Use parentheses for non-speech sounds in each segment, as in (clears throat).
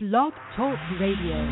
Blog Talk Radio.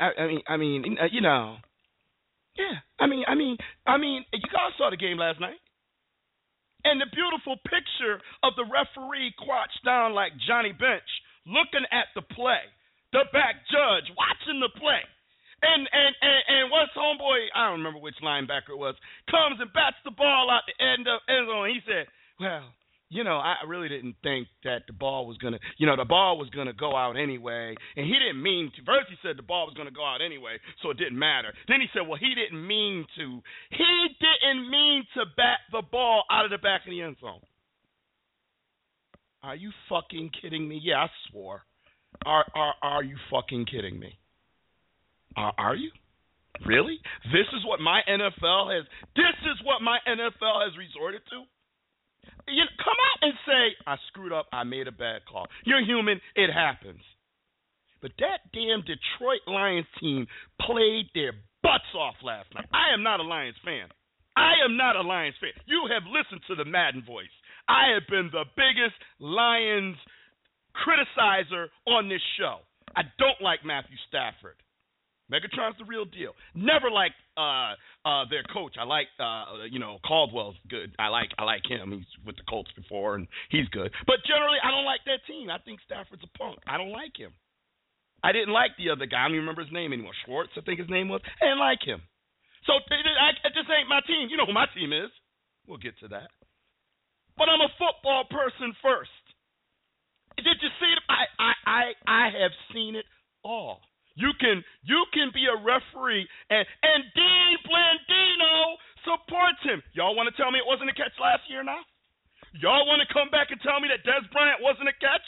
I, I, mean, I mean, uh, you know, yeah. I mean, I mean, I mean, you guys saw the game last night, and the beautiful picture of the referee crouched down like Johnny Bench, looking at the play, the back judge watching the play. And and and, and what's homeboy? I don't remember which linebacker it was. Comes and bats the ball out the end of end zone. He said, "Well, you know, I really didn't think that the ball was gonna, you know, the ball was gonna go out anyway, and he didn't mean to. First, he said the ball was gonna go out anyway, so it didn't matter. Then he said, well, he didn't mean to. He didn't mean to bat the ball out of the back of the end zone. Are you fucking kidding me? Yeah, I swore. Are are are you fucking kidding me? Are are you? Really? This is what my NFL has. This is what my NFL has resorted to you know, come out and say, I screwed up, I made a bad call. You're human, it happens. But that damn Detroit Lions team played their butts off last night. I am not a Lions fan. I am not a Lions fan. You have listened to the Madden voice. I have been the biggest Lions criticizer on this show. I don't like Matthew Stafford. Megatron's the real deal. Never liked uh, uh, their coach. I like uh, you know Caldwell's good. I like I like him. He's with the Colts before and he's good. But generally, I don't like that team. I think Stafford's a punk. I don't like him. I didn't like the other guy. I don't even remember his name anymore. Schwartz, I think his name was. I didn't like him. So I, this ain't my team. You know who my team is. We'll get to that. But I'm a football person first. Did you see it? I I I, I have seen it all. You can you can be a referee and and Dean Blandino supports him. Y'all want to tell me it wasn't a catch last year now? Y'all want to come back and tell me that Dez Bryant wasn't a catch?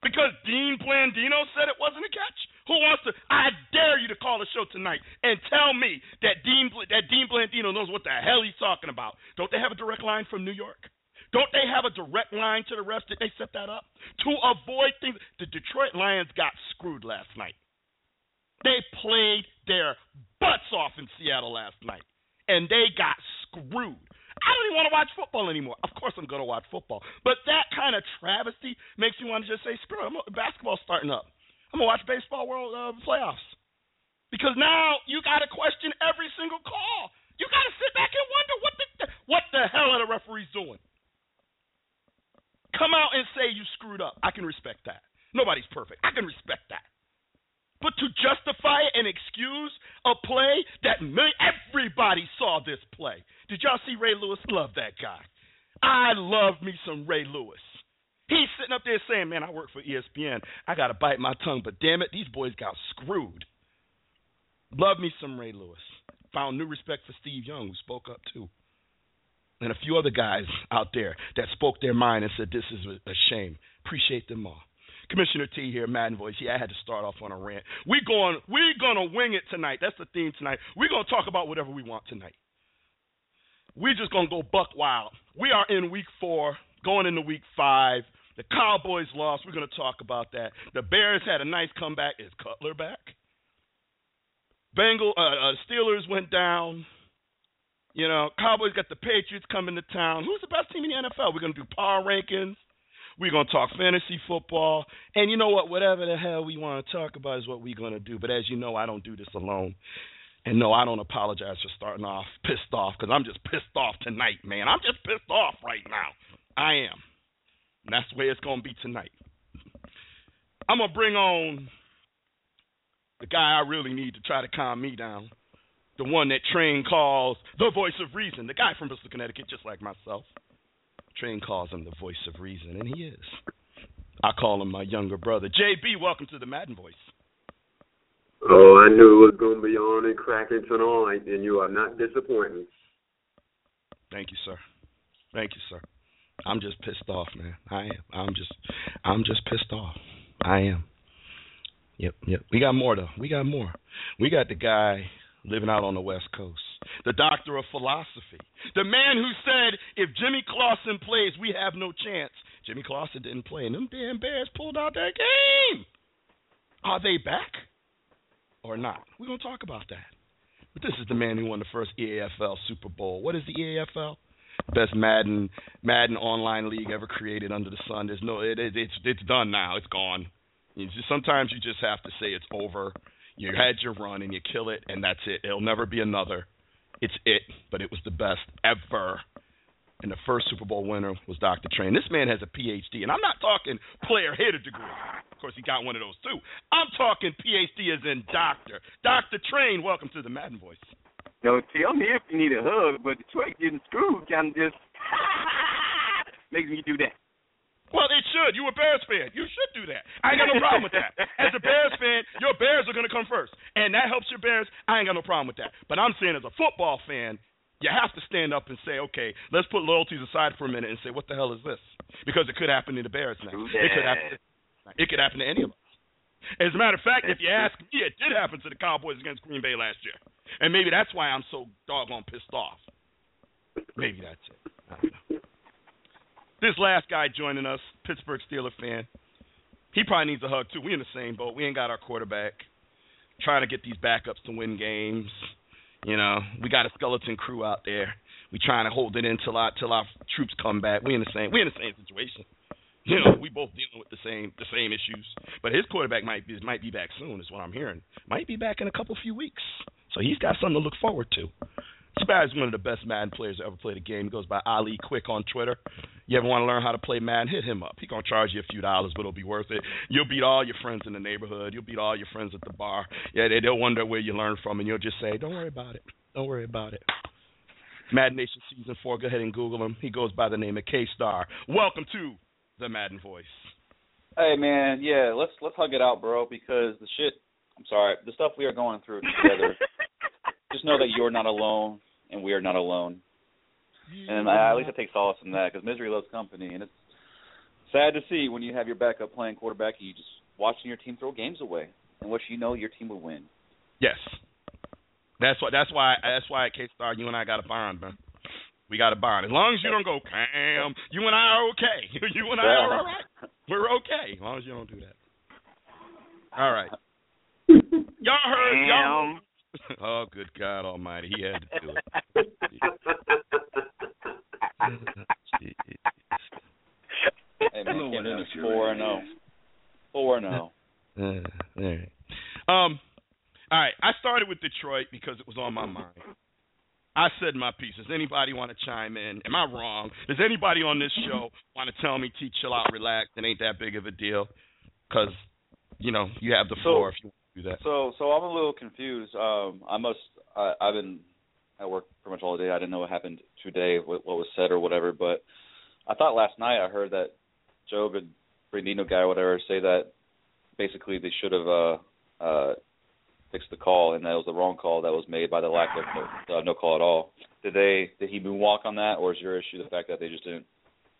Because Dean Blandino said it wasn't a catch? Who wants to I dare you to call the show tonight and tell me that Dean that Dean Blandino knows what the hell he's talking about. Don't they have a direct line from New York? Don't they have a direct line to the refs? Did they set that up? To avoid things the Detroit Lions got screwed last night. They played their butts off in Seattle last night, and they got screwed. I don't even want to watch football anymore. Of course, I'm going to watch football, but that kind of travesty makes me want to just say, "Screw it." Basketball's starting up. I'm gonna watch baseball world uh, playoffs because now you got to question every single call. You got to sit back and wonder what the what the hell are the referees doing. Come out and say you screwed up. I can respect that. Nobody's perfect. I can respect that. But to justify and excuse a play that everybody saw this play. Did y'all see Ray Lewis? Love that guy. I love me some Ray Lewis. He's sitting up there saying, "Man, I work for ESPN. I got to bite my tongue, but damn it, these boys got screwed." Love me some Ray Lewis. Found new respect for Steve Young, who spoke up too, and a few other guys out there that spoke their mind and said, "This is a shame." Appreciate them all. Commissioner T here, Madden Voice. Yeah, I had to start off on a rant. We going we gonna wing it tonight. That's the theme tonight. We're gonna talk about whatever we want tonight. We just gonna go buck wild. We are in week four, going into week five. The Cowboys lost. We're gonna talk about that. The Bears had a nice comeback. Is Cutler back? Bengal uh, uh, Steelers went down. You know, Cowboys got the Patriots coming to town. Who's the best team in the NFL? We're gonna do power rankings. We're gonna talk fantasy football, and you know what? Whatever the hell we want to talk about is what we're gonna do. But as you know, I don't do this alone. And no, I don't apologize for starting off pissed off because I'm just pissed off tonight, man. I'm just pissed off right now. I am. And that's way it's gonna be tonight. I'm gonna bring on the guy I really need to try to calm me down. The one that Train calls the voice of reason. The guy from Bristol, Connecticut, just like myself. Train calls him the voice of reason, and he is. I call him my younger brother. JB, welcome to the Madden Voice. Oh, I knew it was going to be on and cracking tonight, and you are not disappointing. Thank you, sir. Thank you, sir. I'm just pissed off, man. I am. I'm just, I'm just pissed off. I am. Yep, yep. We got more though. We got more. We got the guy living out on the West Coast, the doctor of philosophy, the man who said if Jimmy Clausen plays, we have no chance. Jimmy Clausen didn't play, and them damn Bears pulled out that game. Are they back or not? We're gonna talk about that. But this is the man who won the first EAFL Super Bowl. What is the EAFL? Best Madden Madden online league ever created under the sun. There's no it, it, it's it's done now. It's gone. You just, sometimes you just have to say it's over. You had your run and you kill it, and that's it. It'll never be another. It's it, but it was the best ever. And the first Super Bowl winner was Dr. Train. This man has a PhD, and I'm not talking player hater degree. Of course, he got one of those too. I'm talking PhD as in doctor. Dr. Train, welcome to the Madden Voice. Yo, No, tell me if you need a hug, but Detroit getting screwed kind of just (laughs) makes me do that. Well, it should. You a Bears fan. You should do that. I ain't got no problem with that. As a Bears fan, your Bears are going to come first. And that helps your Bears. I ain't got no problem with that. But I'm saying as a football fan, you have to stand up and say, okay, let's put loyalties aside for a minute and say, what the hell is this? Because it could happen to the Bears now. It could happen. It could happen to any of us. As a matter of fact, if you ask me, it did happen to the Cowboys against Green Bay last year, and maybe that's why I'm so doggone pissed off. Maybe that's it. I don't know. This last guy joining us, Pittsburgh Steeler fan, he probably needs a hug too. We in the same boat. We ain't got our quarterback. Trying to get these backups to win games. You know, we got a skeleton crew out there. We trying to hold it in till our till our troops come back. We in the same we in the same situation. You know, we both dealing with the same the same issues. But his quarterback might be might be back soon, is what I'm hearing. Might be back in a couple few weeks. So he's got something to look forward to. Is one of the best Madden players to ever play the game. He goes by Ali Quick on Twitter. You ever want to learn how to play Madden? Hit him up. He gonna charge you a few dollars, but it'll be worth it. You'll beat all your friends in the neighborhood. You'll beat all your friends at the bar. Yeah, they, they'll wonder where you learned from, and you'll just say, "Don't worry about it. Don't worry about it." Madden Nation season four. Go ahead and Google him. He goes by the name of K Star. Welcome to the Madden Voice. Hey man, yeah, let's let's hug it out, bro, because the shit. I'm sorry, the stuff we are going through together. (laughs) just know that you're not alone, and we are not alone. And I, at least I take solace in that because misery loves company, and it's sad to see when you have your backup playing quarterback and you just watching your team throw games away, and what you know your team will win. Yes, that's why. That's why. That's why at K Star, you and I got a bond, man. We got a bond. As long as you don't go, Cam, you and I are okay. (laughs) you and I are all right. We're okay as long as you don't do that. All right. (laughs) Y'all heard? Y'all. (laughs) Oh, good God Almighty! He had to do it. Hey man, Camden is four and zero. Four and zero. (laughs) Uh, all right. Um. All right. I started with Detroit because it was on my mind. I said my piece. Does anybody want to chime in? Am I wrong? Does anybody on this show want to tell me, "T, chill out, relax"? It ain't that big of a deal, because you know you have the floor if you want to do that. So so I'm a little confused. Um, I must. I, I've been at work pretty much all day. I didn't know what happened today, what, what was said or whatever. But I thought last night I heard that Joe, the Bernardino guy or whatever, say that basically they should have uh, uh, fixed the call, and that was the wrong call that was made by the lack of no, uh, no call at all. Did they? Did he moonwalk on that, or is your issue the fact that they just didn't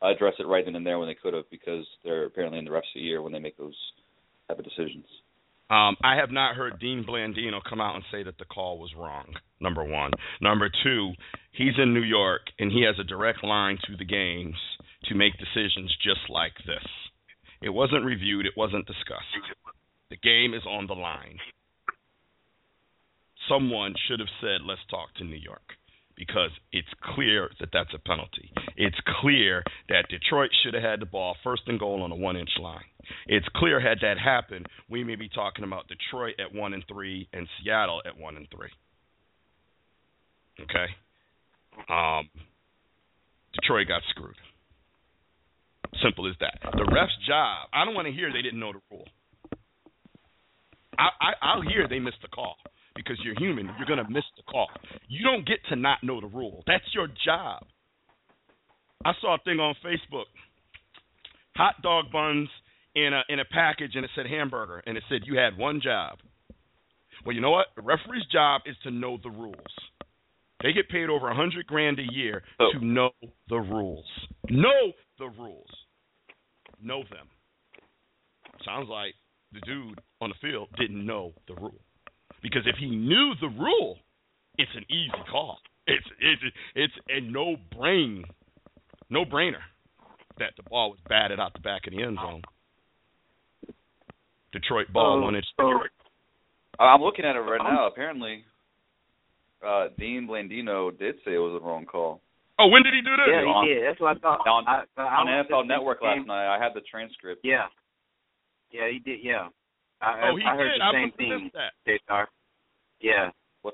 address it right then and there when they could have because they're apparently in the refs the year when they make those type of decisions. Um, I have not heard Dean Blandino come out and say that the call was wrong. Number one. Number two, he's in New York and he has a direct line to the games to make decisions just like this. It wasn't reviewed. It wasn't discussed. The game is on the line. Someone should have said, "Let's talk to New York." Because it's clear that that's a penalty. It's clear that Detroit should have had the ball first and goal on a one inch line. It's clear had that happened, we may be talking about Detroit at one and three and Seattle at one and three. Okay? Um Detroit got screwed. Simple as that. The ref's job, I don't want to hear they didn't know the rule. I, I I'll hear they missed the call because you're human. You're gonna miss the call. You don't get to not know the rule. That's your job. I saw a thing on Facebook: hot dog buns in a in a package, and it said hamburger, and it said you had one job. Well, you know what? The referee's job is to know the rules. They get paid over a hundred grand a year Oh. to know the rules. Know the rules. Know them. Sounds like the dude on the field didn't know the rule. Because if he knew the rule, it's an easy call. It's it's it's a no brain, no brainer that the ball was batted out the back of the end zone. Detroit ball Oh, one its. oh. I'm looking at it right now. Apparently, uh, Dean Blandino did say it was a wrong call. Oh, when did he do this? Yeah, on- he did. That's what I thought. on- I, I, I On NFL Network thinking- last night, I had the transcript. Yeah. Yeah, he did. Yeah. I, oh, he I heard did. the I same must have thing. missed that. J-Star.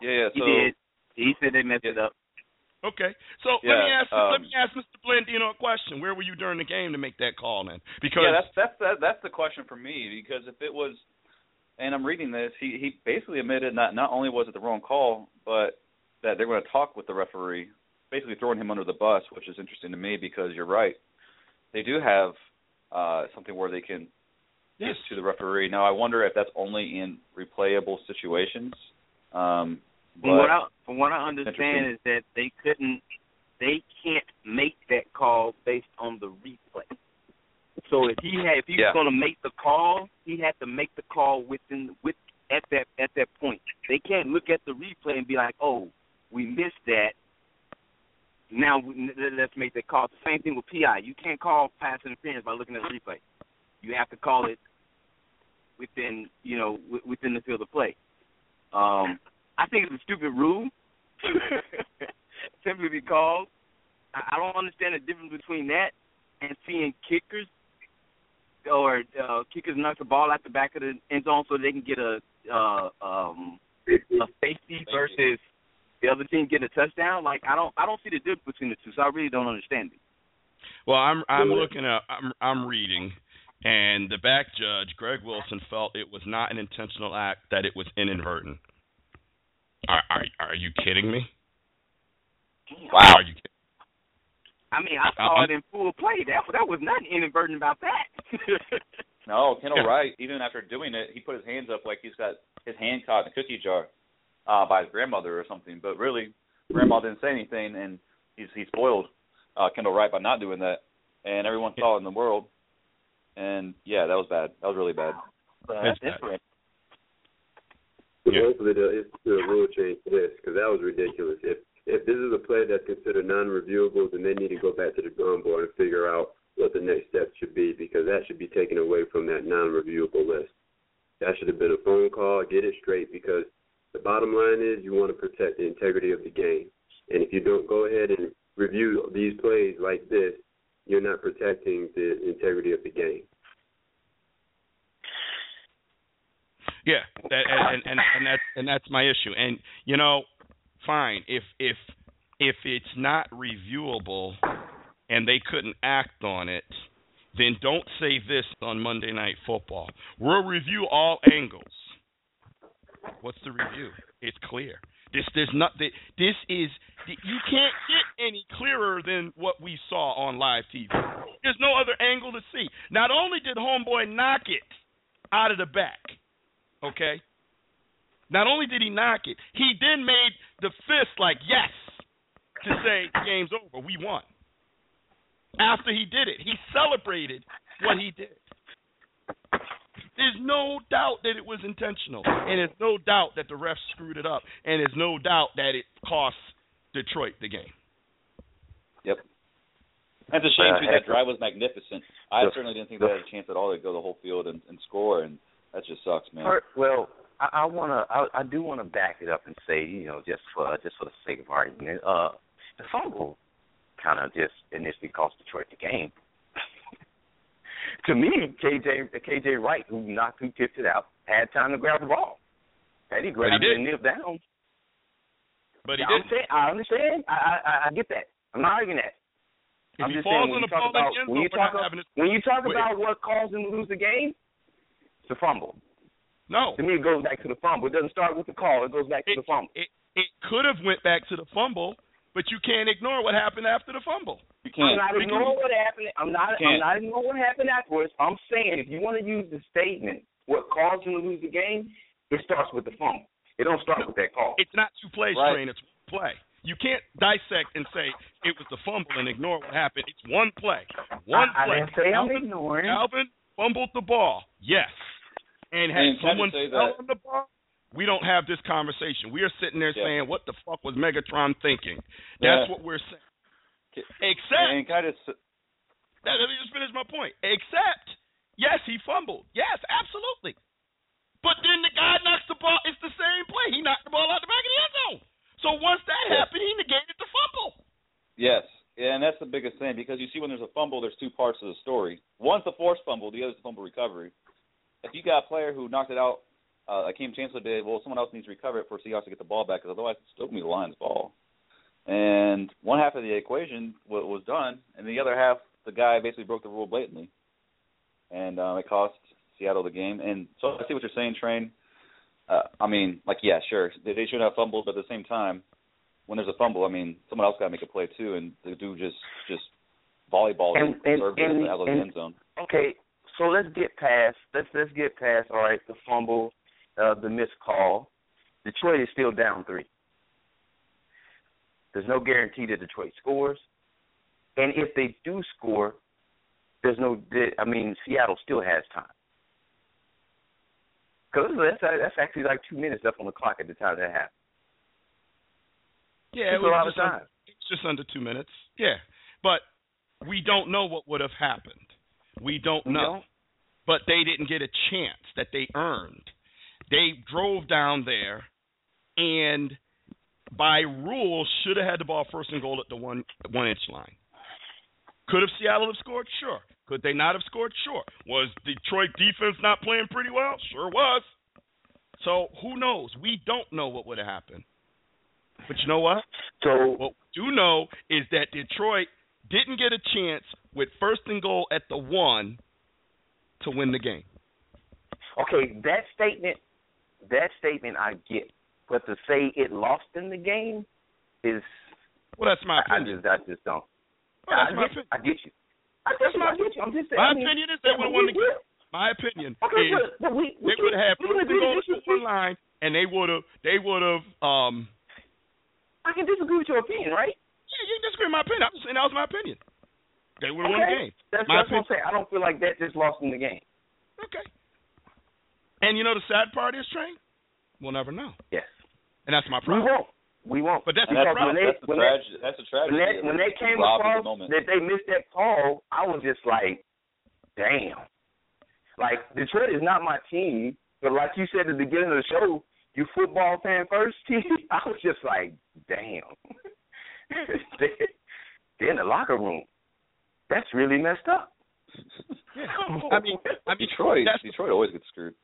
Yeah, Yeah, yeah. he So did. He said they messed it up. Okay, so let me Yeah, ask let um, me ask Mr. Blandino a question. Where were you during the game to make that call then? Because yeah, that's that's that, that's the question for me because if it was, and I'm reading this, he he basically admitted that not only was it the wrong call, but that they're going to talk with the referee, basically throwing him under the bus, which is interesting to me because you're right, they do have uh something where they can yes, to the referee. Now I wonder if that's only in replayable situations. Um, but From what I from what I understand is that they couldn't, they can't make that call based on the replay. So if he had, if he Yeah. was going to make the call, he had to make the call within with at that at that point. They can't look at the replay and be like, oh, we missed that. Now let's make that call. The same thing with PI. You can't call pass interference by looking at the replay. You have to call it within you know w- within the field of play. Um, I think it's a stupid rule, (laughs) simply because I, I don't understand the difference between that and seeing kickers or uh, kickers knock the ball out the back of the end zone so they can get a uh, um, a safety versus the other team getting a touchdown. Like I don't I don't see the difference between the two, so I really don't understand it. Well, I'm I'm looking at I'm I'm reading, and the back judge Greg Wilson felt it was not an intentional act; that it was inadvertent. Are are, are you kidding me? wow, Are you kidding? I mean, I saw Uh, it in full play. That that was nothing inadvertent about that. (laughs) No, Kendall Yeah. Wright, even after doing it, he put his hands up like he's got his hand caught in a cookie jar uh by his grandmother or something. But really, grandma didn't say anything, and he's he spoiled uh Kendall Wright by not doing that, and everyone saw it in the world. And yeah, that was bad. That was really bad. but that's bad. right. But Yeah. hopefully they'll institute a rule change for this because that was ridiculous. If if this is a play that's considered non-reviewable, then they need to go back to the drawing board and figure out what the next step should be because that should be taken away from that non-reviewable list. That should have been a phone call. Get it straight because the bottom line is you want to protect the integrity of the game. And if you don't go ahead and review these plays like this, you're not protecting the integrity of the game. Yeah, that, and and and that's and that's my issue. And you know, fine if if if it's not reviewable and they couldn't act on it, then don't say this on Monday Night Football. We'll review all angles. What's the review? It's clear. This there's not this is you can't get any clearer than what we saw on live TV. There's no other angle to see. Not only did homeboy knock it out of the back, okay? Not only did he knock it, he then made the fist like yes to say game's over, we won. after he did it. He celebrated what he did. There's no doubt that it was intentional, and there's no doubt that the refs screwed it up, and there's no doubt that it cost Detroit the game. Yep. That's a shame Uh, too. That drive was magnificent. I the- certainly didn't think they had a chance at all to go the whole field and, and score, and that just sucks, man. Per- well, I, I wanna, I, I do want to back it up and say, you know, just for just for the sake of argument, uh, the fumble kind of just initially cost Detroit the game. To me, KJ KJ Wright, who knocked, who tipped it out, had time to grab the ball, and he grabbed did. it and knelt down. But he didn't. saying, I understand. I, I I get that. I'm not arguing that. If I'm he just falls saying when you talk about again, when you talk it. when you talk about what caused them to lose the game, it's the fumble. No, To me, it goes back to the fumble. It doesn't start with the call. It goes back to the fumble. it it could have went back to the fumble, but you can't ignore what happened after the fumble. You I'm can't. not ignoring what happened. I'm not. I'm not ignoring what happened afterwards. I'm saying if you want to use the statement, what caused them to lose the game, it starts with the fumble. It don't start with that call. It's not two plays, Right. train. It's one play. You can't dissect and say it was the fumble and ignore what happened. It's one play. One I, I play. didn't say I'm ignoring. Alvin fumbled the ball. Yes. And had And someone fell on the ball, we don't have this conversation. We are sitting there Yeah. saying, "What the fuck was Megatron thinking?" That's Yeah. what we're saying. Except And just Now, let me just finish my point. Except, yes, he fumbled. Yes, absolutely. But then the guy knocks the ball. It's the same play. He knocked the ball out the back of the end zone. So once that Yeah. happened, he negated the fumble. Yes, yeah, and that's the biggest thing because you see when there's a fumble, there's two parts of the story. One's the forced fumble, the other's the fumble recovery. If you got a player who knocked it out, uh, like Kam Chancellor did, well, someone else needs to recover it for Seahawks to get the ball back, because otherwise it's still going to be the Lions' ball. And one half of the equation was done, and the other half, the guy basically broke the rule blatantly, and um, it cost Seattle the game. And so I see what you're saying, Train. Uh, I mean, like, yeah, sure, they, they shouldn't have fumbled, but at the same time, when there's a fumble, I mean, someone else got to make a play too, and the dude just just volleyball And- and- and- out of the end zone. Okay, so let's get past. Let's let's get past. All right, the fumble, uh, the missed call. Detroit is still down three. There's no guarantee that Detroit scores, and if they do score, there's no. I mean, Seattle still has time. Because that's that's actually like two minutes left on the clock at the time that happened. Yeah, it It's a was lot of un- time. it's just under two minutes. Yeah, but we don't know what would have happened. We don't know. don't? But they didn't get a chance that they earned. They drove down there, and by rule should have had the ball first and goal at the one one inch line. Could have Seattle have scored? Sure. Could they not have scored? Sure. Was Detroit defense not playing pretty well? Sure was. So who knows? We don't know what would have happened. But you know what? So What we do know is that Detroit didn't get a chance with first and goal at the one to win the game. okay, that statement, that statement I get, but to say it lost in the game is Well, that's my I, I just I just don't. Well, that's I, my get, opinion. I get you. I get That's you. my I get you. I'm just saying. My I mean, opinion is they would have won the game. My opinion Okay, is but, we, we they would have had we can first and goal to the one line, and they would have they would have um. I can disagree with your opinion, right? Yeah, you can disagree with my opinion. I'm just saying that was my opinion. They would have won the game. That's, My that's what I'm saying. I don't feel like that just lost in the game. Okay. And you know the sad part is, Train? We'll never know, Yes. And that's my We problem. won't. We won't. But that's the that's, Because problem. when they- that's the when tragedy. That's the tragedy. when that of when they came Robbed at the across that they missed that call, I was just like, damn. Like Detroit is not my team, but like you said at the beginning of the show, you football fan first team. (laughs) I was just like, damn. (laughs) they, they're in the locker room. That's really messed up. Yeah. I mean, I mean, Detroit. Detroit always gets screwed.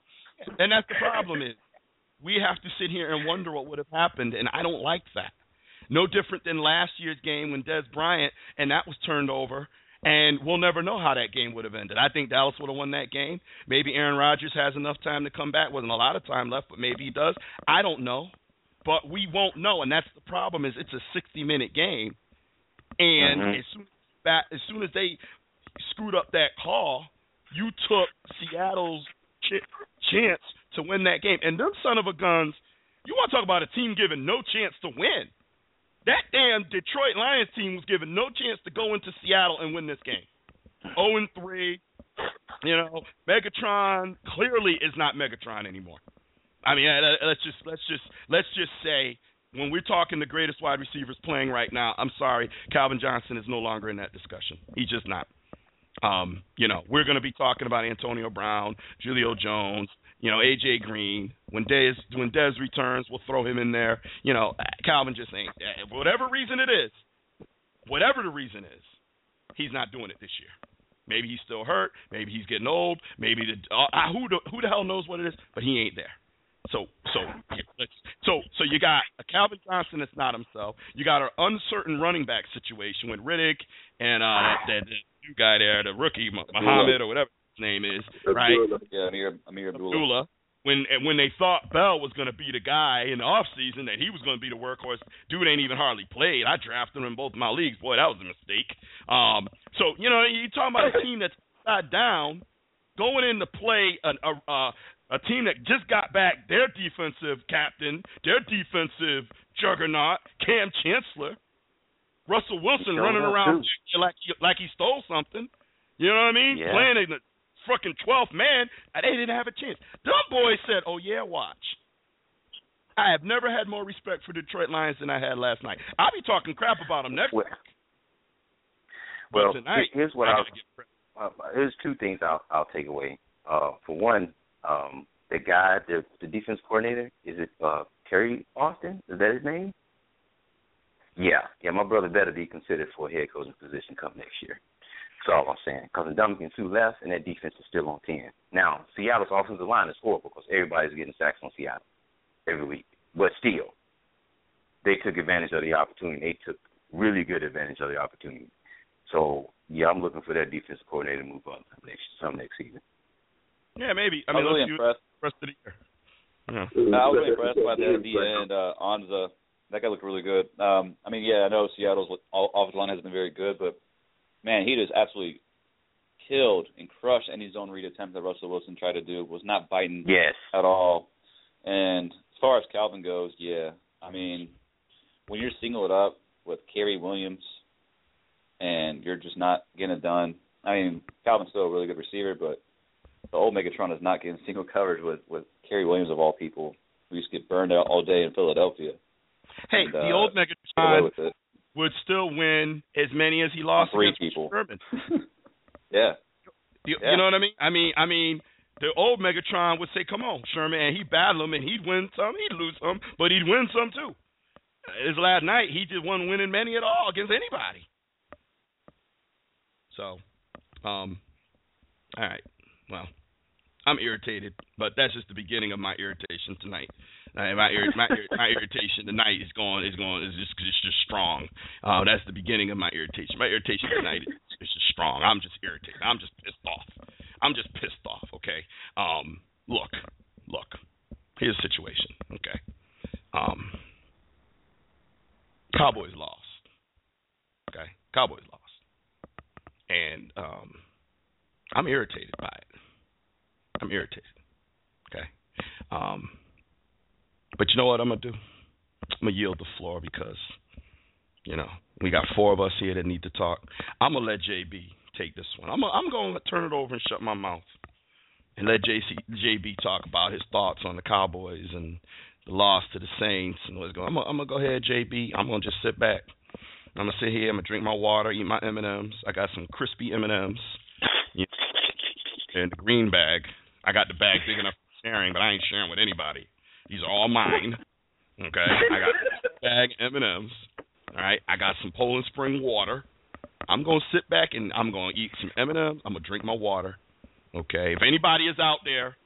and that's the problem is we have to sit here and wonder what would have happened, and I don't like that. No different than last year's game when Dez Bryant and that was turned over, and we'll never know how that game would have ended. I think Dallas would have won that game. Maybe Aaron Rodgers has enough time to come back. Wasn't a lot of time left, but maybe he does. I don't know, but we won't know, and that's the problem. Is it's a 60 minute game, and Mhm. as soon back as soon as they screwed up that call, you took Seattle's ch- chance to win that game. And them son of a guns, you want to talk about a team given no chance to win. That damn Detroit Lions team was given no chance to go into Seattle and win this game. 0 and 3. You know, Megatron clearly is not Megatron anymore. I mean, let's just let's just let's just say when we're talking the greatest wide receivers playing right now, I'm sorry, Calvin Johnson is no longer in that discussion. He's just not. Um, you know, we're going to be talking about Antonio Brown, Julio Jones, you know, AJ Green. When Dez when Dez returns, we'll throw him in there. You know, Calvin just ain't whatever reason it is, whatever the reason is, he's not doing it this year. Maybe he's still hurt. Maybe he's getting old. Maybe the uh, who the, who the hell knows what it is, but he ain't there. So so (laughs) so so you got a Calvin Johnson that's not himself. You got an uncertain running back situation with Riddick and uh that, that new guy there, the rookie Muhammad or whatever name is, right? Yeah, Ameer Ameer Abdullah. Abdullah. When when they thought Bell was going to be the guy in the off season, that he was going to be the workhorse, dude ain't even hardly played. I drafted him in both my leagues. Boy, that was a mistake. Um, so you know, you talking about a team that's upside down, going in to play a, a, a a team that just got back their defensive captain, their defensive juggernaut, Kam Chancellor, Russell Wilson running around like like he stole something. You know what I mean? Yeah. Playing in the fucking twelfth man, and they didn't have a chance. Dumb boy said, "Oh yeah, watch." I have never had more respect for Detroit Lions than I had last night. I'll be talking crap about them next well, week. Well, tonight, here's what I I'll. Uh, here's two things I'll I'll take away. Uh, for one, um, the guy, the the defense coordinator, is it uh, Teryl Austin? Is that his name? Yeah, yeah. My brother better be considered for a head coaching position come next year. That's all I'm saying. Because the Ndamukong Suh left, and that defense is still on ten. Now, Seattle's offensive line is horrible because everybody's getting sacks on Seattle every week. But still, they took advantage of the opportunity. They took really good advantage of the opportunity. So yeah, I'm looking for that defensive coordinator to move up next some next season. Yeah, maybe. I mean, I mean, was really impressed. the rest of the year. Yeah. I was really impressed by the the end. Uh, Ansah, that guy looked really good. Um, I mean, yeah, I know Seattle's offensive line hasn't been very good, but man, he just absolutely killed and crushed any zone read attempt that Russell Wilson tried to do. Was not biting Yes. at all. And as far as Calvin goes, yeah, I mean, when you're single it up with Cary Williams, and you're just not getting it done. I mean, Calvin's still a really good receiver, but the old Megatron is not getting single coverage with with Cary Williams of all people, who used to get burned out all day in Philadelphia. Hey, And, the uh, old Get Megatron with it. Would still win as many as he lost three against people. Sherman. (laughs) yeah, You, Yeah. you know what I mean? I mean, I mean, the old Megatron would say, "Come on, Sherman," and he'd battle him, and he'd win some, he'd lose some, but he'd win some too. His last night, he just wasn't winning many at all against anybody. So, um, all right, well, I'm irritated, but that's just the beginning of my irritation tonight. Uh, my, ir- my, ir- my irritation tonight is going is going is just it's just strong. Uh, that's the beginning of my irritation. My irritation tonight is, is just strong. I'm just irritated. I'm just pissed off. I'm just pissed off. Okay. Um, look, look. Here's the situation. Okay. Um, Cowboys lost. Okay. Cowboys lost, and um, I'm irritated by it. I'm irritated. Okay. Um, but you know what I'm gonna do? I'm gonna yield the floor because, you know, we got four of us here that need to talk. I'm gonna let JB take this one. I'm gonna, I'm gonna turn it over and shut my mouth and let JC, JB talk about his thoughts on the Cowboys and the loss to the Saints and what's going. I'm gonna, I'm gonna go ahead, JB. I'm gonna just sit back. I'm gonna sit here. I'm gonna drink my water, eat my M and M's. I got some crispy M and M's. In the green bag. I got the bag big enough for sharing, but I ain't sharing with anybody. These are all mine. Okay, I got (laughs) bag M and M's. All right, I got some Poland Spring water. I'm gonna sit back and I'm gonna eat some M and M's. I'm gonna drink my water. Okay, if anybody is out there,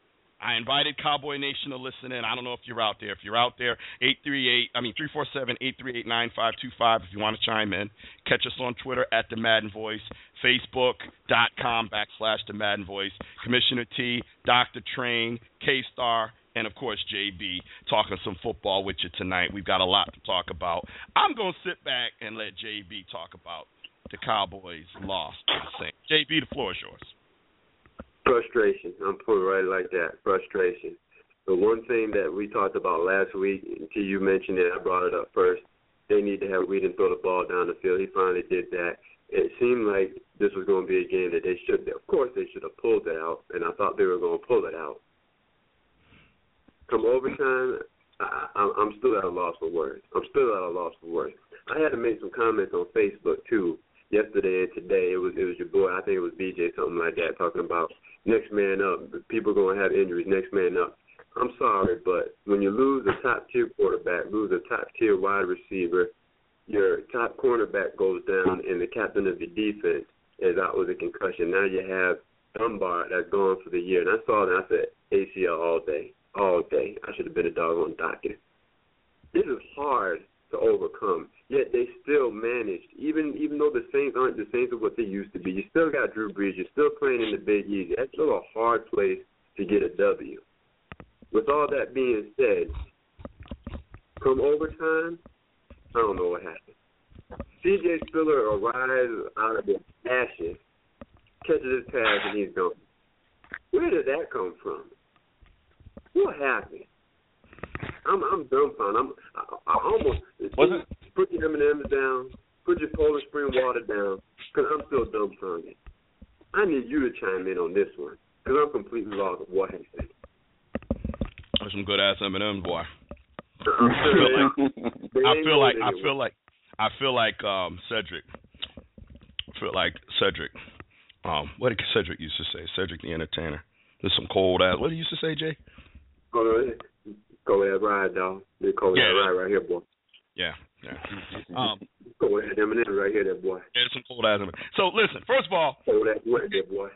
I invited Cowboy Nation to listen in. I don't know if you're out there. If you're out there, eight three eight. I mean three four seven eight three eight nine five two five. If you want to chime in, catch us on Twitter at the Madden Voice, Facebook.com backslash the Madden Voice, Commissioner T, Doctor Train, K Star, and of course JB talking some football with you tonight. We've got a lot to talk about. I'm gonna sit back and let JB talk about the Cowboys loss to the Saints. JB, the floor is yours. Frustration. I'm it right like that. Frustration. The one thing that we talked about last week, until you mentioned it, I brought it up first. they need to have Weeden throw the ball down the field. He finally did that. It seemed like this was going to be a game that they should. Of course, they should have pulled it out, and I thought they were going to pull it out. Come overtime, I, I'm still at a loss for words. I'm still at a loss for words. I had to make some comments on Facebook too yesterday and today. It was it was your boy. I think it was BJ something like that talking about next man up. People going to have injuries. Next man up. I'm sorry, but when you lose a top tier quarterback, lose a top tier wide receiver, your top cornerback goes down, and the captain of your defense is out with a concussion. Now you have Dunbar that's gone for the year, and I saw that. I said ACL all day, all day. I should have been a dog on doctor. This is hard to overcome. Yet they still managed, even even though the Saints aren't the Saints of what they used to be. You still got Drew Brees. You're still playing in the Big Easy. That's still a hard place to get a W. With all that being said, come overtime, I don't know what happened. C.J. Spiller arrives out of the ashes, catches his pass, and he's gone. Where did that come from? What happened? I'm I'm dumbfounded. I'm I, I almost wasn't put your M and M's down, put your Poland Spring water down, because I'm still dumbfounded. I need you to chime in on this one, because I'm completely lost of what happened. There's some good ass M and M's, boy. I'm sure they- I feel like I feel like I feel like um Cedric. I feel like Cedric. Um, what did Cedric used to say? Cedric the Entertainer. There's some cold ass. What did he used to say, Jay? Go ahead, go ahead, ride, dog. They call that ride right here, boy. Yeah, yeah. Um, Go ahead, M and M right here, that boy. there's some cold ass. So listen, first of all, Oh, that wet, that boy.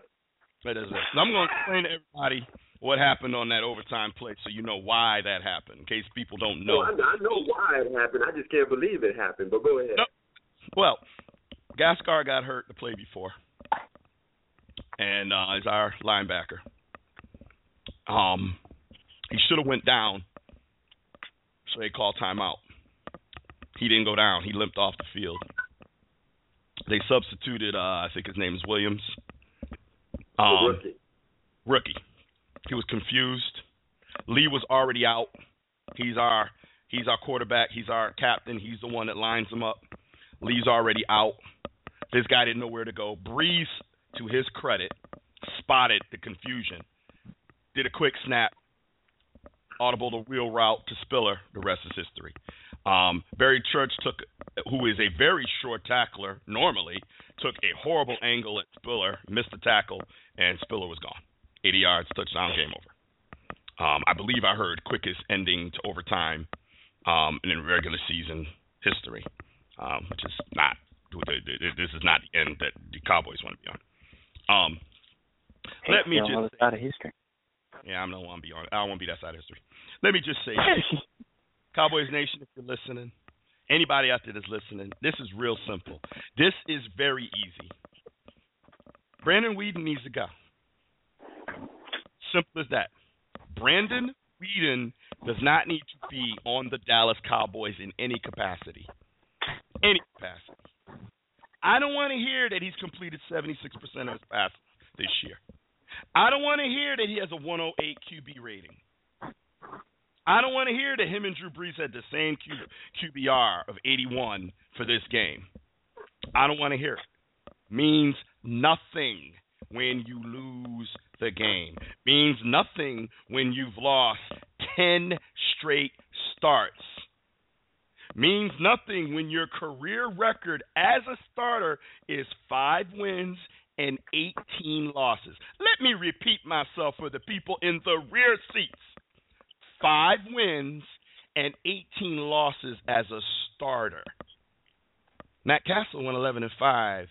That is it. I'm going to explain to everybody what happened on that overtime play, so you know why that happened, in case people don't know. No, I, I know why it happened. I just can't believe it happened. But go ahead. No. Well, Gascar got hurt the play before, and uh, is our linebacker. Um, he should have went down, so they called timeout. He didn't go down. He limped off the field. They substituted. Uh, I think his name is Williams. Um, rookie. rookie. He was confused. Lee was already out. He's our he's our quarterback. He's our captain. He's the one that lines them up. Lee's already out. This guy didn't know where to go. Brees, to his credit, spotted the confusion. Did a quick snap. Audible the wheel route to Spiller. The rest is history. Um, Barry Church took, who is a very short tackler normally, took a horrible angle at Spiller, missed the tackle, and Spiller was gone. 80 yards, touchdown, game over. Um, I believe I heard quickest ending to overtime um, in regular season history, um, which is not. This is not the end that the Cowboys want to be on. Um, let me Hey, on the just. side of history. Yeah, I don't want to be on. I don't want to be that side of history. Let me just say. (laughs) Cowboys Nation, if you're listening, anybody out there that's listening, this is real simple. This is very easy. Brandon Weeden needs to go. Simple as that. Brandon Weeden does not need to be on the Dallas Cowboys in any capacity. Any capacity. I don't want to hear that he's completed 76% of his passes this year. I don't want to hear that he has a 108 QB rating. I don't want to hear that him and Drew Brees had the same Q, QBR of 81 for this game. I don't want to hear it. Means nothing when you lose the game. Means nothing when you've lost 10 straight starts. Means nothing when your career record as a starter is 5 wins and 18 losses. Let me repeat myself for the people in the rear seats. 5 wins and 18 losses as a starter. Matt Cassel went 11 and 5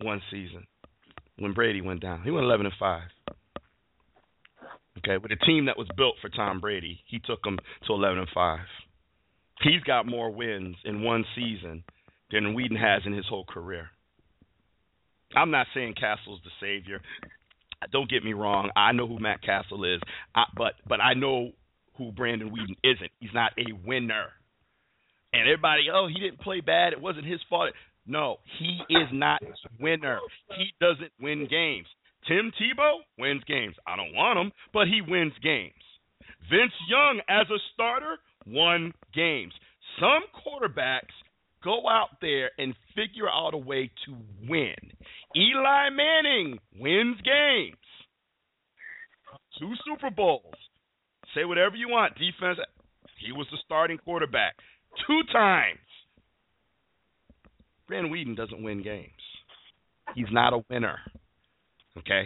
one season when Brady went down. He went 11 and 5. Okay, with a team that was built for Tom Brady, he took them to 11 and 5. He's got more wins in one season than Weeden has in his whole career. I'm not saying Cassel's the savior. Don't get me wrong. I know who Matt Cassel is, I, but but I know who Brandon Weeden isn't. He's not a winner. And everybody, oh, he didn't play bad. It wasn't his fault. No, he is not a winner. He doesn't win games. Tim Tebow wins games. I don't want him, but he wins games. Vince Young as a starter won games. Some quarterbacks go out there and figure out a way to win. Eli Manning wins games. Two Super Bowls. Say whatever you want. Defense, he was the starting quarterback two times. Brandon Weeden doesn't win games. He's not a winner. Okay?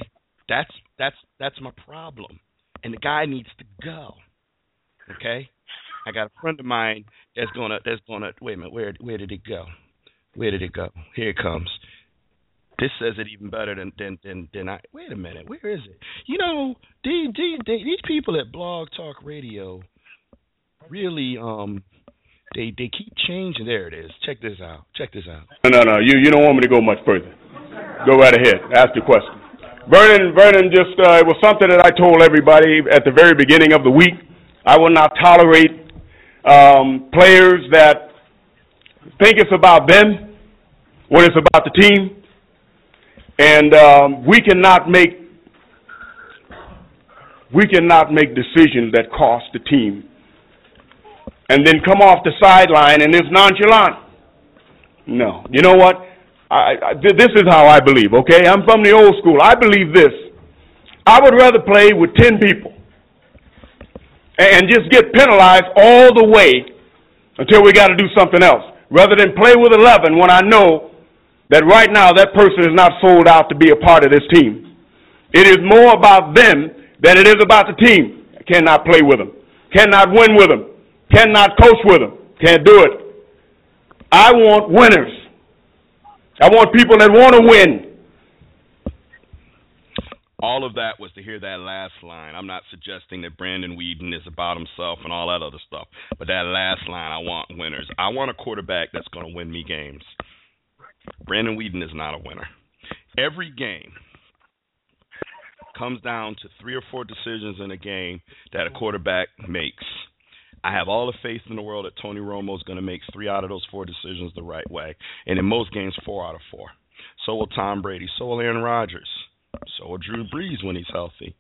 That's that's that's my problem. And the guy needs to go. Okay? I got a friend of mine that's gonna that's gonna wait a minute, where where did it go? Where did it go? Here it comes. This says it even better than than than, than I wait a minute, where is it? You know, these these these people at Blog Talk Radio really um they they keep changing. There it is. Check this out. Check this out. No, no, no. You you don't want me to go much further. Go right ahead. Ask your question. Vernon, Vernon, just uh, it was something that I told everybody at the very beginning of the week. I will not tolerate um, players that think it's about them when it's about the team, and um, we cannot make we cannot make decisions that cost the team and then come off the sideline and it's nonchalant. No. You know what? I, I, this is how I believe, okay? I'm from the old school. I believe this. I would rather play with 10 people and just get penalized all the way until we got to do something else rather than play with 11 when I know that right now that person is not sold out to be a part of this team. It is more about them than it is about the team. I cannot play with them, cannot win with them. Cannot coach with them. Can't do it. I want winners. I want people that want to win. All of that was to hear that last line. I'm not suggesting that Brandon Weeden is about himself and all that other stuff, but that last line, I want winners. I want a quarterback that's going to win me games. Brandon Weeden is not a winner. Every game comes down to three or four decisions in a game that a quarterback makes. I have all the faith in the world that Tony Romo is going to make three out of those four decisions the right way, and in most games, four out of four. So will Tom Brady. So will Aaron Rodgers. So will Drew Brees when he's healthy.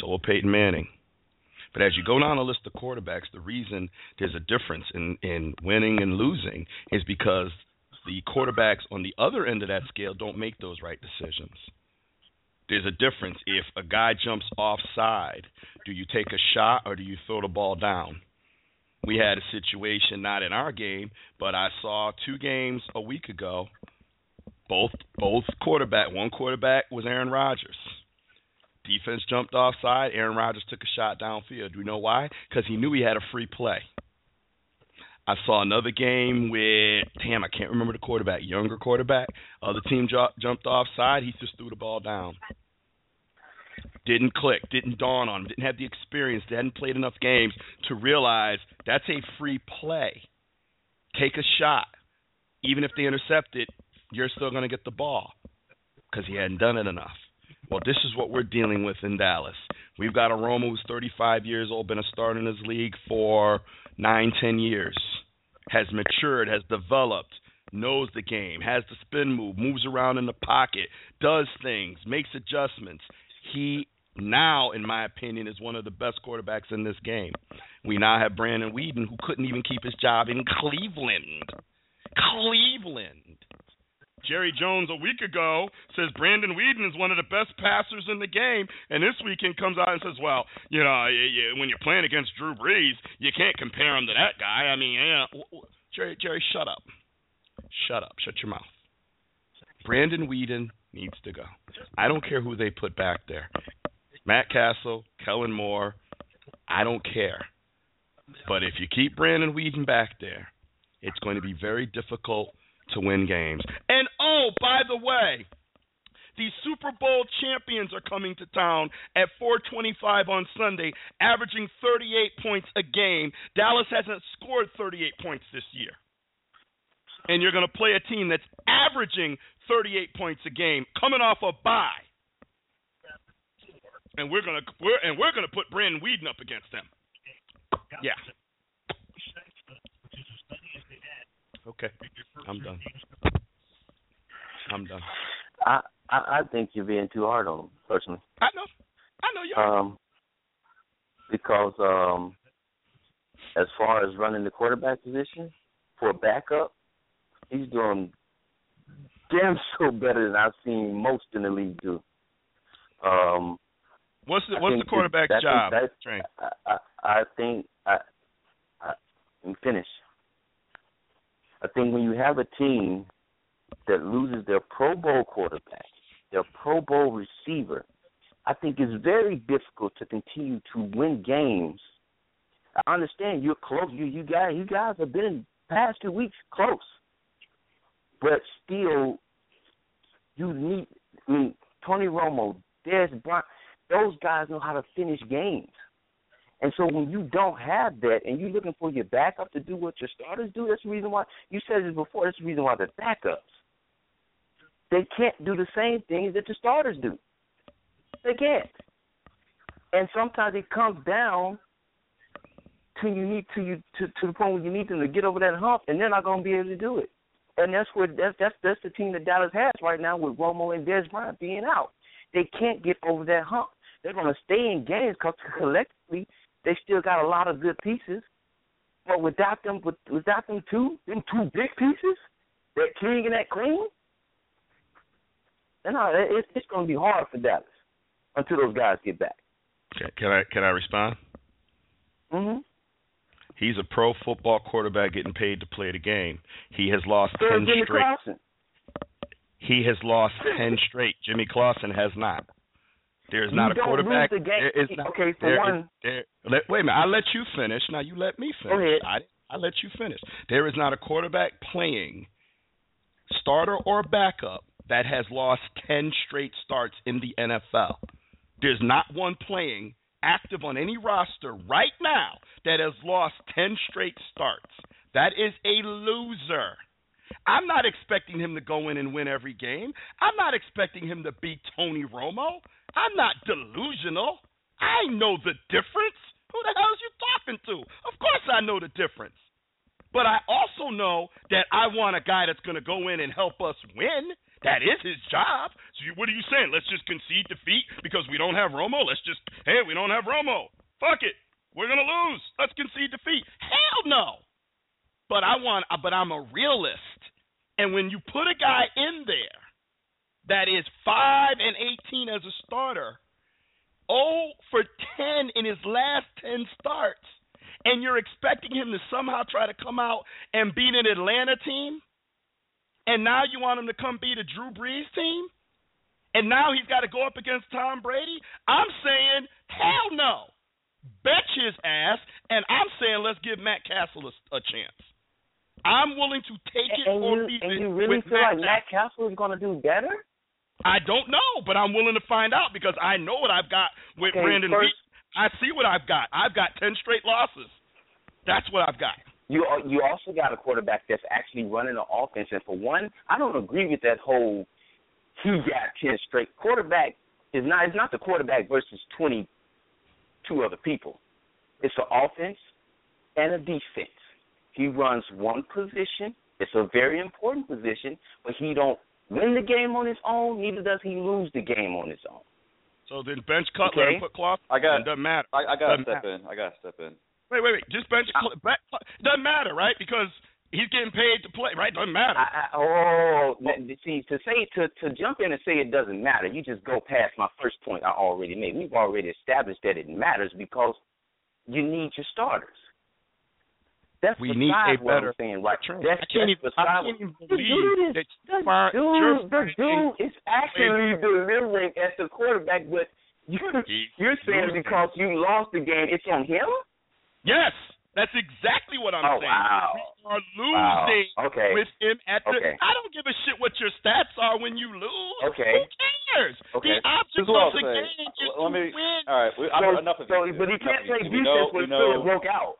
So will Peyton Manning. But as you go down the list of quarterbacks, the reason there's a difference in, in winning and losing is because the quarterbacks on the other end of that scale don't make those right decisions. There's a difference. If a guy jumps offside, do you take a shot or do you throw the ball down? we had a situation not in our game, but I saw two games a week ago. Both both quarterback, one quarterback was Aaron Rodgers. Defense jumped offside. Aaron Rodgers took a shot downfield. Do you know why? Because he knew he had a free play. I saw another game with damn, I can't remember the quarterback, younger quarterback. Other team ju- jumped offside. He just threw the ball down didn't click, didn't dawn on him, didn't have the experience, hadn't played enough games to realize that's a free play. Take a shot. Even if they intercept it, you're still going to get the ball because he hadn't done it enough. Well, this is what we're dealing with in Dallas. We've got a Romo who's 35 years old, been a starter in his league for nine, ten years, has matured, has developed, knows the game, has the spin move, moves around in the pocket, does things, makes adjustments. He now, in my opinion, is one of the best quarterbacks in this game. We now have Brandon Weeden, who couldn't even keep his job in Cleveland. Cleveland. Jerry Jones a week ago says Brandon Weeden is one of the best passers in the game, and this weekend comes out and says, "Well, you know, when you're playing against Drew Brees, you can't compare him to that guy." I mean, yeah, Jerry, Jerry, shut up, shut up, shut your mouth. Brandon Weeden needs to go. I don't care who they put back there. Matt Cassel, Kellen Moore, I don't care. But if you keep Brandon Weeden back there, it's going to be very difficult to win games. And by the way, the Super Bowl champions are coming to town at 425 on Sunday, averaging 38 points a game. Dallas hasn't scored 38 points this year. And you're going to play a team that's averaging 38 points a game, coming off a bye and we're gonna we're and we're gonna put Brandon Weeden up against them. Yeah. Okay, I'm done. I'm done. I, I I think you're being too hard on them, personally. I know. I know you are. Um, because um, as far as running the quarterback position, for a backup, he's doing damn (laughs) so better than I've seen most in the league do. Um, what's the I what's the quarterback's that- job? that- Train. I, I, I think I, I I'm finished. I think when you have a team that loses their Pro Bowl quarterback, their Pro Bowl receiver, I think it's very difficult to continue to win games. I understand you're close. You you guys you guys have been the past two weeks close, but still, you need. I mean, Tony Romo, Dez Bryant, those guys know how to finish games. And so when you don't have that and you're looking for your backup to do what your starters do, that's the reason why you said this before, that's the reason why they're backups. They can't do the same things that the starters do. They can't. And sometimes it comes down to you need to you to, to the point where you need them to get over that hump and they're not gonna be able to do it. And that's where that's that's that's the team that Dallas has right now with Romo and Dez Bryant being out. They can't get over that hump. They're gonna stay in games because collectively they still got a lot of good pieces, but without them, with, without them two, them two big pieces, that king and that queen, then uh, it, it's going to be hard for Dallas until those guys get back. Can I can I respond? Mm-hmm. He's a pro football quarterback getting paid to play the game. He has lost So ten Jimmy straight. Clausen. He has lost ten straight. Jimmy Clausen has not. There's You not a quarterback. the. There is not, Okay, for there is- one- there- let, wait a minute. I let you finish. Now you let me finish. Go ahead. I I let you finish. There is not a quarterback playing, starter or backup, that has lost ten straight starts in the NFL. There's not one playing active on any roster right now that has lost 10 straight starts. That is a loser. I'm not expecting him to go in and win every game. I'm not expecting him to beat Tony Romo. I'm not delusional. I know the difference. Who the hell is you talking to? Of course I know the difference. But I also know that I want a guy that's going to go in and help us win. That is his job. So you, what are you saying? Let's just concede defeat because we don't have Romo? Let's just, hey, we don't have Romo. Fuck it. We're to lose. Let's concede defeat. Hell no. But I want, but I'm a realist. And when you put a guy in there that is 5 and 18 as a starter, 0 for 10 in his last 10 starts, and you're expecting him to somehow try to come out and beat an Atlanta team, and now you want him to come beat a Drew Brees team, and now he's got to go up against Tom Brady? I'm saying, hell no. Betch his ass, and I'm saying let's give Matt Cassel a, a chance. I'm willing to take it And or you, leave and it you really with feel Matt like Matt Cassel is going to do better? I don't know, but I'm willing to find out because I know what I've got with Okay, Brandon first-. I see what I've got. I've got ten straight losses. That's what I've got. You you also got a quarterback that's actually running the offense. And for one, I don't agree with that whole he got ten straight. Quarterback is not it's not the quarterback versus twenty two other people. It's an offense and a defense. He runs one position. It's a very important position, but he don't win the game on his own. Neither does he lose the game on his own. So then bench Cutler Okay. and put Cloth. I got- It doesn't matter. I, I gotta Doesn't step in. I gotta step in. Wait, wait, wait. Just bench. Cl- bet- it doesn't matter, right? Because he's getting paid to play, right? Doesn't matter. I, I, oh, n- see, to say to to jump in and say it doesn't matter, you just go past my first point I already made. We've already established that it matters because you need your starters. That's We need a what better I'm saying, right? Trent, That's, I can't even. I can't even believe the dude the far- dude, the dude is actually delivering as the quarterback, but you, He's you're saying because you lost the game, it's on him? Yes, that's exactly what I'm Oh, saying. wow. We are Wow. losing Okay. with him at the. Okay. I don't give a shit what your stats are when you lose. Okay. Who cares? Okay. The object This is what of the I'll say. game is Let to me. win. All right. We, I'm, So, enough of so, you two. but he Enough can't of play you two. defense We know, when we Philip know, broke out.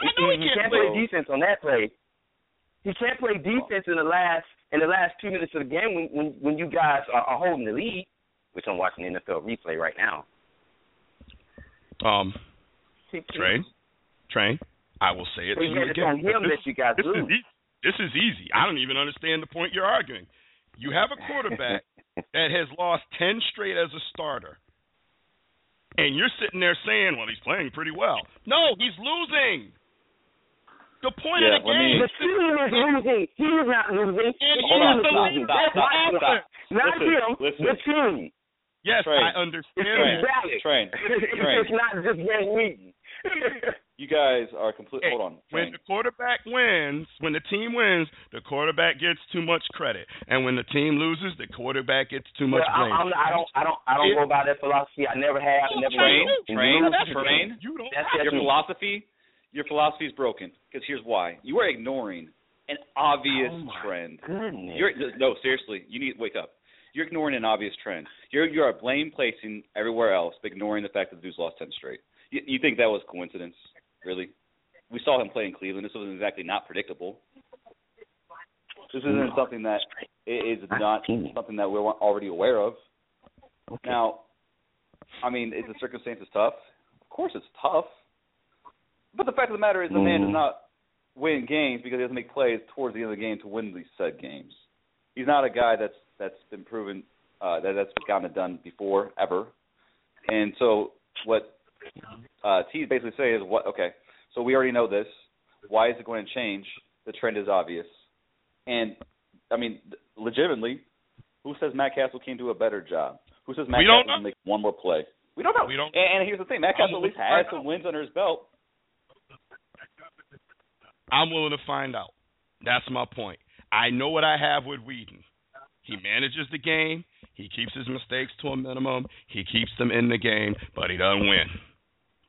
I know he he can't can't play. play defense on that play. He can't play defense in the last in the last two minutes of the game when when, when you guys are, are holding the lead, which I'm watching the NFL replay right now. Um, train, train. I will say it So to you you had it again. This- that you guys this is easy. This is easy. I don't even understand the point you're arguing. You have a quarterback (laughs) that has lost ten straight as a starter, and you're sitting there saying, "Well, he's playing pretty well." No, he's losing. The point Yeah, of the let me- game. The team is losing. He is not losing. The And team Hold on, is stop, losing. stop, That's stop, stop. Not Listen, him. listen. The team. Yes, Train. I understand Train. that. valid. Train. (laughs) Train. it's not just Van Weeden. (laughs) You guys are complete. Hey, hold on. When the quarterback wins, when the team wins, the quarterback gets too much credit, and when the team loses, the quarterback gets too much Well, blame. I'm, I'm, I don't. I don't. I don't go by that philosophy. I never have. Oh, Never Train, will. Train, you lose, train. You don't. That's have your me. philosophy, your philosophy is broken. Because here's why: you are ignoring an obvious Oh, my trend. Goodness. You're no, seriously, you need to wake up. You're ignoring an obvious trend. You're you are blame placing everywhere else, but ignoring the fact that the dude's lost ten straight. You, you think that was coincidence? Really? We saw him play in Cleveland. This wasn't exactly not predictable. This isn't something that is not something that we're already aware of. Okay. Now, I mean, is the circumstances tough? Of course, it's tough. But the fact of the matter is, the man does Mm. not win games because he doesn't make plays towards the end of the game to win these said games. He's not a guy that's that's been proven uh, that that's gotten it done before ever. And so what uh, T basically say is what okay, so we already know this. Why is it going to change? The trend is obvious. And I mean, legitimately, who says Matt Cassel can't do a better job? Who says Matt We Cassel can make one more play? We don't know. We don't- And, and here's the thing: Matt Cassel at least has some wins under his belt. I'm willing to find out. That's my point. I know what I have with Weeden. He manages the game. He keeps his mistakes to a minimum. He keeps them in the game, but he doesn't win.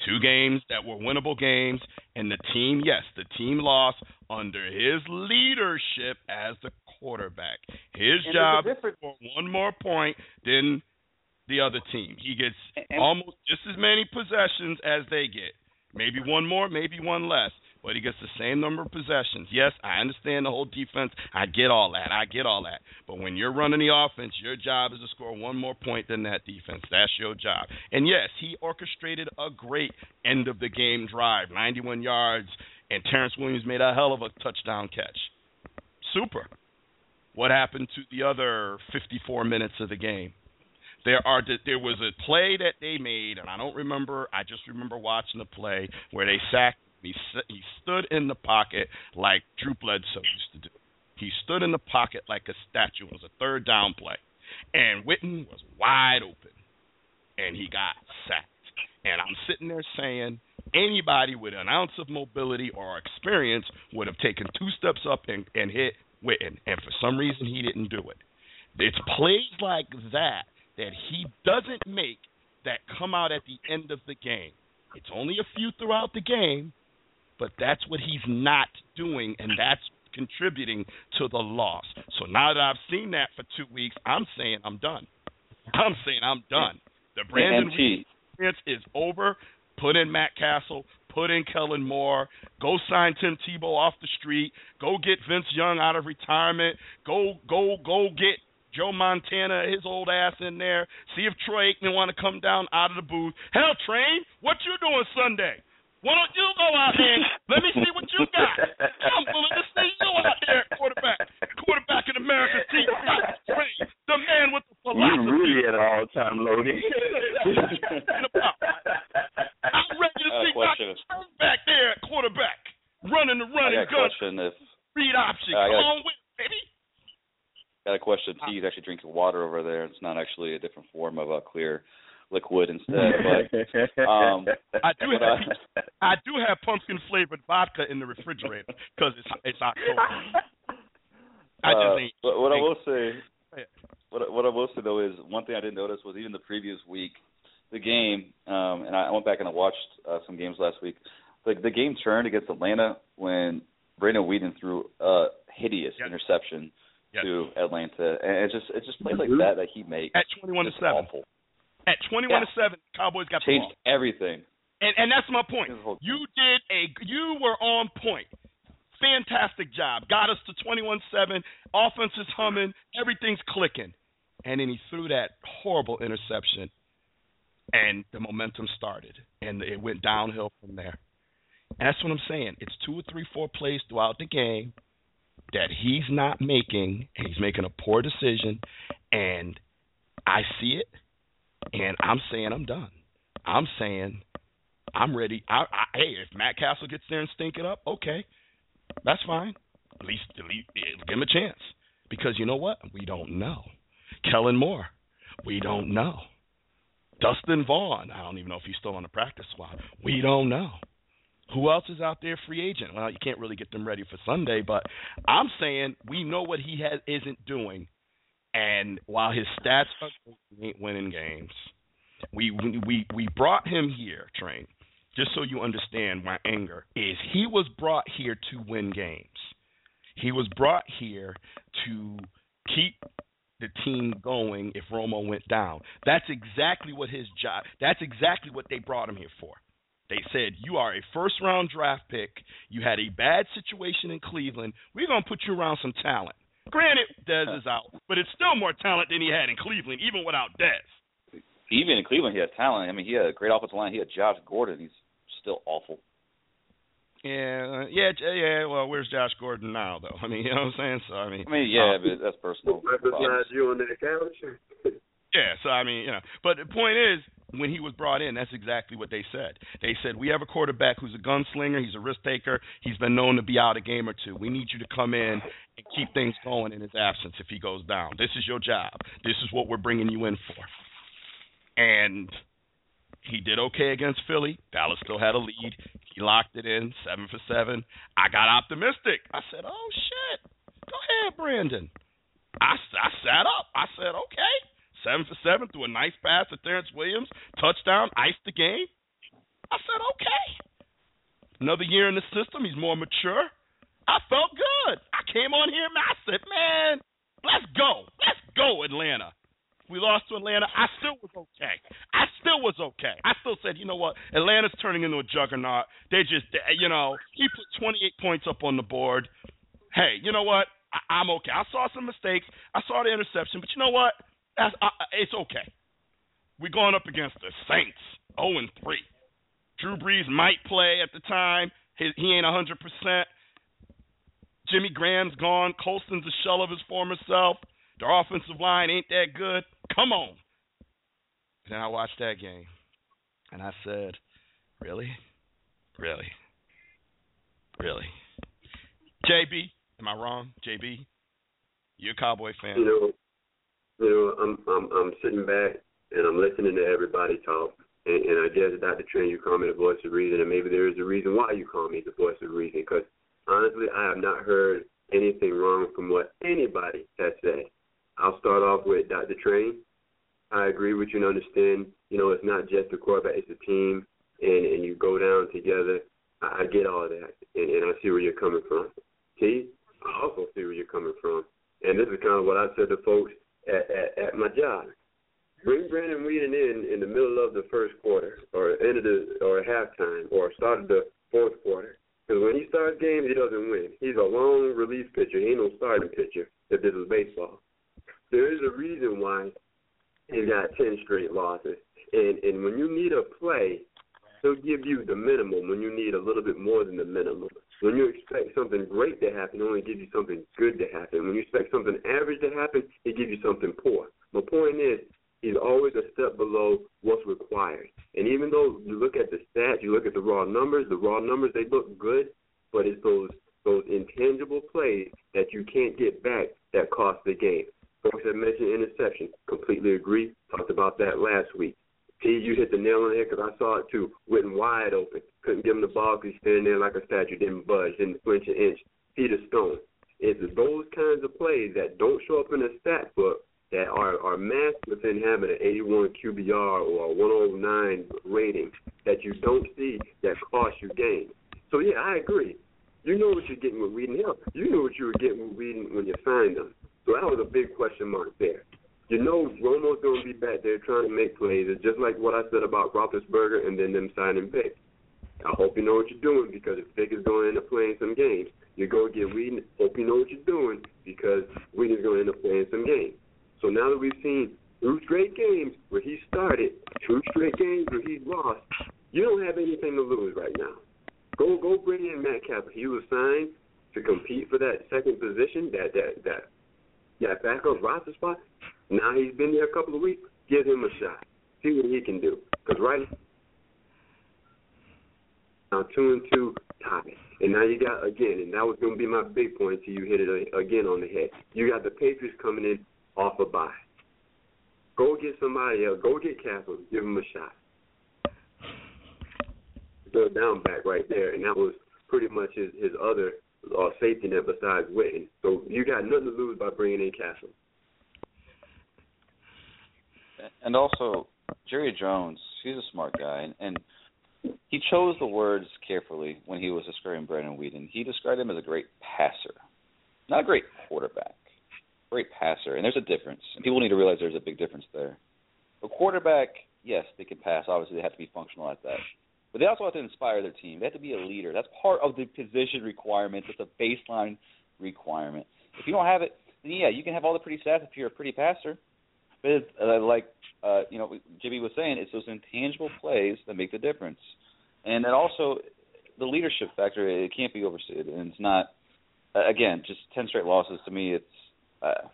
Two games that were winnable games, and the team, yes, the team lost under his leadership as the quarterback. His And job there's a is to score one more point than the other team. He gets And- and- almost just as many possessions as they get. Maybe one more, maybe one less, but he gets the same number of possessions. Yes, I understand the whole defense. I get all that. I get all that. But when you're running the offense, your job is to score one more point than that defense. That's your job. And yes, he orchestrated a great end of the game drive, 91 yards, and Terrance Williams made a hell of a touchdown catch. Super. What happened to the other 54 minutes of the game? There are there was a play that they made, and I don't remember. I just remember watching the play where they sacked. He he stood in the pocket like Drew Bledsoe used to do. He stood in the pocket like a statue. It was a third down play, and Witten was wide open, and he got sacked. And I'm sitting there saying anybody with an ounce of mobility or experience would have taken two steps up and, and hit Witten, and for some reason he didn't do it. It's plays like that that he doesn't make that come out at the end of the game. It's only a few throughout the game, but that's what he's not doing, and that's contributing to the loss. So now that I've seen that for two weeks, I'm saying I'm done. I'm saying I'm done. The Brandon and experience is over. Put in Matt Cassel. Put in Kellen Moore. Go sign Tim Tebow off the street. Go get Vince Young out of retirement. Go go go get Joe Montana, his old ass in there. See if Troy Aikman want to come down out of the booth. Hell, train. What you doing Sunday? Why don't you go out there? Let me see what you got. I'm willing to see you out there, quarterback. Quarterback in America's team. Train. The man with the philosophy. You philosophy. really at all time loading. (laughs) I'm ready to I got a see question. Dr. Stone back there at quarterback, running the running got a gun, question. If read option. I Come on with it, baby. got a question, T. He's actually drinking water over there. It's not actually a different form of a clear liquid instead. But (laughs) um, I do but, have uh, I do have pumpkin flavored vodka in the refrigerator because it's it's October. I just uh, ain't. But what I will say, Yeah. what what I will say though is one thing I didn't notice was even the previous week, the game, um, and I went back and I watched uh, some games last week. The the game turned against Atlanta when Brandon Weeden threw a hideous Yes. interception Yes. to Atlanta, and it's just it just plays like Mhm. that that he makes. At twenty one to seven. awful. At twenty one to seven, Cowboys got the Changed ball. everything. And and that's my point. You did a you were on point. Fantastic job. Got us to 21-7. Offense is humming. Everything's clicking. And then he threw that horrible interception and the momentum started and it went downhill from there. And that's what I'm saying. It's two or three, four plays throughout the game that he's not making, and he's making a poor decision, and I see it, and I'm saying I'm done. I'm saying I'm ready. I, I, hey, if Matt Cassel gets there and stink it up, okay. That's fine. At least, at least give him a chance. Because you know what? We don't know. Kellen Moore, we don't know. Dustin Vaughn, I don't even know if he's still on the practice squad. We don't know. Who else is out there free agent? Well, you can't really get them ready for Sunday, but I'm saying we know what he has isn't doing. And while his stats are ain't winning games. We we we brought him here, train, just so you understand my anger is he was brought here to win games. He was brought here to keep the team going if Romo went down. That's exactly what his job. That's exactly what they brought him here for. They said, You are a first round draft pick. You had a bad situation in Cleveland. We're going to put you around some talent. Granted, Dez is out, but it's still more talent than he had in Cleveland, even without Dez. Even in Cleveland, he had talent. I mean, he had a great offensive line. He had Josh Gordon. He's still awful. Yeah, yeah, yeah. Well, where's Josh Gordon now, though? (laughs) I mean, you know what I'm saying? So I mean, I mean, yeah, uh, but that's personal. Besides you on that couch. yeah, so I mean, you know, but the point is, when he was brought in, that's exactly what they said. They said, We have a quarterback who's a gunslinger, he's a risk taker, he's been known to be out a game or two. We need you to come in and keep things going in his absence if he goes down. This is your job. This is what we're bringing you in for. And he did okay against Philly. Dallas still had a lead. He locked it in, seven for seven. I got optimistic. I said, Oh, shit. Go ahead, Brandon. I, I sat up. I said, Okay seven for seven, threw a nice pass to Terrance Williams, touchdown, iced the game. I said, okay. Another year in the system, he's more mature. I felt good. I came on here and I said, man, let's go. Let's go, Atlanta. We lost to Atlanta. I still was okay. I still was okay. I still said, you know what? Atlanta's turning into a juggernaut. They just, you know, he put 28 points up on the board. Hey, you know what? I, I'm okay. I saw some mistakes. I saw the interception, but you know what? Uh, it's okay. We're going up against the Saints, 0 and 3. Drew Brees might play at the time. He, he ain't 100%. Jimmy Graham's gone. Colston's a shell of his former self. Their offensive line ain't that good. Come on. Then I watched that game, and I said, really? Really? Really? JB, am I wrong? JB? you're a Cowboy fan? No you know, I'm I'm I'm sitting back and I'm listening to everybody talk, and, and I guess Dr. Trent, you call me the voice of reason, and maybe there is a reason why you call me the voice of reason, because honestly, I have not heard anything wrong from what anybody has said. I'll start off with Dr. Train. I agree with you and understand, you know, it's not just the quarterback, it's a team, and, and you go down together. I, I get all of that, and, and I see where you're coming from. T, I also see where you're coming from. And this is kind of what I said to folks at, at, at my job. Bring Brandon Weeden in in the middle of the first quarter, or end of the or halftime, or start of the fourth quarter. Because when he starts games, he doesn't win. He's a long relief pitcher. He ain't no starting pitcher. If this was baseball, there is a reason why he's got ten straight losses. And and when you need a play, he'll give you the minimum. When you need a little bit more than the minimum. When you expect something great to happen, it only gives you something good to happen. When you expect something average to happen, it gives you something poor. My point is, he's always a step below what's required. And even though you look at the stats, you look at the raw numbers, the raw numbers they look good, but it's those those intangible plays that you can't get back that cost the game. Folks have mentioned interception. Completely agree. Talked about that last week. T, you hit the nail on the head because I saw it too. Went wide open. Couldn't give him the ball because he's standing there like a statue. Didn't budge. Didn't flinch an inch. Feet of stone. It's those kinds of plays that don't show up in the stat book that are, are masked within having an 81 QBR or a 109 rating that you don't see that cost you games. So, yeah, I agree. You know what you're getting with Weeden. Hell, you knew what you were getting with Weeden when you signed him. So that was a big question mark there you know Romo's going to be back there trying to make plays. It's just like what I said about Roethlisberger and then them signing Vick. I hope you know what you're doing because if Vick is going to end up playing some games, you're going to get Weeden. Hope you know what you're doing because Weeden's going to end up playing some games. So now that we've seen two straight games where he started, two straight games where he's lost, you don't have anything to lose right now. Go go bring in Matt Capper. He was signed to compete for that second position, that that that that backup roster spot. Now he's been there a couple of weeks. Give him a shot. See what he can do. Because right now two and two tie. And now you got again, and that was going to be my big point until you hit it again on the head. You got the Patriots coming in off a bye. Go get somebody else. Go get Cassel. Give him a shot. The down back right there, and that was pretty much his his other uh, safety net besides Witten. So you got nothing to lose by bringing in Cassel. And also, Jerry Jones, he's a smart guy, and, and he chose the words carefully when he was describing Brandon Weeden. He described him as a great passer, not a great quarterback. Great passer, and there's a difference. And people need to realize there's a big difference there. A quarterback, yes, they can pass. Obviously, they have to be functional at that. But they also have to inspire their team. They have to be a leader. That's part of the position requirements. It's a baseline requirement. If you don't have it, then yeah, you can have all the pretty stats if you're a pretty passer. But it's, uh, like uh, you know, Jimmy was saying, it's those intangible plays that make the difference. And then also the leadership factor, it can't be overstated. And it's not, uh, again, just ten straight losses to me. It's uh,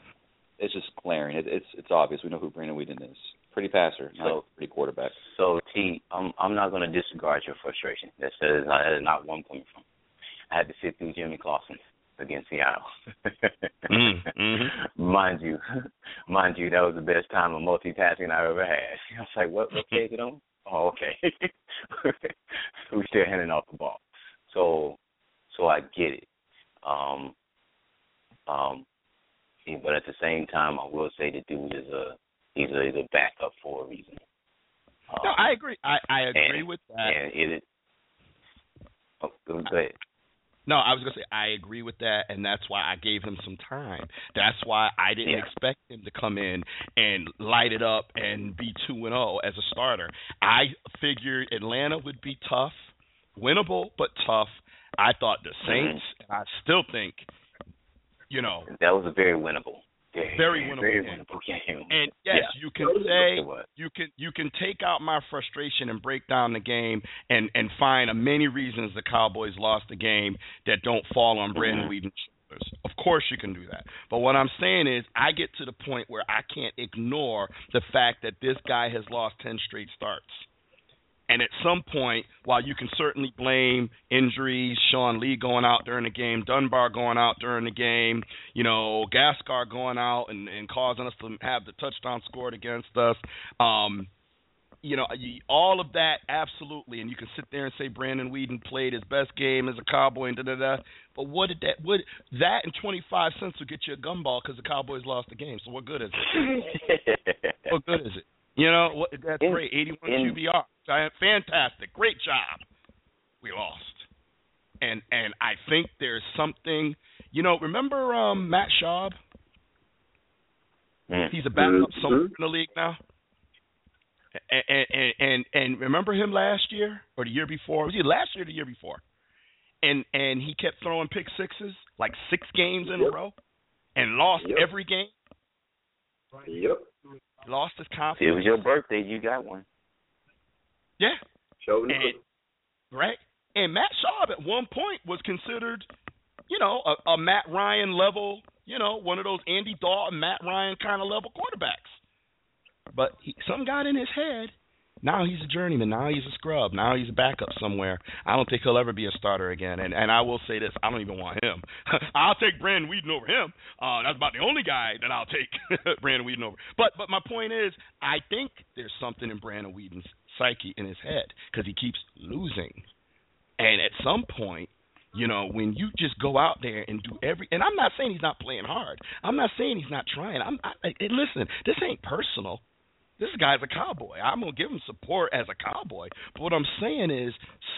it's just glaring. It, it's it's obvious. We know who Brandon Weeden is. Pretty passer, so, pretty quarterback. So T, I'm I'm not going to disregard your frustration. That's that is not, that is not one coming from. I had to sit through Jimmy Clausen against Seattle. mm, mm-hmm. (laughs) Mind you, mind you, that was the best time of multitasking I ever had. (laughs) I was like, "What? What page it on? (laughs) Oh, okay." we still handing off the ball, so so I get it. Um, um, but at the same time, I will say the dude is a he's a, he's a backup for a reason. Um, no, I agree. I I agree and, with that. And it. Oh, go ahead. No, I was gonna say I agree with that, and that's why I gave him some time. That's why I didn't yeah. expect him to come in and light it up and be two and zero oh as a starter. I figured Atlanta would be tough, winnable but tough. I thought the Saints, mm-hmm. I still think, you know, that was a very winnable very winnable very game. winnable game. And yes, yeah. you can say you can you can take out my frustration and break down the game and and find a many reasons the Cowboys lost the game that don't fall on Brandon mm-hmm. Weeden's shoulders. Of course you can do that. But what I'm saying is I get to the point where I can't ignore the fact that this guy has lost 10 straight starts. And at some point, while you can certainly blame injuries, Sean Lee going out during the game, Dunbar going out during the game, you know, Gascar going out and, and causing us to have the touchdown scored against us, um, you know, all of that, absolutely. And you can sit there and say Brandon Weeden played his best game as a Cowboy and da da da. But what did that? What that and twenty five cents will get you a gumball because the Cowboys lost the game. So what good is it? (laughs) what good is it? You know, what, that's great. 81 in, QBR. Fantastic. Great job. We lost. And and I think there's something, you know, remember um Matt Schaub? Mm. He's a backup Mm-hmm. somewhere in the league now. And, and and and remember him last year or the year before? Was he last year or the year before? And and he kept throwing pick sixes like six games in Yep. a row, and lost Yep. every game. Yep. Lost his confidence. it was your birthday, you got one. Enough. and, right. And Matt Schaub at one point was considered, you know, a, a Matt Ryan level, you know, one of those Andy Dalton, Matt Ryan kind of level quarterbacks. But he, something got in his head. Now he's a journeyman. Now he's a scrub. Now he's a backup somewhere. I don't think he'll ever be a starter again. And and I will say this: I don't even want him. (laughs) I'll take Brandon Weeden over him. Uh, that's about the only guy that I'll take (laughs) Brandon Weeden over. But but my point is, I think there's something in Brandon Weeden's psyche in his head because he keeps losing. And at some point, you know, when you just go out there and do every, and I'm not saying he's not playing hard. I'm not saying he's not trying. I'm. I, I, listen, this ain't personal. This guy's a cowboy. I'm gonna give him support as a cowboy. But what I'm saying is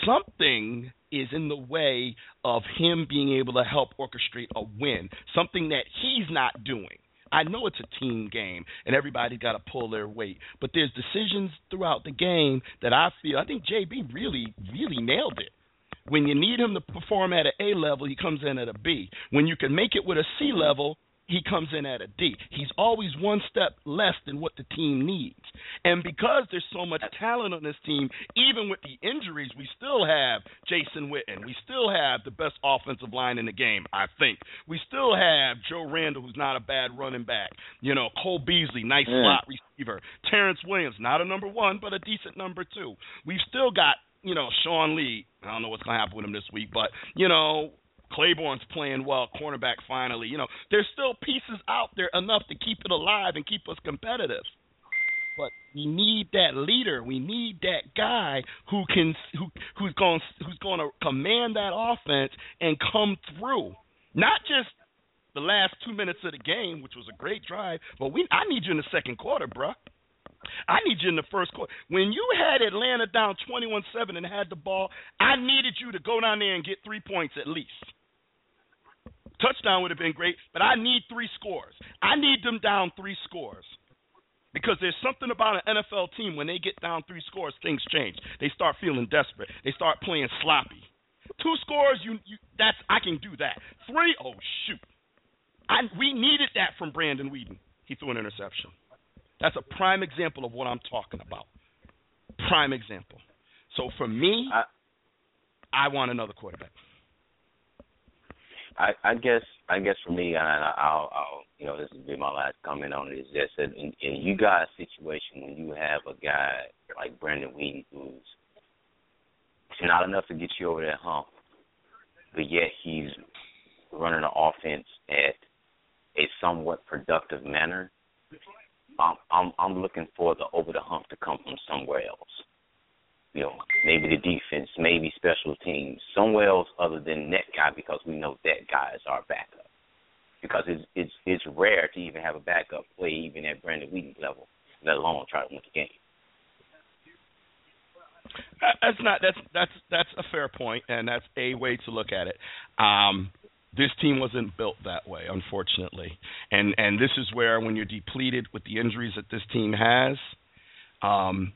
something is in the way of him being able to help orchestrate a win. Something that he's not doing. I know it's a team game and everybody's got to pull their weight, but there's decisions throughout the game that I feel. I think JB really, really nailed it. When you need him to perform at an A level, he comes in at a B. When you can make it with a C level, he comes in at a D. He's always one step less than what the team needs. And because there's so much talent on this team, even with the injuries, we still have Jason Witten. We still have the best offensive line in the game, I think. We still have Joe Randle, who's not a bad running back. You know, Cole Beasley, nice Yeah. slot receiver. Terrance Williams, not a number one, but a decent number two. We've still got you know, Sean Lee, I don't know what's going to happen with him this week, but you know, Claiborne's playing well, cornerback finally. You know, there's still pieces out there enough to keep it alive and keep us competitive. But we need that leader. We need that guy who can who who's going who's going to command that offense and come through. Not just the last two minutes of the game, which was a great drive, but we I need you in the second quarter, bruh. I need you in the first quarter. When you had Atlanta down 21 7 and had the ball, I needed you to go down there and get three points at least. Touchdown would have been great, but I need three scores. I need them down three scores. Because there's something about an NFL team when they get down three scores, things change. They start feeling desperate. They start playing sloppy. Two scores, you, you that's I can do that. Three, oh shoot. I we needed that from Brandon Weeden. He threw an interception. That's a prime example of what I'm talking about. Prime example. So for me, I, I want another quarterback. I, I guess I guess for me, and I'll, I'll you know this will be my last comment on it is just that in, in you guys' situation when you have a guy like Brandon Weeden who's not enough to get you over that hump, but yet he's running an offense at a somewhat productive manner. I'm I'm, I'm looking for the over the hump to come from somewhere else you know, maybe the defense, maybe special teams, somewhere else other than that guy because we know that guy is our backup. Because it's it's it's rare to even have a backup play even at Brandon Weeden's level, let alone try to win the game. That's not that's that's that's a fair point, and that's a way to look at it. Um, this team wasn't built that way, unfortunately, and and this is where when you're depleted with the injuries that this team has, um,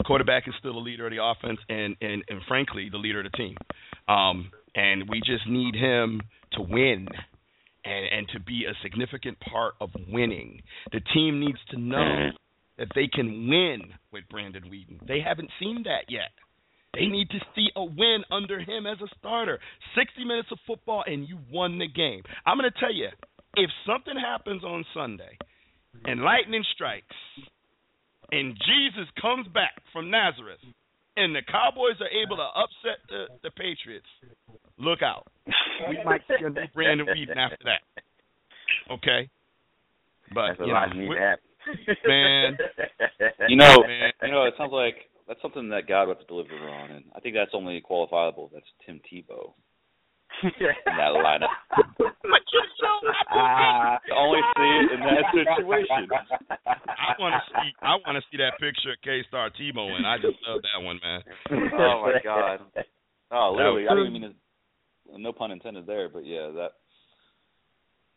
the quarterback is still the leader of the offense and and, and frankly the leader of the team. Um, and we just need him to win and and to be a significant part of winning. The team needs to know that they can win with Brandon Weeden. They haven't seen that yet. They need to see a win under him as a starter. 60 minutes of football and you won the game. I'm going to tell you, if something happens on Sunday and lightning strikes and Jesus comes back from Nazareth and the Cowboys are able to upset the, the Patriots, look out. We might see a new Brandon Weeden after that. Okay? But That's you know, man, you know, man. you know, it sounds like that's something that God would have to deliver on, and I think that's only qualifiable. That's Tim Tebow in that lineup. (laughs) but you so ah, I only see it in that situation. I want to see. I want to see that picture of K Star Tebow, and I just love that one, man. Oh my God. Oh, literally. I didn't mean to. No pun intended there, but yeah, that.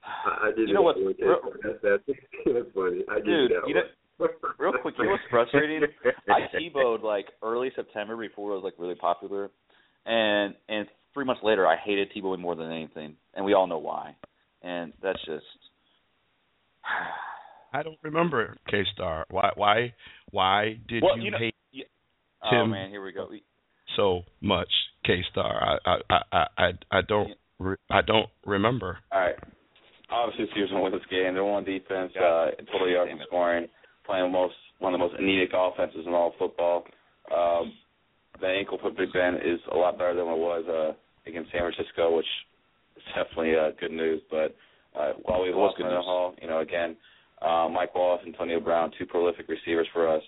I, I did You know what? Real, Real, that's, that's, that's funny. I did dude, that you one. know, real quick, you know what's frustrating? (laughs) I Tebowed like early September before it was like really popular, and and three months later, I hated Tebowing more than anything, and we all know why. And that's just. (sighs) I don't remember K Star. Why? Why? Why did well, you, you know, hate yeah. Tim Oh man, here we go. so much, K Star? I, I, I, I, I don't. Re- I don't remember. All right. Obviously, Steelers going to win this game. They're on defense, uh, totally yards scoring, playing most one of the most anemic offenses in all of football. Um, the ankle for Big Ben is a lot better than what it was uh, against San Francisco, which is definitely uh, good news. But uh, while we lost in the hall, you know, again, uh, Mike Wallace, Antonio Brown, two prolific receivers for us.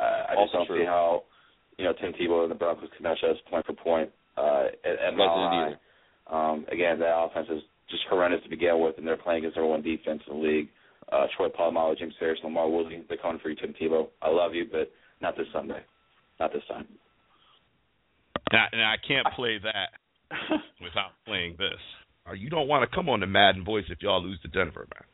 Uh, I just Also don't true. see how, you know, Tim Tebow and the Broncos can match us point for point uh, at, at Mile High. Um, again, that offense is just horrendous to begin with, and they're playing against number one defense in the league. Uh, Troy Polamalu, James Harris, LaMarr Woodley, they're coming for you, Tim Tebow. I love you, but not this Sunday. Not this time. And I, and I can't play that (laughs) without playing this. Or you don't want to come on the Madden voice if y'all lose to Denver, man.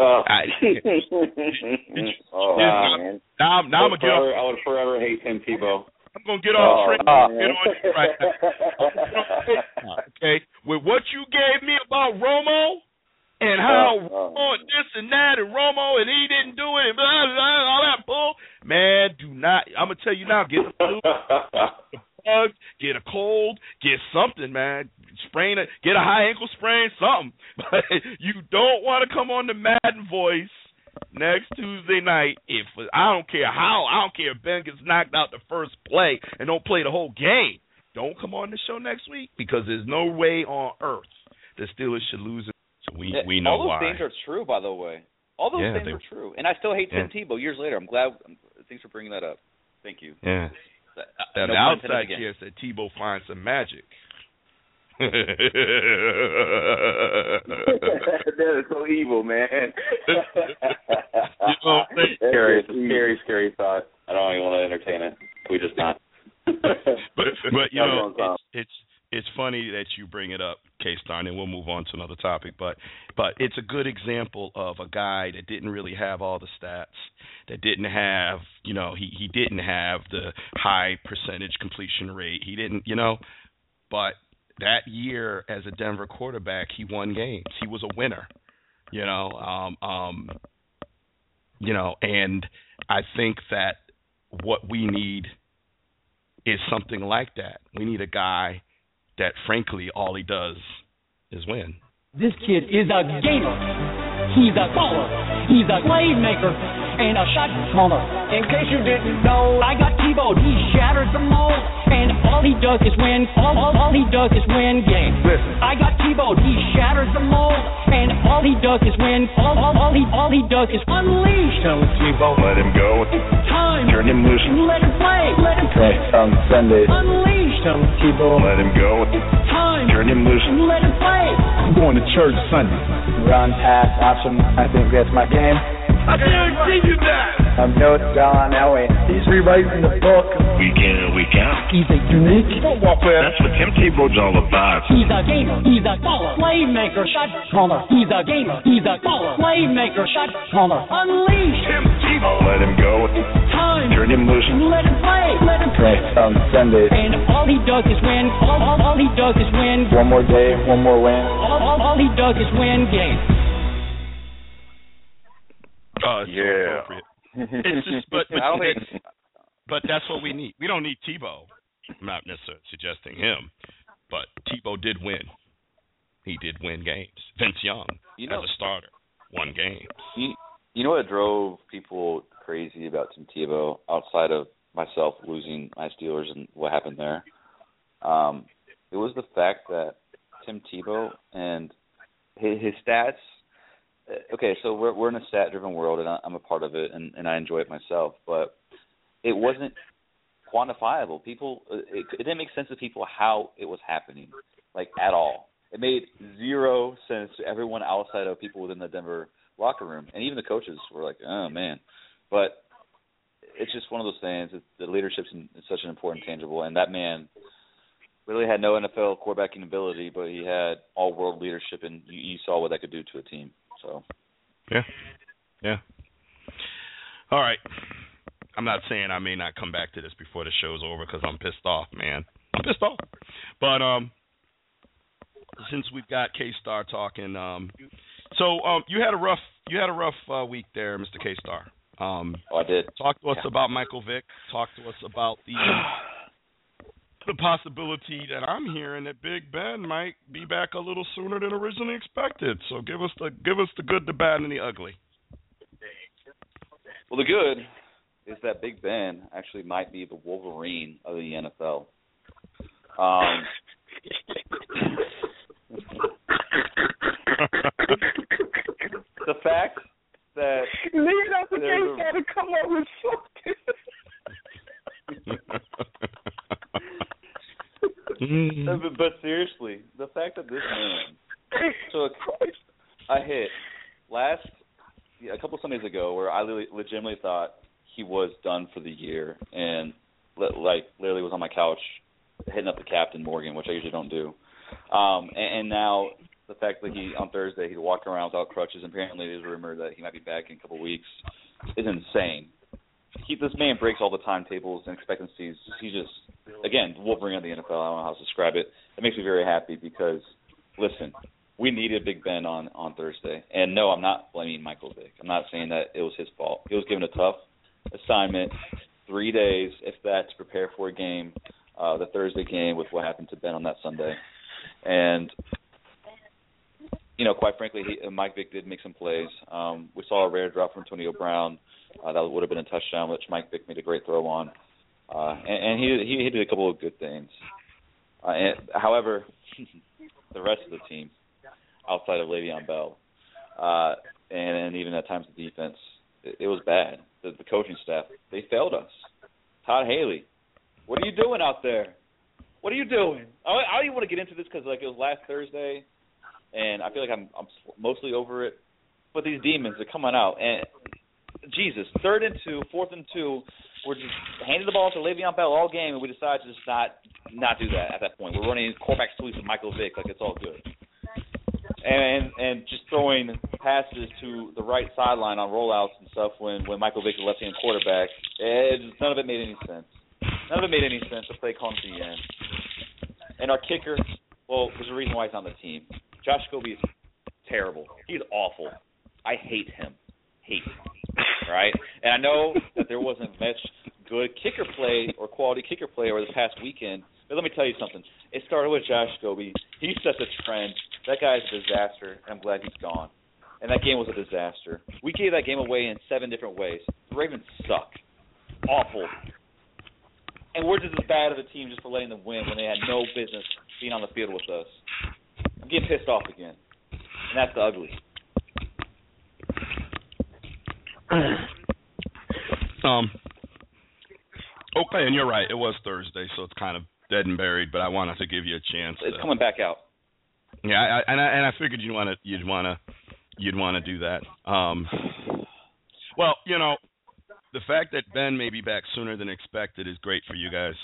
Oh, I- (laughs) oh Yeah, oh, man. Now, I'm- now I gonna get forever, I would forever hate Tim Tebow. I'm gonna get off Oh, track. man. Oh, get on you right now. Okay, with what you gave me about Romo and how Oh, oh. This and that and Romo and he didn't do it and blah blah, blah all that bull. Man, do not. I'm gonna tell you now. Get the flu, (laughs) get a cold, get something, man. Sprain it, get a high ankle sprain, something. (laughs) But you don't want to come on the Madden voice next Tuesday night. If I don't care how, I don't care if Ben gets knocked out the first play and don't play the whole game. don't come on the show next week because there's no way on earth the Steelers should lose. It. So we Yeah, we know all those why. things are true, by the way. All those Yeah, things they- are true, and I still hate Tim Yeah. Tebow years later. I'm glad. Thanks for bringing that up. Thank you. yeah. That no the outside chance that said Tebow finds some magic. that is so evil, man. know, they- scary, it's a scary, scary thought. I don't even want to entertain it. Can we just not? but but you know it's it's it's funny that you bring it up, K Star, and we'll move on to another topic. But but it's a good example of a guy that didn't really have all the stats, that didn't have you know he he didn't have the high percentage completion rate. He didn't you know, but that year as a Denver quarterback, he won games. He was a winner. You know, um um you know, and I think that what we need is something like that. We need a guy that, frankly, all he does is win. This kid is a gamer. He's a baller. He's a playmaker and a shot smaller. In case you didn't know, I got Tebow. He shatters the mold, and all he does is win. All, all, all he does is win games. Listen. I got Tebow. He shatters the mold, and all he does is win. All, all, all he all he does is unleash. Tell Tebow, let him go. It's Time. Turn him loose. Let him play. Let him Okay, on Sunday. unleash. Tell Tebow, let him go. It's Time. Turn him loose. Let him play. I'm going to church Sunday. Run, pass, option. I think that's my game. I guarantee you that. I'm no John Elway. He's rewriting the book. Week in and week out. He's a unique. Football player. That's what Tim Tebow's all about. He's a gamer. He's a baller. Playmaker. Shot caller. He's a gamer. He's a baller. Playmaker. Shot caller. Unleash. Tim Tebow. Let him go. Time. Turn him loose. Let him play. Let him Okay, play. on um, Sunday. And all he does is win. All, all, all he does is win. One more day, one more win. All, all, all he does is win games. Oh, it's Yeah. It's just, but but, (laughs) I don't think. it's- but that's what we need. We don't need Tebow. I'm not necessarily suggesting him, but Tebow did win. He did win games. Vince Young, You know, as a starter, won games. you, you know what drove people crazy about Tim Tebow outside of myself losing my Steelers and what happened there? Um, it was the fact that Tim Tebow and his, his stats. Uh, Okay, so we're we're in a stat-driven world, and I- I'm a part of it, and, and I enjoy it myself. But it wasn't quantifiable. People, uh, it, it didn't make sense to people how it was happening, like at all. It made zero sense to everyone outside of people within the Denver locker room, and even the coaches were like, "Oh man," but it's just one of those things. It, the leadership's in, is such an important tangible, and that man really had no NFL quarterbacking ability, but he had all-world leadership, and you, you saw what that could do to a team. So Yeah. Yeah. All right. I'm not saying I may not come back to this before the show's over because I'm pissed off, man. I'm pissed off. But um, since we've got K Star talking, um, so um, you had a rough you had a rough uh, week there, Mr. K Star. Um, oh, I did. talk to us Yeah. about Michael Vick. Talk to us about the (sighs) the possibility that I'm hearing that Big Ben might be back a little sooner than originally expected. So give us the give us the good, the bad, and the ugly. Well, the good is that Big Ben actually might be the Wolverine of the NFL. Um, (laughs) the fact that Leave out the There's game a- to come up with something. (laughs) (laughs) No, but, but seriously, the fact that this man (laughs) took a hit last yeah, a couple Sundays ago, where I legitimately thought he was done for the year, and li- like literally was on my couch hitting up the captain Morgan, which I usually don't do. Um, and, and now the fact that he on Thursday he walked around without crutches. And Apparently, there's a rumor that he might be back in a couple weeks. Is insane. He, this man breaks all the timetables and expectancies. He just, again, Wolverine of the NFL. I don't know how to describe it. It makes me very happy because, listen, we needed Big Ben on on Thursday, and no, I'm not blaming Michael Vick. I'm not saying that it was his fault. He was given a tough assignment, three days, if that, to prepare for a game, uh, the Thursday game with what happened to Ben on that Sunday, and you know, quite frankly, he, uh, Mike Vick did make some plays. Um, we saw a rare drop from Antonio Brown. Uh, that would have been a touchdown, which Mike Vick made a great throw on. Uh, and, and he he did a couple of good things. Uh, and, however, (laughs) the rest of the team, outside of Le'Veon Bell, uh, and, and even at times the defense, it, it was bad. The, the coaching staff, they failed us. Todd Haley, what are you doing out there? What are you doing? I, I don't even want to get into this because like it was last Thursday, and I feel like I'm I'm mostly over it. But these demons are coming out, and Jesus, third and two, fourth and two, we're just handing the ball to Le'Veon Bell all game, and we decide to just not not do that at that point. We're running quarterback sweeps with Michael Vick like it's all good, and and just throwing passes to the right sideline on rollouts and stuff when when Michael Vick is left-hand quarterback. It, none of it made any sense. None of it made any sense. The play call to the end, and our kicker. Well, there's a reason why he's on the team. Josh Scobee is terrible. He's awful. I hate him. Hate him. Right? And I know that there wasn't much good kicker play or quality kicker play over the past weekend. But let me tell you something. It started with Josh Scobee. He set the trend. That guy's a disaster. I'm glad he's gone. And that game was a disaster. We gave that game away in seven different ways. The Ravens suck. Awful. And we're just as bad of a team just for letting them win when they had no business being on the field with us. I'm getting pissed off again. And that's the ugly. (clears throat) Um. Okay, and you're right. It was Thursday, so it's kind of dead and buried. But I wanted to give you a chance. It's to, coming back out. Yeah, I, and I and I figured you'd want to you'd want to you'd want to do that. Um. Well, you know, the fact that Ben may be back sooner than expected is great for you guys.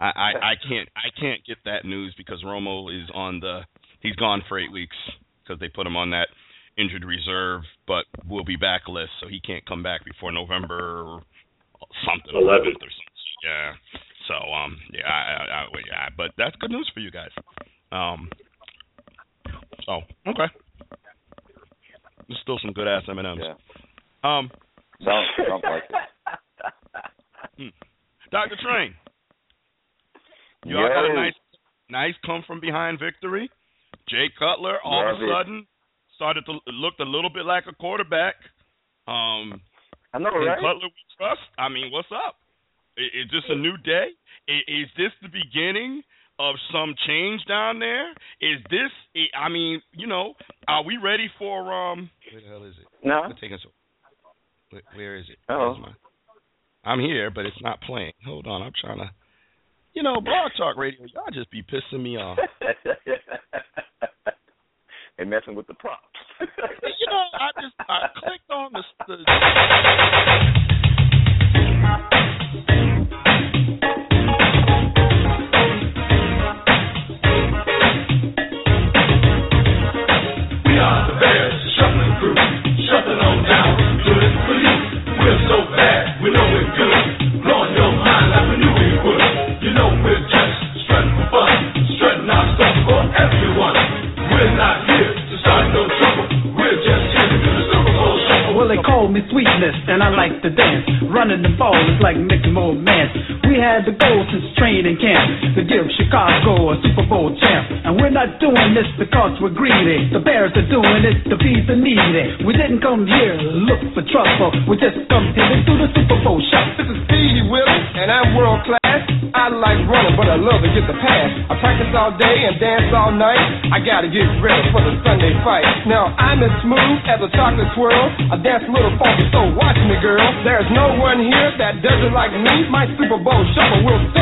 I, I, (laughs) I can't I can't get that news because Romo is on the he's gone for eight weeks because they put him on that injured reserve, but will be back list, so he can't come back before November or something. 11th. or something. Yeah. So um yeah I, I, I yeah but that's good news for you guys. Um. So okay. There's still some good ass M and M's. Yeah. Um. Sounds, like it. (laughs) Dr. Train. You all got a nice, nice come from behind victory. Jay Cutler all of a sudden started to looked a little bit like a quarterback. Um, I know, and right? Cutler we trust. I mean, what's up? I- Is this a new day? I- Is this the beginning of some change down there? Is this? I mean, you know, are we ready for um? Where the hell is it? No. It's taking so. Where, where is it? Oh. I'm here, but it's not playing. Hold on, I'm trying to. You know, Blog Talk Radio, y'all just be pissing me off. (laughs) and messing with the props. (laughs) you know, I just I clicked on the. the gotta get ready for the Sunday fight. Now I'm as smooth as a chocolate swirl. I dance a little funky, so watch me, girl. There's no one here that does it like me. My Super Bowl shuffle will set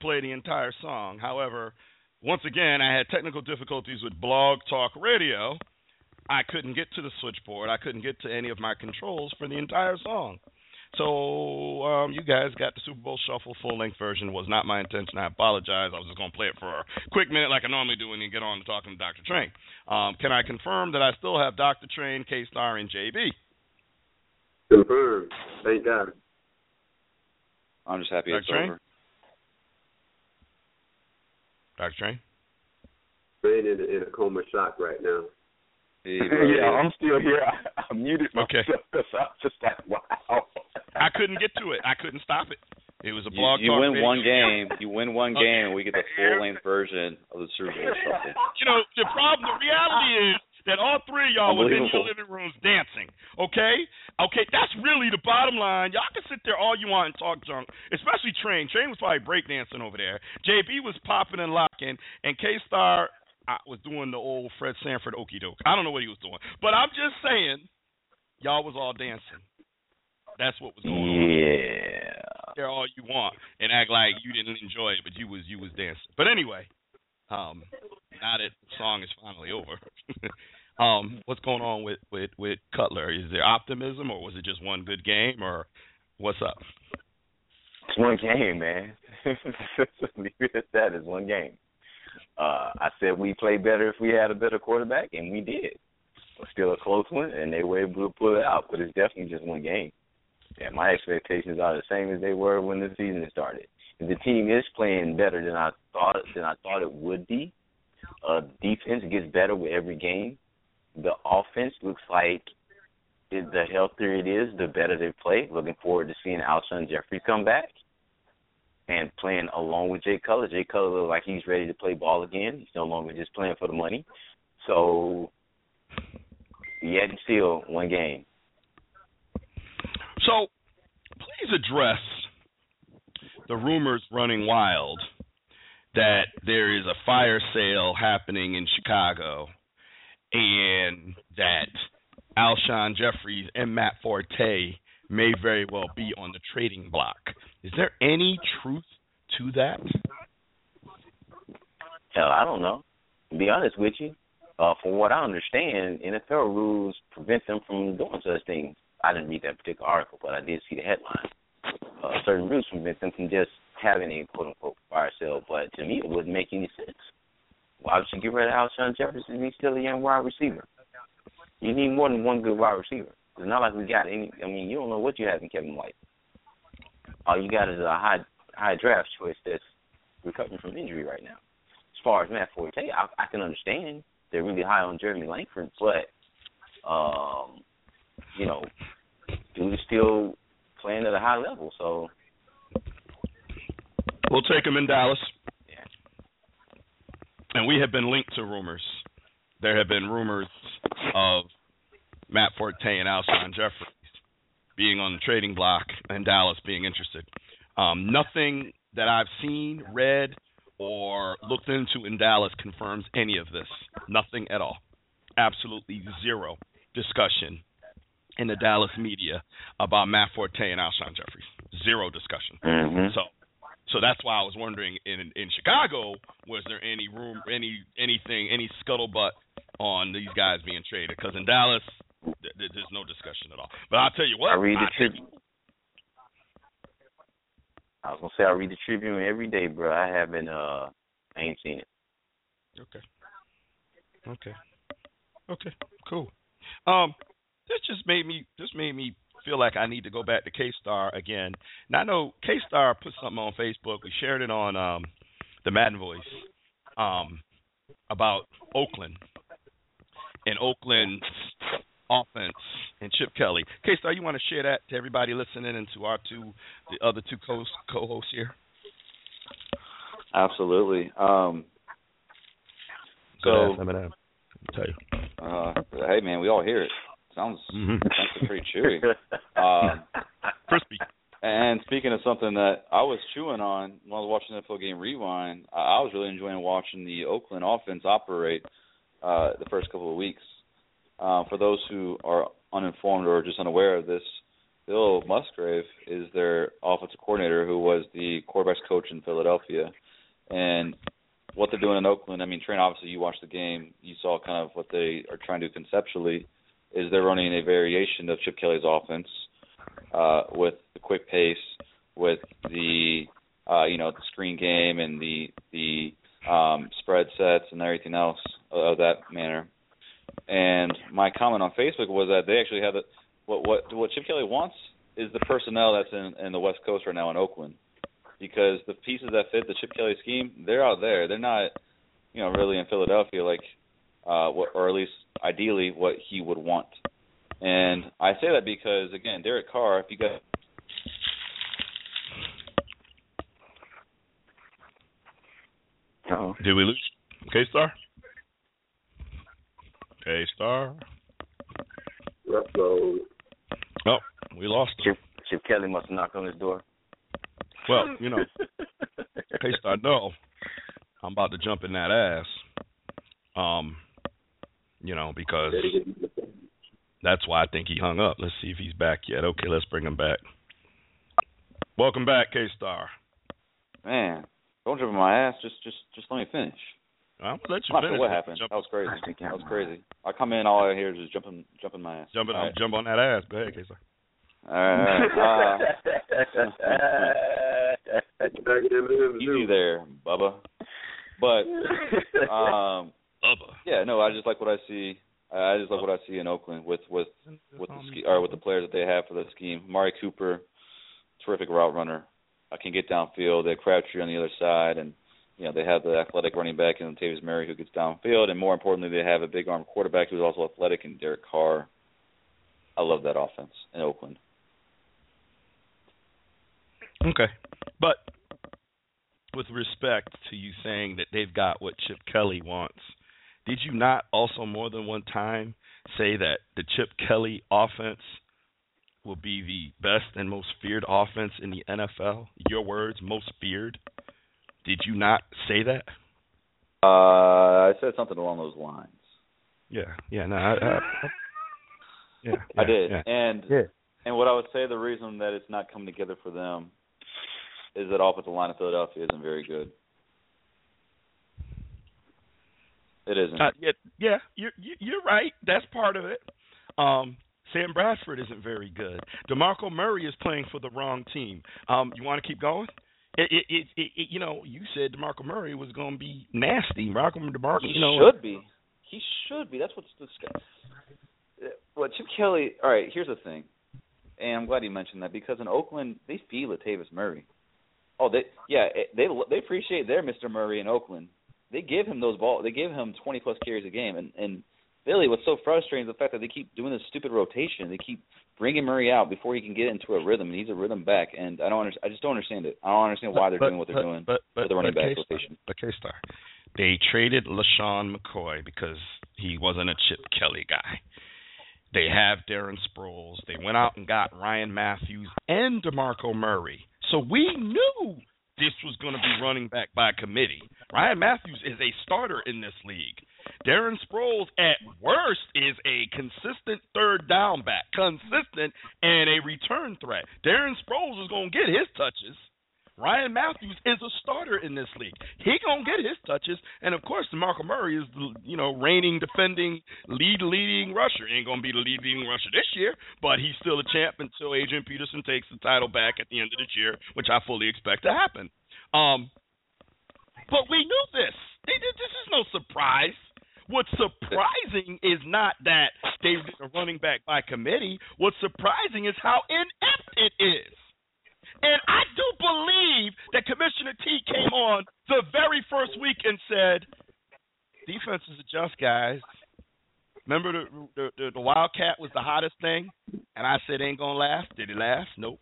play the entire song. However, once again, I had technical difficulties with Blog Talk Radio. I couldn't get to the switchboard. I couldn't get to any of my controls for the entire song. So um, you guys got the Super Bowl Shuffle full length version. Was not my intention. I apologize. I was just gonna play it for a quick minute, like I normally do, and then get on to talking to Doctor Train. Um, can I confirm that I still have Doctor Train, K Star, and JB? Confirmed. Thank God. I'm just happy Dr. it's Train? over. Dr. Train? Brain in, in a coma shock right now. Hey, (laughs) yeah, I'm still here. I, I muted okay. myself (laughs) I just like, wow. I couldn't get to it. I couldn't stop it. It was a blog. You, you win one game. You win one game, okay. and we get the full length version of the Super Bowl. You know the problem. The reality is that all three of y'all was in your living rooms dancing. Okay, Okay, that's really the bottom line. Y'all can sit there all you want and talk junk, especially Train. Train was probably breakdancing over there. JB was popping and locking, and K Star was doing the old Fred Sanford okey doke. I don't know what he was doing, but I'm just saying, y'all was all dancing. That's what was going on. Yeah. There all you want and act like you didn't enjoy it, but you was you was dancing. But anyway, um, now that the song is finally over, (laughs) Um, what's going on with with with Cutler? Is there optimism, or was it just one good game, or what's up? It's one game, man. Leave it at that. It's one game. Uh, I said we play better if we had a better quarterback, and we did. It's still a close one, and they were able to pull it out. But it's definitely just one game. And my expectations are the same as they were when the season started. The team is playing better than I thought than I thought it would be, uh, defense gets better with every game. The offense looks like the healthier it is, the better they play. Looking forward to seeing Alshon Jeffery come back and playing along with Jay Cutler. Jay Cutler looks like he's ready to play ball again. He's no longer just playing for the money. So, yet and still one game. So, please address the rumors running wild that there is a fire sale happening in Chicago and that Alshon Jeffries and Matt Forte may very well be on the trading block. Is there any truth to that? Hell, I don't know. To be honest with you, uh, from what I understand, NFL rules prevent them from doing such things. I didn't read that particular article, but I did see the headline. Uh, certain rules prevent them from just having a quote unquote fire sale, but to me it wouldn't make any sense. Why would you get rid of Alshon Jefferson? He's still a young wide receiver. You need more than one good wide receiver. It's not like we got any. I mean, you don't know what you have in Kevin White. All you got is a high high draft choice that's recovering from injury right now. As far as Matt Forte, I, I can understand they're really high on Jeremy Langford, but um, you know, dude is still playing at a high level. So we'll take him in Dallas. And we have been linked to rumors. There have been rumors of Matt Forte and Alshon Jeffries being on the trading block and Dallas being interested. Um, nothing that I've seen, read, or looked into in Dallas confirms any of this. Nothing at all. Absolutely zero discussion in the Dallas media about Matt Forte and Alshon Jeffries. Zero discussion. Mm-hmm. So so that's why I was wondering in in Chicago was there any room any anything any scuttlebutt on these guys being traded because in Dallas th- th- there's no discussion at all. But I'll tell you what I read the Tribune. I was gonna say I read the Tribune every day, bro. I haven't. Uh, I ain't seen it. Okay. Okay. Okay. Cool. Um, this just made me this made me feel like I need to go back to K Star again. Now I know K Star put something on Facebook. We shared it on um the Madden Voice um about Oakland and Oakland's offense and Chip Kelly. K Star, you want to share that to everybody listening and to our two the other two co co-hosts here? Absolutely. Um, so, ass Eminem. I'll tell you. uh, hey man, we all hear it. Sounds Mhm. sounds pretty cheery. (laughs) Um, Crispy. And speaking of something that I was chewing on when I was watching the NFL game rewind, I I was really enjoying watching the Oakland offense operate uh, the first couple of weeks. Uh, for those who are uninformed or just unaware of this, Bill Musgrave is their offensive coordinator, who was the quarterbacks coach in Philadelphia. And what they're doing in Oakland, I mean, Trent, obviously you watched the game, you saw kind of what they are trying to do conceptually. Is they're running a variation of Chip Kelly's offense uh, with the quick pace, with the uh, you know the screen game and the the um, spread sets and everything else of that manner. And my comment on Facebook was that they actually have the what what what Chip Kelly wants is the personnel that's in in the West Coast right now in Oakland, because the pieces that fit the Chip Kelly scheme they're out there. They're not you know really in Philadelphia like uh, what, or at least ideally what he would want. And I say that because again, Derek Carr, if you got Oh. Did we lose K Star? K Star. Upload. Oh, we lost him. Chip, Chip Kelly must knock on his door. Well, you know, K Star, no. I'm about to jump in that ass. Um, you know, because that's why I think he hung up. Let's see if he's back yet. Okay, let's bring him back. Welcome back, K Star. man, don't jump in my ass. Just just just let me finish. I'm gonna let you I'm not finish. sure what it. happened. Jump, That was crazy. (laughs) That was crazy. I come in, all I hear is just jumping, jumping my ass. jumping, All right. jump on that ass. Go ahead, Kayser. All right. Uh, (laughs) easy there, Bubba. But (laughs) um, Bubba. yeah, no, I just like what I see. I just like what I see in Oakland with with with the ski, or with the players that they have for the scheme. Mari Cooper, terrific route runner. I can get downfield. They have Crabtree on the other side, and you know they have the athletic running back in Tavis Murray who gets downfield, and more importantly, they have a big arm quarterback who's also athletic in Derek Carr. I love that offense in Oakland. Okay, but with respect to you saying that they've got what Chip Kelly wants, did you not also more than one time say that the Chip Kelly offense will be the best and most feared offense in the NFL? Your words, most feared. Did you not say that? Uh, I said something along those lines. Yeah, yeah, no, I, I, (laughs) yeah, I did, yeah. and Yeah. and what I would say the reason that it's not coming together for them is that offensive line of Philadelphia isn't very good. It isn't. Uh, yeah, yeah, you're you- you're right. That's part of it. Um, Sam Bradford isn't very good. Demarco Murray is playing for the wrong team. Um, you want to keep going? It, it, it, it, it, you know, you said Demarco Murray was going to be nasty. Demarco, Demarco, he you know, should be. He should be. That's what's disgusting. Well, Chip Kelly. All right. Here's the thing, and I'm glad you mentioned that because in Oakland they feel Latavius Murray. Oh, they yeah they they appreciate their Mr. Murray in Oakland. They give him those ball. They give him 20 plus carries a game, and and Philly. What's so frustrating is the fact that they keep doing this stupid rotation. They keep bringing Murray out before he can get into a rhythm, and he's a rhythm back. And I don't. Under, I just don't understand it. I don't understand why they're but, doing what they're but, doing but, but, with the running back K-Star, rotation. But K-Star, they traded LeSean McCoy because he wasn't a Chip Kelly guy. They have Darren Sproles. They went out and got Ryan Mathews and DeMarco Murray. So we knew this was going to be running back by committee. Ryan Mathews is a starter in this league. Darren Sproles, at worst, is a consistent third down back, consistent and a return threat. Darren Sproles is going to get his touches. Ryan Mathews is a starter in this league. He gonna get his touches, and of course, DeMarco Murray is the you know reigning, defending, lead leading rusher. Ain't gonna be the lead leading rusher this year, but he's still a champ until Adrian Peterson takes the title back at the end of this year, which I fully expect to happen. Um, but we knew this. This is no surprise. What's surprising is not that they did a running back by committee. What's surprising is how inept it is. And I do believe that Commissioner T came on the very first week and said, "Defenses adjust, guys." Remember the the, the the Wildcat was the hottest thing, and I said, "Ain't gonna last. Did it last? Nope.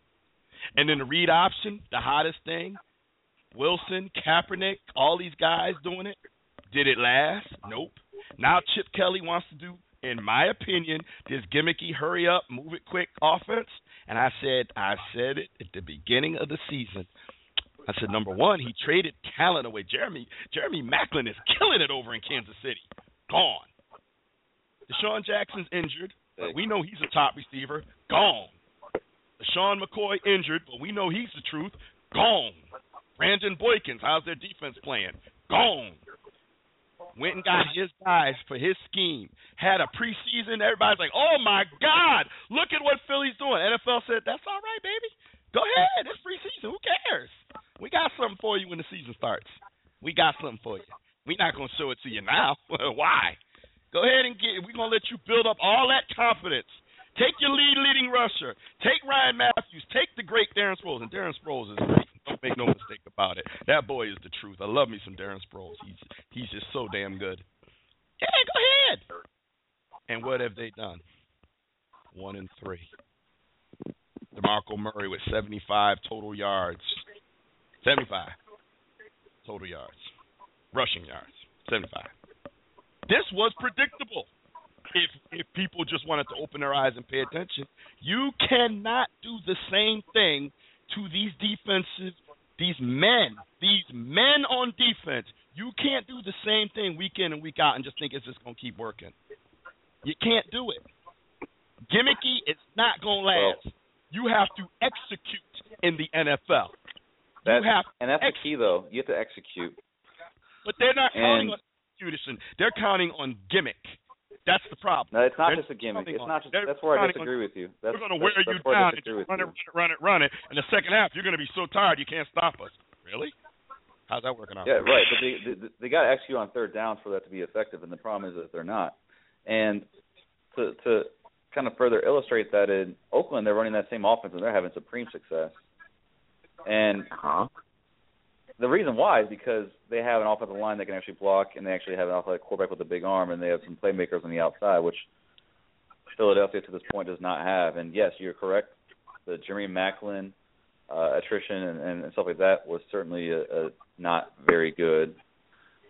And then the read option, the hottest thing. Wilson, Kaepernick, all these guys doing it. Did it last? Nope. Now Chip Kelly wants to do, in my opinion, this gimmicky hurry up, move it quick offense. And I said, I said it at the beginning of the season. I said, number one, he traded talent away. Jeremy Jeremy Maclin is killing it over in Kansas City. Gone. DeSean Jackson's injured, but we know he's a top receiver. Gone. Deshaun McCoy injured, but we know he's the truth. Gone. Brandon Boykins, how's their defense playing? Gone. Went and got his guys for his scheme. Had a preseason. Everybody's like, "Oh my God, look at what Philly's doing." NFL said, "That's all right, baby. Go ahead. It's preseason. Who cares? We got something for you when the season starts. We got something for you. We're not gonna show it to you now. (laughs) Why? Go ahead and get. it. We're gonna let you build up all that confidence. Take your lead leading rusher. Take Ryan Mathews. Take the great Darren Sproles. And Darren Sproles is great. Don't make no mistake about it. That boy is the truth. I love me some Darren Sproles. He's he's just so damn good. Yeah, go ahead. And what have they done? One and three. DeMarco Murray with 75 total yards. 75 total yards. Rushing yards. 75. This was predictable. If if people just wanted to open their eyes and pay attention, you cannot do the same thing to these defensive these men, these men on defense. You can't do the same thing week in and week out and just think it's just gonna keep working. You can't do it. Gimmicky, it's not gonna last. you have to execute in the NFL. That's, you have and that's the key, though. You have to execute. but they're not counting on execution. They're counting on gimmick. That's the problem. No, it's not They're just a gimmick. It's not just. they're That's where I counting on- disagree with you. That's, We're going to wear that's you where down and disagree run it, run it, run it, run it. In the second half, you're going to be so tired you can't stop us. Really? How's that working out? Yeah, right. But they they, they got to execute on third down for that to be effective, and the problem is that they're not. And to to kind of further illustrate that, in Oakland, they're running that same offense and they're having supreme success. And uh-huh. The reason why is because they have an offensive line that can actually block, and they actually have an offensive quarterback with a big arm, and they have some playmakers on the outside, which Philadelphia to this point does not have. And yes, you're correct. The Jeremy Maclin uh, attrition and, and stuff like that was certainly a, a not very good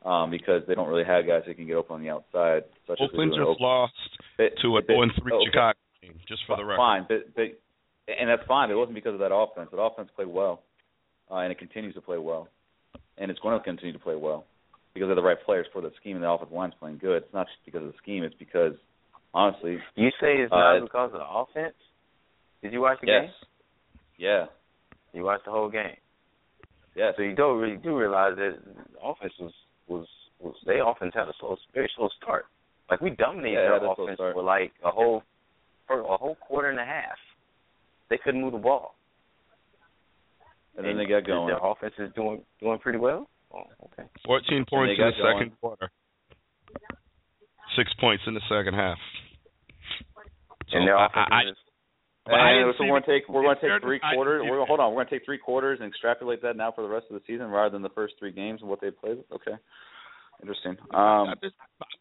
um, because they don't really have guys that can get open on the outside. Such Oakland as they do in just lost to a they- 0 and 3 okay. Chicago team, just for the record. Fine, but but and that's fine. It wasn't because of that offense. That offense played well, uh, and it continues to play well, and it's going to continue to play well because they're the right players for the scheme, and the offensive line's playing good. It's not just because of the scheme. It's because honestly, You say it's Uh, not because of the offense? Did you watch the yes, game? yeah, You watched the whole game. yes. So you don't really do realize that the offense was was was their offense had a slow, very slow start. Like we dominated Yeah, their had a slow offense for like a whole for a whole quarter and a half. They couldn't move the ball. And then they got going. Their offense is doing doing pretty well. Oh, okay. 14 points in the going. second quarter. Six points in the second half. So and their I, offense I, is I And didn't so we're gonna take we're gonna take three quarters. see We're gonna, hold on. We're gonna take three quarters and extrapolate that now for the rest of the season rather than the first three games and what they played. Okay, interesting. Um, just-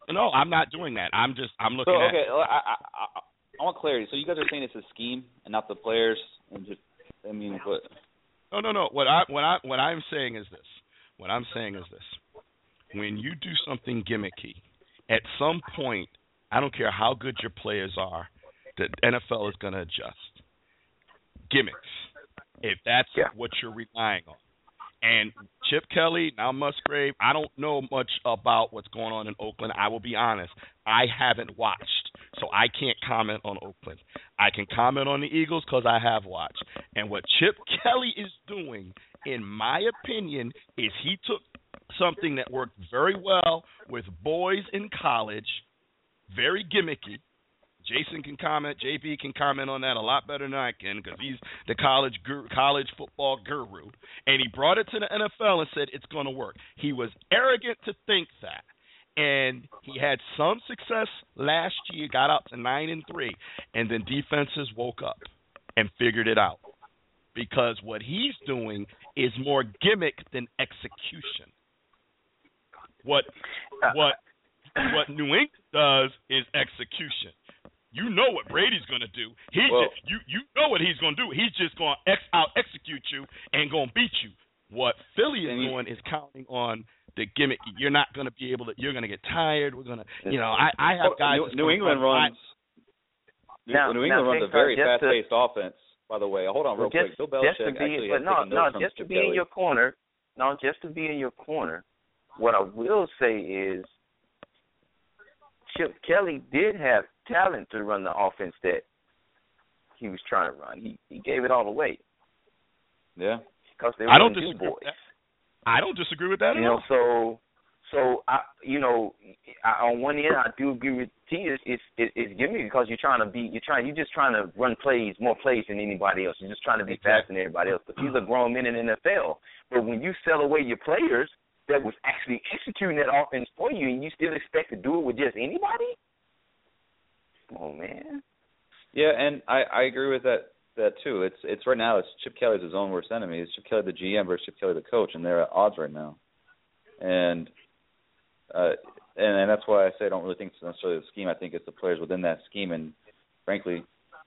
no, I'm not doing that. I'm just I'm so looking at okay, I, I, I, I want clarity. So you guys are saying it's a scheme and not the players, and just I mean, but No, no, no. What I what I what I'm saying is this. What I'm saying is this. When you do something gimmicky, at some point, I don't care how good your players are, the NFL is going to adjust. Gimmicks. If that's Yeah. what you're relying on. And Chip Kelly, now Musgrave, I don't know much about what's going on in Oakland. I will be honest. I haven't watched, so I can't comment on Oakland. I can comment on the Eagles because I have watched. And what Chip (laughs) Kelly is doing, in my opinion, is he took something that worked very well with boys in college, very gimmicky. Jason can comment, JB can comment on that a lot better than I can because he's the college guru, college football guru, and he brought it to the NFL and said it's going to work. He was arrogant to think that, and he had some success last year, got up to nine and three, and then defenses woke up and figured it out because what he's doing is more gimmick than execution. What what what New England does is execution. You know what Brady's going to do. He Well- just, you you know what he's going to do. He's just going to ex, out execute you and going to beat you. What Philly is And doing is counting on the gimmick. You're not going to be able to. You're going to get tired. We're going to. You know, I I have guys. New, New England run runs. New, Now- New now, England runs a very fast-paced offense. By the way, hold on real just, quick. Bill just Belichick to be, actually but has no, taken no, notes from just to Chip be in your corner. No, just to be in your corner. What I will say is, Chip Kelly did have talent to run the offense that he was trying to run. He he gave it all away Yeah. because they were I don't disagree. boys. I don't disagree with that You at know, all. so so I, you know, I, on one end I do agree with T. It's it's it, it's giving because you're trying to be you're trying you're just trying to run plays more plays than anybody else. You're just trying to be faster than everybody else. But these are grown men in the NFL. But when you sell away your players that was actually executing that offense for you, and you still expect to do it with just anybody, come on, man. Yeah, and I I agree with that that too. It's it's right now it's Chip Kelly's his own worst enemy. It's Chip Kelly the GM versus Chip Kelly the coach, and they're at odds right now. And uh and, and that's why I say I don't really think it's necessarily the scheme. I think it's the players within that scheme, and frankly,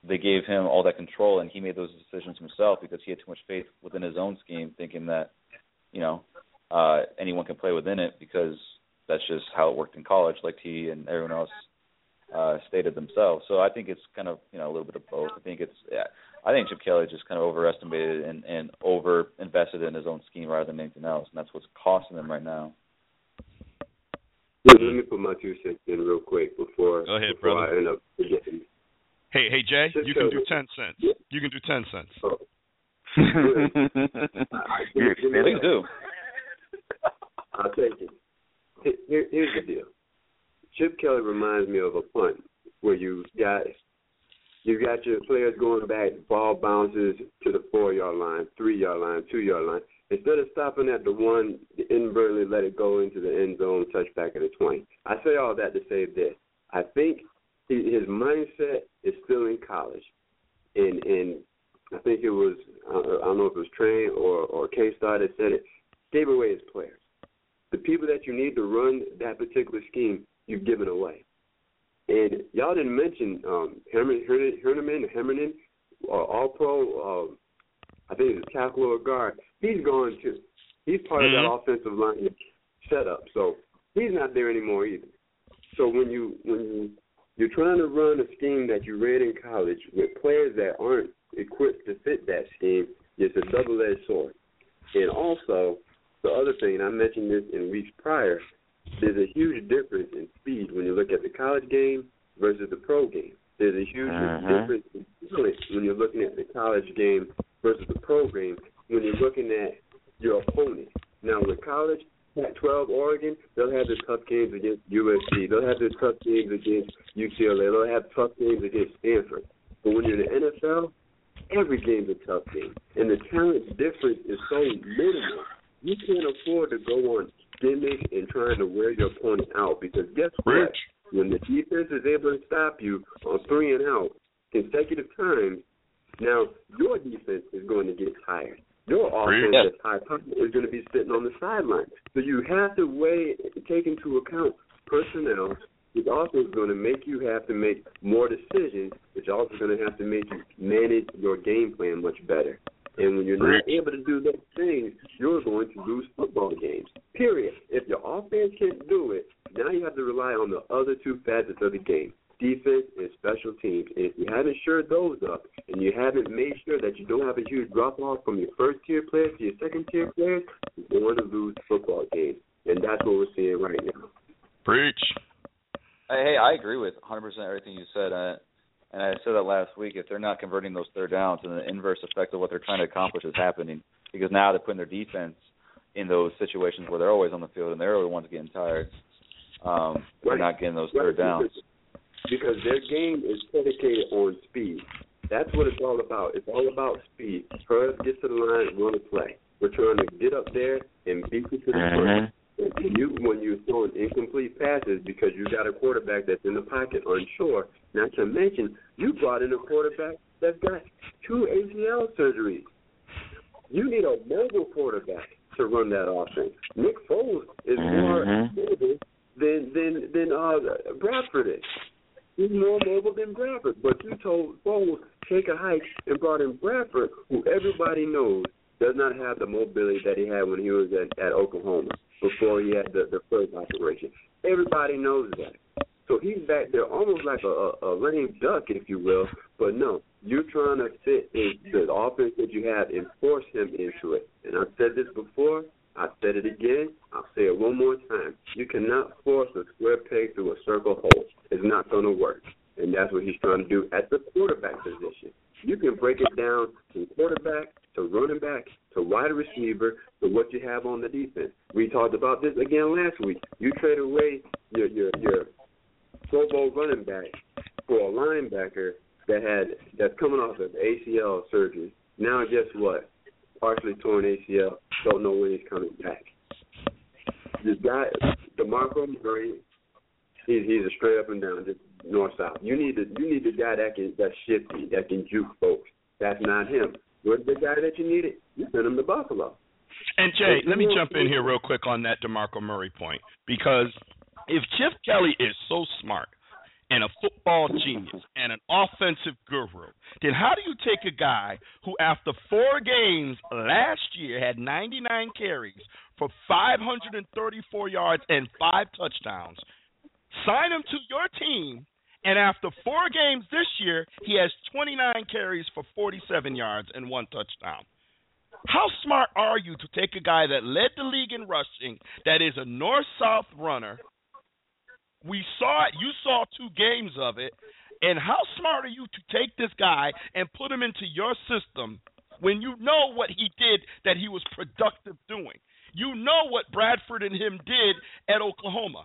they gave him all that control, and he made those decisions himself because he had too much faith within his own scheme, thinking that you know uh anyone can play within it because that's just how it worked in college, like he and everyone else uh stated themselves. So I think it's kind of you know a little bit of both. I think it's yeah, I think Chip Kelly just kind of overestimated and and over invested in his own scheme rather than anything else, and that's what's costing them right now. Let me put my two cents in real quick before, Go ahead, before brother. I end up forgetting. Hey, hey, Jay, Just you can do ten cents. You can do ten cents. Oh. (laughs) You're Give me expensive. Please do. I'll take it. here, here's the deal. Chip Kelly reminds me of a punt where you got you got your players going back, ball bounces to the four yard line, three yard line, two yard line. Instead of stopping at the one, inadvertently let it go into the end zone, touchback at the twenty. I say all that to say this. I think he, his mindset is still in college, and and I think it was uh, uh, I don't know if it was Train or or K Star that said it. Gave away his players. The people that you need to run that particular scheme, you've given away. And y'all didn't mention um, Herman, Herman, Herman, uh, All Pro. Uh, I think it's a tackle or guard. He's gone too. He's part mm-hmm. of that offensive line setup. So he's not there anymore either. So when you when you you're trying to run a scheme that you read in college with players that aren't equipped to fit that scheme, it's a double-edged sword. And also, the other thing, I mentioned this in weeks prior, there's a huge difference in speed when you look at the college game versus the pro game. There's a huge Uh-huh. difference in feeling when you're looking at the college game versus the pro game when you're looking at your opponent. Now, with college, Pac-12 Oregon, they'll have their tough games against USC. They'll have their tough games against UCLA. They'll have tough games against Stanford. But when you're in the NFL, every game's a tough game, and the talent difference is so minimal. You can't afford to go on gimmicks and trying to wear your opponent out because guess what? When the defense is able to stop you on three and out consecutive times, now your defense is going to get tired. Your offense Yeah. that's high power is going to be sitting on the sideline. So you have to weigh, take into account personnel, which also is going to make you have to make more decisions, which also is going to have to make you manage your game plan much better. And when you're not able to do those things, you're going to lose football games. Period. If your offense can't do it, now you have to rely on the other two facets of the game defense and special teams. And if you haven't shored those up and you haven't made sure that you don't have a huge drop off from your first tier players to your second tier players, you're going to lose football games. And that's what we're seeing right now. Preach. Hey, hey, I agree with 100% everything you said. Uh, and I said that last week. If they're not converting those third downs, then the inverse effect of what they're trying to accomplish is happening. Because now they're putting their defense in those situations where they're always on the field and they're the ones getting tired. Um, they're Right. not getting those Right, third downs. Because, because their game is predicated on speed. That's what it's all about. It's all about speed. First, get to the line, run a play. We're trying to get up there and beat you to the front. And you, when you're throwing incomplete passes because you got a quarterback that's in the pocket unsure, not to mention you brought in a quarterback that's got two ACL surgeries. You need a mobile quarterback to run that offense. Nick Foles is more Mhm. mobile than than than uh Bradford is. He's more mobile than Bradford. But you told Foles take a hike and brought in Bradford, who everybody knows does not have the mobility that he had when he was at, at Oklahoma before he had the the first operation. Everybody knows that. So he's back there almost like a, a, a lame duck, if you will. But no, you're trying to fit in the offense that you have and force him into it. And I've said this before. I've said it again. I'll say it one more time. You cannot force a square peg through a circle hole. It's not going to work. And that's what he's trying to do at the quarterback position. You can break it down from quarterback to running back to wide receiver to what you have on the defense. We talked about this again last week. You trade away your your your Pro Bowl running back for a linebacker that had that's coming off of ACL surgery. Now guess what? Partially torn ACL. Don't know when he's coming back. The guy, DeMarco Murray, he's he's a straight up and down, just north south. You need the you need the guy that can that's shifty, that can juke folks. That's not him. Where's the guy that you needed? You sent him to Buffalo. And Jay, let me jump in here real quick on that DeMarco Murray point because if Chip Kelly is so smart and a football genius and an offensive guru, then how do you take a guy who, after four games last year, had 99 carries for 534 yards and five touchdowns, sign him to your team, and after four games this year, he has 29 carries for 47 yards and one touchdown? How smart are you to take a guy that led the league in rushing, that is a north south runner? We saw it, you saw two games of it. And how smart are you to take this guy and put him into your system when you know what he did that he was productive doing? You know what Bradford and him did at Oklahoma.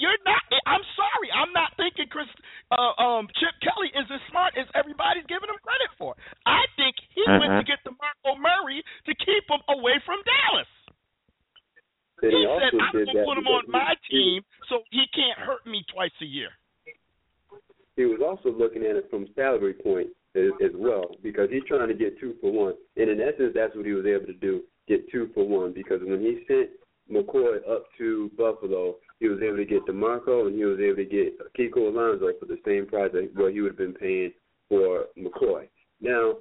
You're not. I'm sorry. I'm not thinking Chris uh, um, Chip Kelly is as smart as everybody's giving him credit for. I think he Uh-huh. went to get DeMarco Murray to keep him away from Dallas. Then He he said, "I'm gonna put him on my team so he can't hurt me twice a year." he was also looking at it from salary point as, as well because he's trying to get two for one. And in essence, that's what he was able to do, get two for one. Because when he sent McCoy up to Buffalo, he was able to get DeMarco and he was able to get Kiko Alonso for the same that what he would have been paying for McCoy. Now,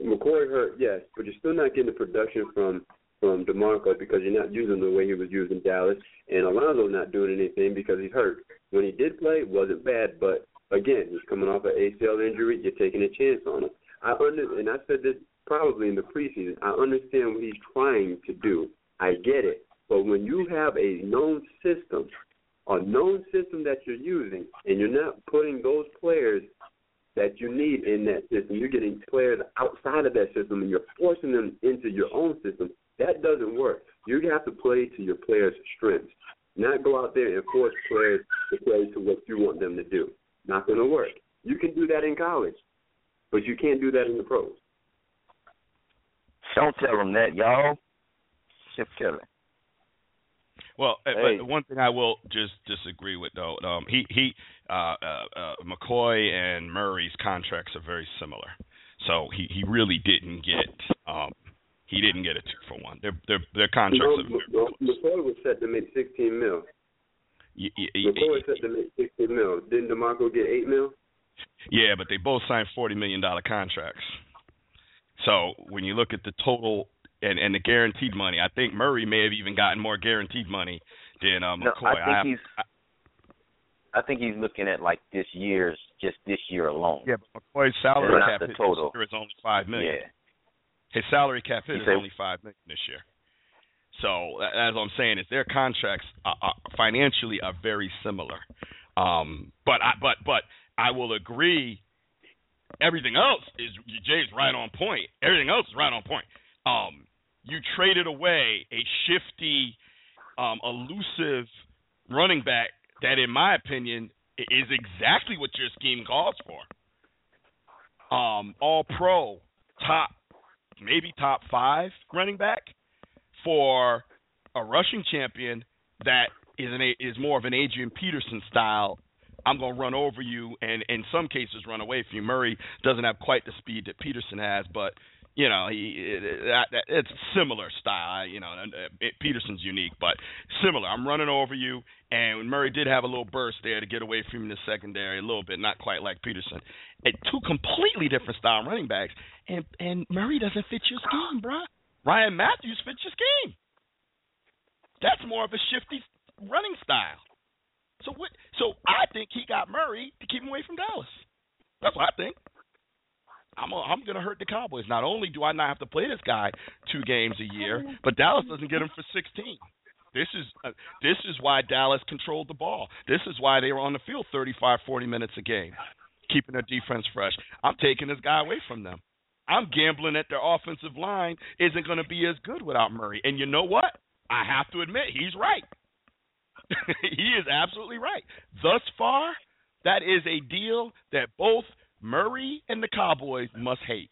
McCoy hurt, yes, but you're still not getting the production from from DeMarco because you're not using the way he was using Dallas, and Alonso's not doing anything because he's hurt. When he did play, it wasn't bad, but again, he's coming off an ACL injury. You're taking a chance on him. I under and I said this probably in the preseason. I understand what he's trying to do. I get it, but when you have a known system, a known system that you're using, and you're not putting those players that you need in that system, you're getting players outside of that system, and you're forcing them into your own system. That doesn't work. You have to play to your players' strengths, not go out there and force players to play to what you want them to do. Not going to work. You can do that in college, but you can't do that in the pros. Don't tell them that, y'all. Chip Kelly. Well, uh, Hey. but one thing I will just disagree with though, um, he he uh, uh, uh, McCoy and Murray's contracts are very similar, so he he really didn't get um he didn't get a two for one. Their their their contracts No, are very no, McCoy was set to make 16 mil. y- y- y- McCoy was set to make 16 mil. Didn't DeMarco get 8 mil? Yeah, but they both signed forty million dollar contracts. So when you look at the total and and the guaranteed money, I think Murray may have even gotten more guaranteed money than No, McCoy. I think he's. I think he's looking at like this year's, just this year alone. Yeah, but McCoy's salary cap hit total. this year is only five million. Yeah. His salary cap hit is say- only five million this year. So as I'm saying, is their contracts are, are financially are very similar. Um, but I but but I will agree. Everything else is Jay's right on point. Everything else is right on point. Um, you traded away a shifty, um, elusive running back that, in my opinion, is exactly what your scheme calls for. Um, all pro, top, maybe top five running back for a rushing champion that is an is more of an Adrian Peterson style. I'm gonna run over you and in some cases run away from you. Murray doesn't have quite the speed that Peterson has, but you know he it, that, it's similar style. You know, uh, it, Peterson's unique, but similar. I'm running over you, and Murray did have a little burst there to get away from in the secondary a little bit, not quite like Peterson. And two completely different style running backs, and and Murray doesn't fit your scheme, bruh. Ryan Mathews fits your scheme. That's more of a shifty running style. So what? So I think he got Murray to keep him away from Dallas. That's what I think. I'm a, I'm gonna hurt the Cowboys. Not only do I not have to play this guy two games a year, but Dallas doesn't get him for 16. This is uh, this is why Dallas controlled the ball. This is why they were on the field 35, 40 minutes a game, keeping their defense fresh. I'm taking this guy away from them. I'm gambling that their offensive line isn't going to be as good without Murray. And you know what? I have to admit, he's right. (laughs) he is absolutely right. Thus far, that is a deal that both Murray and the Cowboys must hate.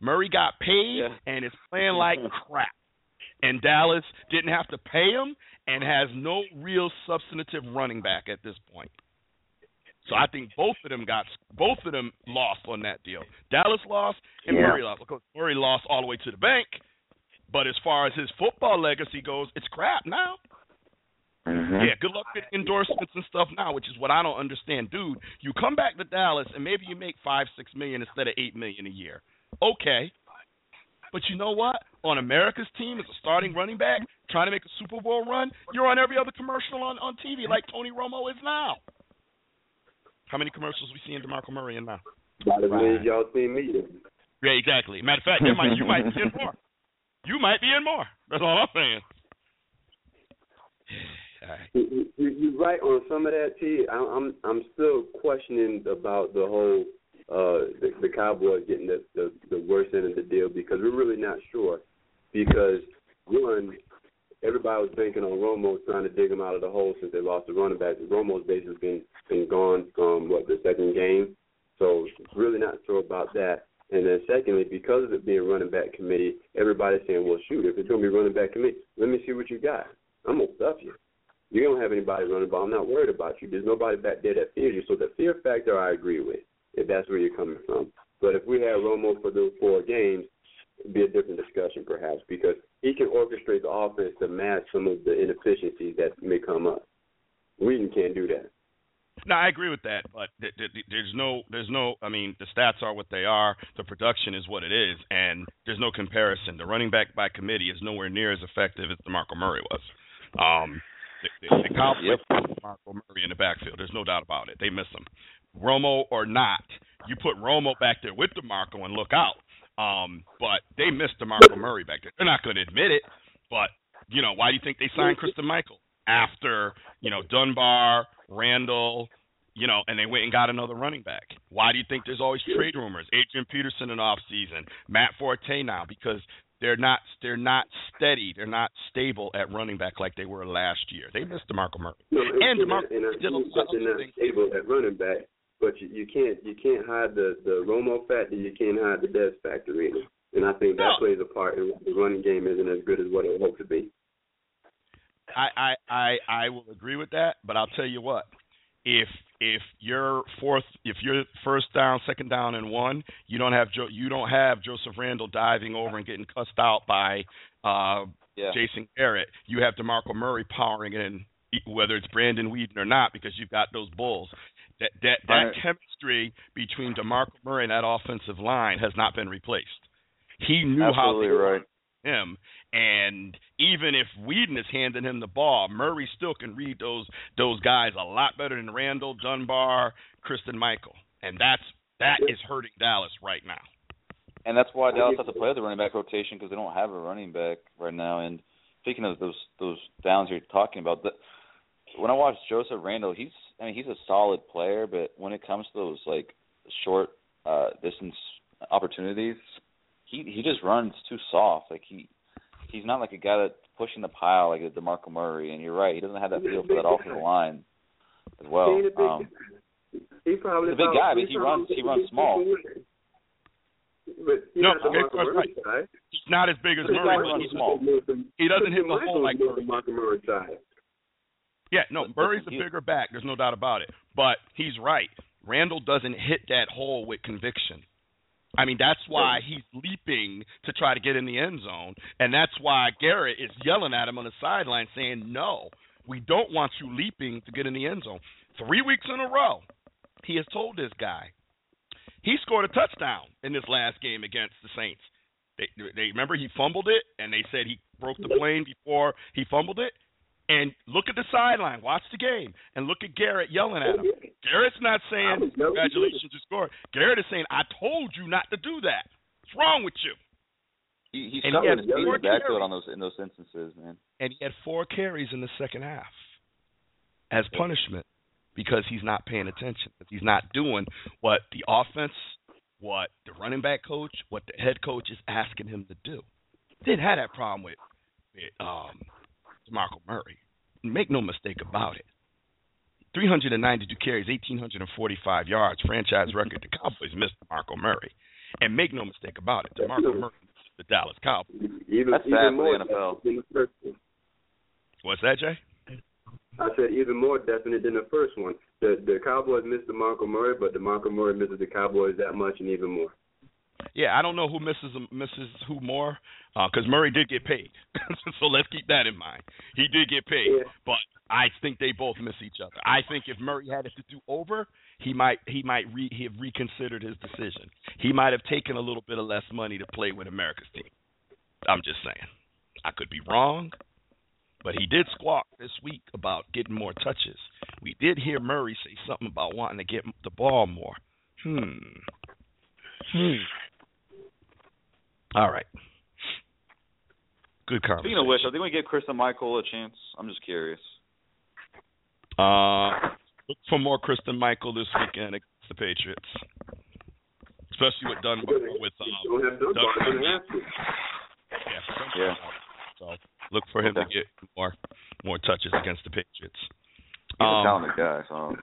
Murray got paid and is playing like (laughs) crap. And Dallas didn't have to pay him and has no real substantive running back at this point. So I think both of them got both of them lost on that deal. Dallas lost and Yeah. Murray lost. Because Murray lost all the way to the bank. But as far as his football legacy goes, it's crap now. Mhm. Yeah, good luck with endorsements and stuff now, which is what I don't understand, dude. You come back to Dallas and maybe you make five, six million instead of eight million a year. Okay, but you know what? On America's team as a starting running back, trying to make a Super Bowl run, you're on every other commercial on on TV, like Tony Romo is now. How many commercials we see in DeMarco Murray in now? About as many as y'all seen me. Yeah, exactly. Matter of fact, there might you might be in more. (laughs) You might be in more. That's all I'm saying. You, you, you're right on some of that, T. I'm I'm still questioning about the whole uh the, the Cowboys getting the, the the worst end of the deal because we're really not sure because one, everybody was banking on Romo trying to dig him out of the hole since they lost the running back. Romo's basically been been gone from what the second game, so really not sure about that. And then secondly, because of it being running back committee, everybody's saying, well, shoot, if it's to be running back committee, let me see what you got. I'm to stuff you. You don't have anybody running ball. I'm not worried about you. There's nobody back there that fears you. So the fear factor, I agree with, if that's where you're coming from. But if we had Romo for those four games, it'd be a different discussion perhaps because he can orchestrate the offense to match some of the inefficiencies that may come up. Weeden can't do that. No, I agree with that, but th- th- there's no, there's no. I mean, the stats are what they are. The production is what it is, and there's no comparison. The running back by committee is nowhere near as effective as DeMarco Murray was. Um, the, the, the Cowboys yep. DeMarco Murray in the backfield. There's no doubt about it. They miss him. Romo or not, you put Romo back there with DeMarco and look out. Um, but they missed DeMarco Murray back there. They're not going to admit it, but you know why do you think they signed Christine Michael after you know Dunbar, Randle, you know, and they went and got another running back. Why do you think there's always trade rumors? Adrian Peterson in off season, Matt Forte now because they're not they're not steady, they're not stable at running back like they were last year. They missed DeMarco Murray. No, and DeMarco and, did a lot they're not stable at running back, but you, you can't you can't hide the the Romo factor, you can't hide the Dez factor either. And I think that no. plays a part in the running game isn't as good as what it hoped to be. I, I I I will agree with that, but I'll tell you what. If if you're fourth, if you're first down, second down, and one, you don't have jo- you don't have Joseph Randle diving over and getting cussed out by uh, yeah. Jason Garrett. You have DeMarco Murray powering in, whether it's Brandon Weeden or not, because you've got those bulls. That that that Right. chemistry between DeMarco Murray and that offensive line has not been replaced. He knew Absolutely how to right. Him. And even if Weeden is handing him the ball, Murray still can read those those guys a lot better than Randle, Dunbar, Christine Michael. And that's that is hurting Dallas right now. And that's why Dallas has to play the running back rotation because they don't have a running back right now. And speaking of those those downs you're talking about, the, when I watch Joseph Randle, he's I mean he's a solid player, but when it comes to those like short uh distance opportunities, he he just runs too soft. Like he he's not like a guy that's pushing the pile like a DeMarco Murray. And you're right, he doesn't have that feel for that offensive line as well. He big Um, He probably he's a big guy, but he runs he runs small. But No, not the okay, Marco Murray right. side. He's not as big as But Murray, but he's small. He doesn't hit the hole like more Murray. the Marco Murray side. Yeah, no, Murray's a bigger back. There's no doubt about it. But he's right. Randle doesn't hit that hole with conviction. I mean, that's why he's leaping to try to get in the end zone, and that's why Garrett is yelling at him on the sideline, saying, "No, we don't want you leaping to get in the end zone." Three weeks in a row, he has told this guy. He scored a touchdown in this last game against the Saints. They, they remember he fumbled it, and they said he broke the plane before he fumbled it. And look at the sideline, watch the game, and look at Garrett yelling at him. Garrett's not saying congratulations, you scored. Garrett is saying, "I told you not to do that. What's wrong with you?" He, he's And stuck he with had his feet in four the backfield carries. on those in those instances, man. and he had four carries in the second half as punishment because he's not paying attention. He's not doing what the offense, what the running back coach, what the head coach is asking him to do. Didn't have that problem with, with um, Marco Murray. Make no mistake about it. 392 carries, 1,845 yards, franchise record. The Cowboys missed Marco Murray. And make no mistake about it, DeMarco Murray, the Dallas Cowboys. Even, That's even for more the NFL. the. What's that, Jay? I said even more definite than the first one. The the Cowboys missed the Marco Murray, but the Marco Murray misses the Cowboys that much and even more. Yeah, I don't know who misses misses who more, because Murray did get paid. (laughs) so let's keep that in mind. He did get paid, Yeah. but I think they both miss each other. I think if Murray had it to do over, he might he might re, he have reconsidered his decision. He might have taken a little bit of less money to play with America's team. I'm just saying. I could be wrong, but he did squawk this week about getting more touches. We did hear Murray say something about wanting to get the ball more. Hmm. Hmm. All right. Good conversation. Speaking of which, I think we give Christine Michael a chance. I'm just curious. Uh, look for more Christine Michael this weekend against the Patriots, especially with Dunbar with um, have Dunbar. Dunbar. Don't have to. Yeah, Yeah. So Look for him Okay. to get more more touches against the Patriots. He's a Um, talented guy, so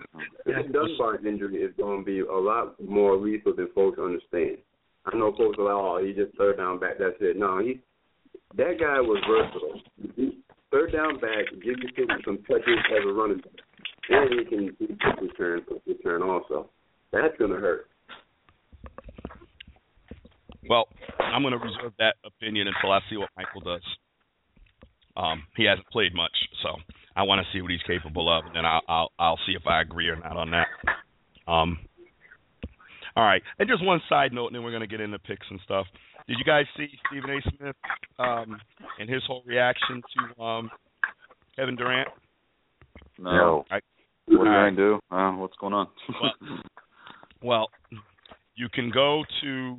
That Dunbar injury is going to be a lot more lethal than folks understand. I know folks are like, oh, he just third down back. That's it. No, he that guy was versatile. Third down back, give you some, touches as a running back, and he can he can return return also. That's to hurt. Well, I'm going to reserve that opinion until I see what Michael does. Um, he hasn't played much, so I want to see what he's capable of, and then I'll I'll, I'll see if I agree or not on that. Um, all right, and just one side note, and then we're going to get into picks and stuff. Did you guys see Stephen A. Smith um, and his whole reaction to um, Kevin Durant? no. I, What are you all right. gonna do? Uh, what's going on? Well, you can go to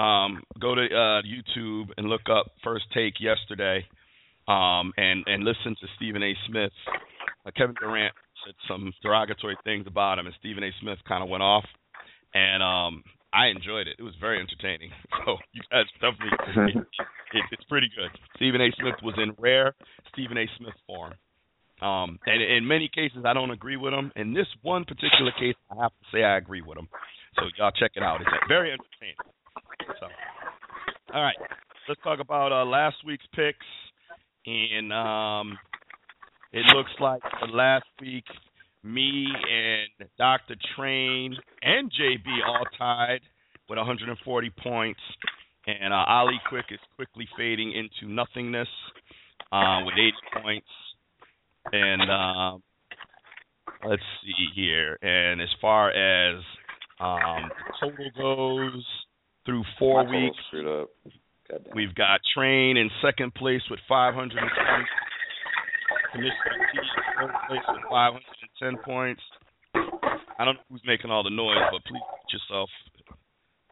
um, go to uh, YouTube and look up First Take yesterday, um, and and listen to Stephen A. Smith. Uh, Kevin Durant said some derogatory things about him, and Stephen A. Smith kind of went off, and um, I enjoyed it. It was very entertaining. (laughs) So you guys definitely, (laughs) it, it, it's pretty good. Stephen A. Smith was in rare Stephen A. Smith form. Um, and in many cases, I don't agree with him. In this one particular case, I have to say I agree with him. So y'all check it out. It's very entertaining. So, all right, let's talk about uh, last week's picks. And um, it looks like last week, me and Dr. Train and JB all tied with 140 points. And uh, Ali Quick is quickly fading into nothingness uh, with 80 points. And um, let's see here. And as far as um, total goes through four weeks, screwed up. We've got Train in second place with 520. Commissioner T in third place with 510 points. I don't know who's making all the noise, but please mute yourself.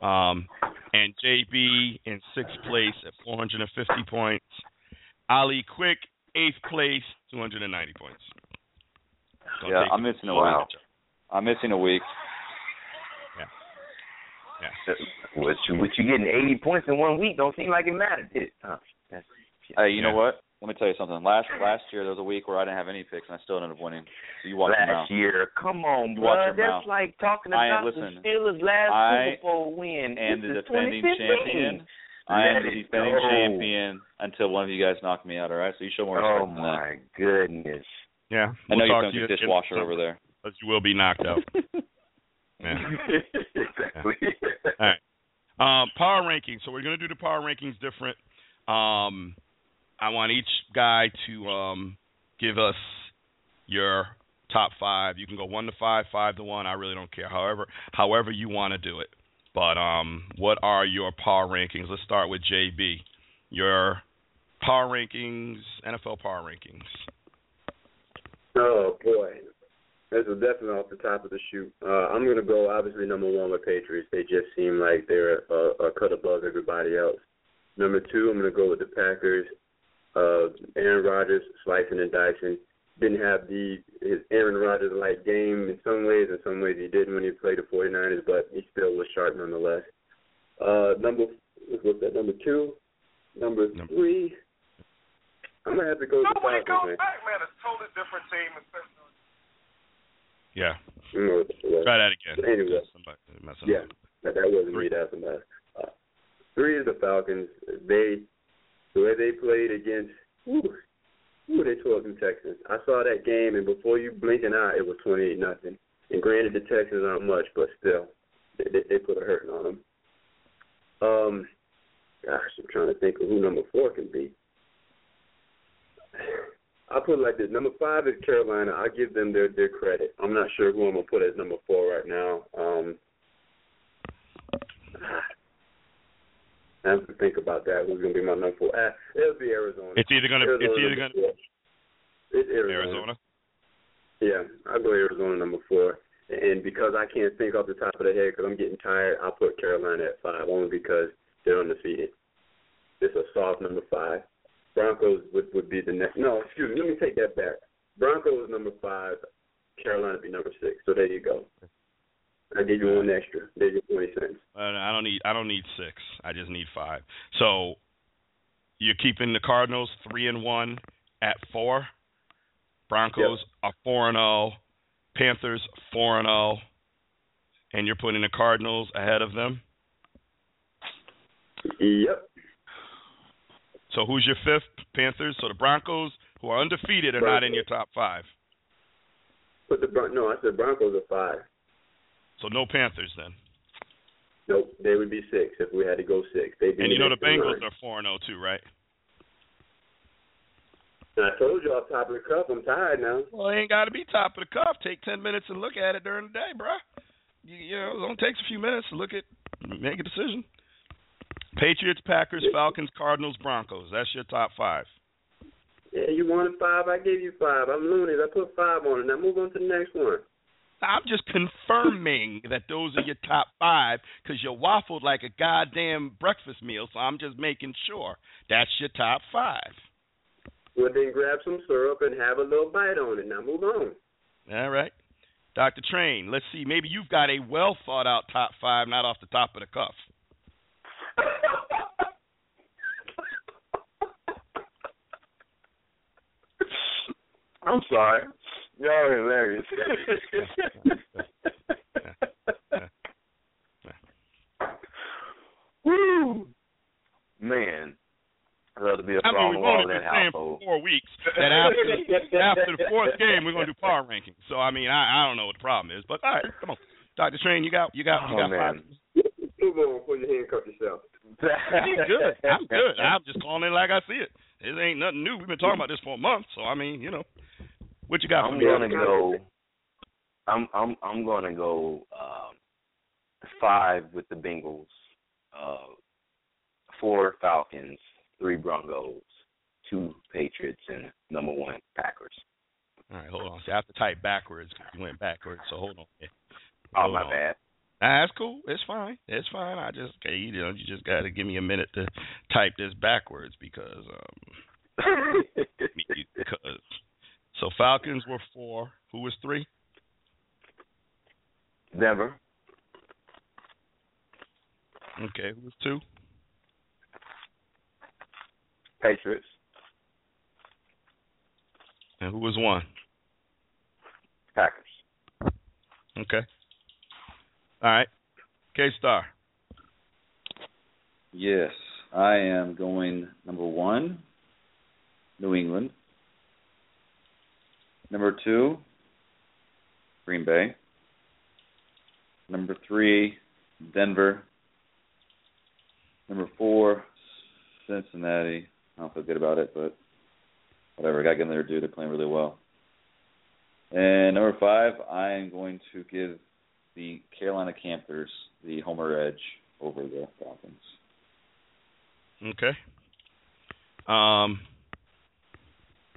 Um, and JB in sixth place at 450 points. Ali Quick eighth place, 290 points. Don't yeah, I'm missing a Wow. week. I'm missing a week. Yeah. What you, what you getting 80 points in one week don't seem like it mattered, did it? Huh. That's, Hey, you Yeah. know what? Let me tell you something. Last last year there was a week where I didn't have any picks and I still ended up winning. So you watch your mouth. last year. Come on, You bro. That's mouth. like talking about ain't- listen, the Steelers' last I Super Bowl win. And the defending champion. I am the defending go. champion until one of you guys knock me out. All right, so you show more respect Oh than that. my goodness. Yeah, I know we'll you're talk going to you to in dishwasher over there. But you will be knocked out. (laughs) Yeah. (laughs) exactly. All right. Um, power rankings. So we're going to do the power rankings different. Um, I want each guy to um, give us your top five. You can go one to five, five to one. I really don't care. However, however you want to do it. But um, what are your power rankings? Let's start with JB. Your power rankings, NFL power rankings. Oh boy, this is definitely off the top of the chute. Uh, I'm gonna go obviously number one with Patriots. They just seem like they're a, a cut above everybody else. Number two, I'm gonna go with the Packers. Uh, Aaron Rodgers slicing and dicing. Didn't have the his Aaron Rodgers like game in some ways. In some ways, he didn't when he played the 49ers, but he still was sharp nonetheless. Uh, number what's that? Number two, number three. I'm gonna have to go with the Falcons, man. man, it's a totally different team. Yeah. Well, Try that again. Anyway, Somebody messing yeah, up. that, that wasn't me. That's somebody. Uh, three is the Falcons. They the way they played against. Whew, whew, they tore up the Texans. I saw that game, and before you blink an eye, it was twenty-eight nothing. And granted, the Texans aren't much, but still, they, they, put a hurting on them. Um, gosh, I'm trying to think of who number four can be. (sighs) I'll put it like this. Number five is Carolina. I'll give them their, their credit. I'm not sure who I'm to put as number four right now. Um, I have to think about that. Who's going to be my number four? Uh, it'll be Arizona. It's either gonna. It's Arizona either gonna. four. It's Arizona. Arizona. Yeah, I'll go Arizona number four. And because I can't think off the top of the head because I'm getting tired, I'll put Carolina at five only because they're undefeated. It's a soft number five. Broncos would, would be the next. No, excuse me. Let me take that back. Broncos number five. Carolina would be number six. So there you go. I you one extra. There's your twenty cents. I don't need. I don't need six. I just need five. So you're keeping the Cardinals three and one at four. Broncos are four and zero. Panthers four and zero. And you're putting the Cardinals ahead of them. Yep. So who's your fifth? Panthers. So the Broncos, who are undefeated, are not in your top five. Put the Bron- no, I said Broncos are five. So no Panthers then. Nope, they would be six if we had to go six. They'd be And you know the Bengals are four and zero too, right? And I told you off top of the cuff, I'm tired now. Well, it ain't got to be top of the cuff. Take ten minutes and look at it during the day, bruh. You, you know, it only takes a few minutes to look at, make a decision. Patriots, Packers, Falcons, Cardinals, Broncos. That's your top five. Yeah, you wanted five, I gave you five. I'm loony. I put five on it. Now move on to the next one. I'm just confirming (laughs) that those are your top five because you waffled like a goddamn breakfast meal. So I'm just making sure that's your top five. Well, then grab some syrup and have a little bite on it. Now move on. All right. Dr. Train, let's see. Maybe you've got a well thought out top five, not off the top of the cuff. (laughs) I'm sorry. Y'all are hilarious. (laughs) Woo! Man, I'd love to be a I mean, strong we've only been that saying for household. four weeks that after after the fourth game we're gonna do power rankings. So I mean, I I don't know what the problem is, but all right, come on, Dr. Train, you got you got you Oh, got man. five. Move on before you handcuff yourself. I'm good. I'm good. I'm just calling it like I see it. It ain't nothing new. We've been talking about this for a month, so I mean, you know, what you got for I'm gonna go. I'm I'm I'm gonna go um, five with the Bengals, uh, four Falcons, three Broncos, two Patriots, and number one Packers. All right, hold on. See, I have to type backwards 'cause you went backwards. So hold on. Yeah. Oh my on. bad. Nah, that's cool. It's fine. It's fine. I just, okay, you know, you just got to give me a minute to type this backwards because, um, (laughs) because. So Falcons were four. Who was three? Denver, Okay, who was two? Patriots, And who was one? Packers. Okay. All right. K Star. Yes, I am going number one, New England. Number two, Green Bay. Number three, Denver. Number four, Cincinnati. I don't feel good about it, but whatever. I got to get there, dude. They're playing really well. And number five, I am going to give the Carolina Panthers the homer edge over the Falcons. Okay. Um.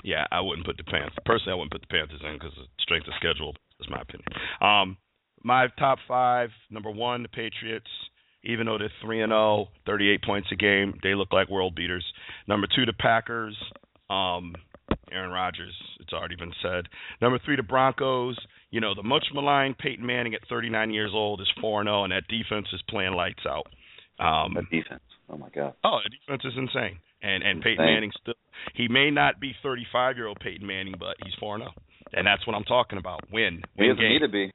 Yeah, I wouldn't put the Panthers. Personally, I wouldn't put the Panthers in because of strength of schedule. That's my opinion. Um, my top five: number one, the Patriots. Even though they're three and zero, 38 points a game, they look like world beaters. Number two, the Packers. Um, Aaron Rodgers. It's already been said. Number three, the Broncos. You know, the much maligned Peyton Manning at 39 years old is 4 0, and that defense is playing lights out. Um, That defense. Oh my god. Oh, the defense is insane. And and Peyton Insane. Manning still he may not be 35 year old Peyton Manning, but he's 4 0. And that's what I'm talking about. Win. win He doesn't game. need to be.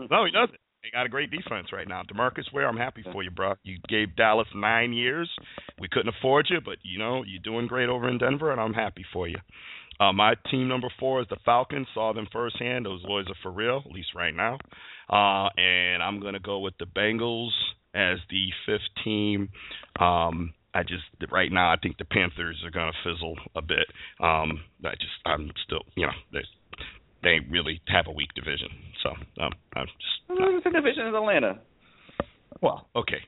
(laughs) No, he doesn't. They got a great defense right now. DeMarcus Ware, I'm happy for you, bro. You gave Dallas nine years. We couldn't afford you, but you know you're doing great over in Denver, and I'm happy for you. Uh, my team number four is the Falcons. Saw them firsthand. Those boys are for real, at least right now. Uh, and I'm gonna go with the Bengals as the fifth team. Um, I just right now I think the Panthers are gonna fizzle a bit. Um, I just I'm still you know they they really have a weak division. So um, I'm just The division is Atlanta. well okay.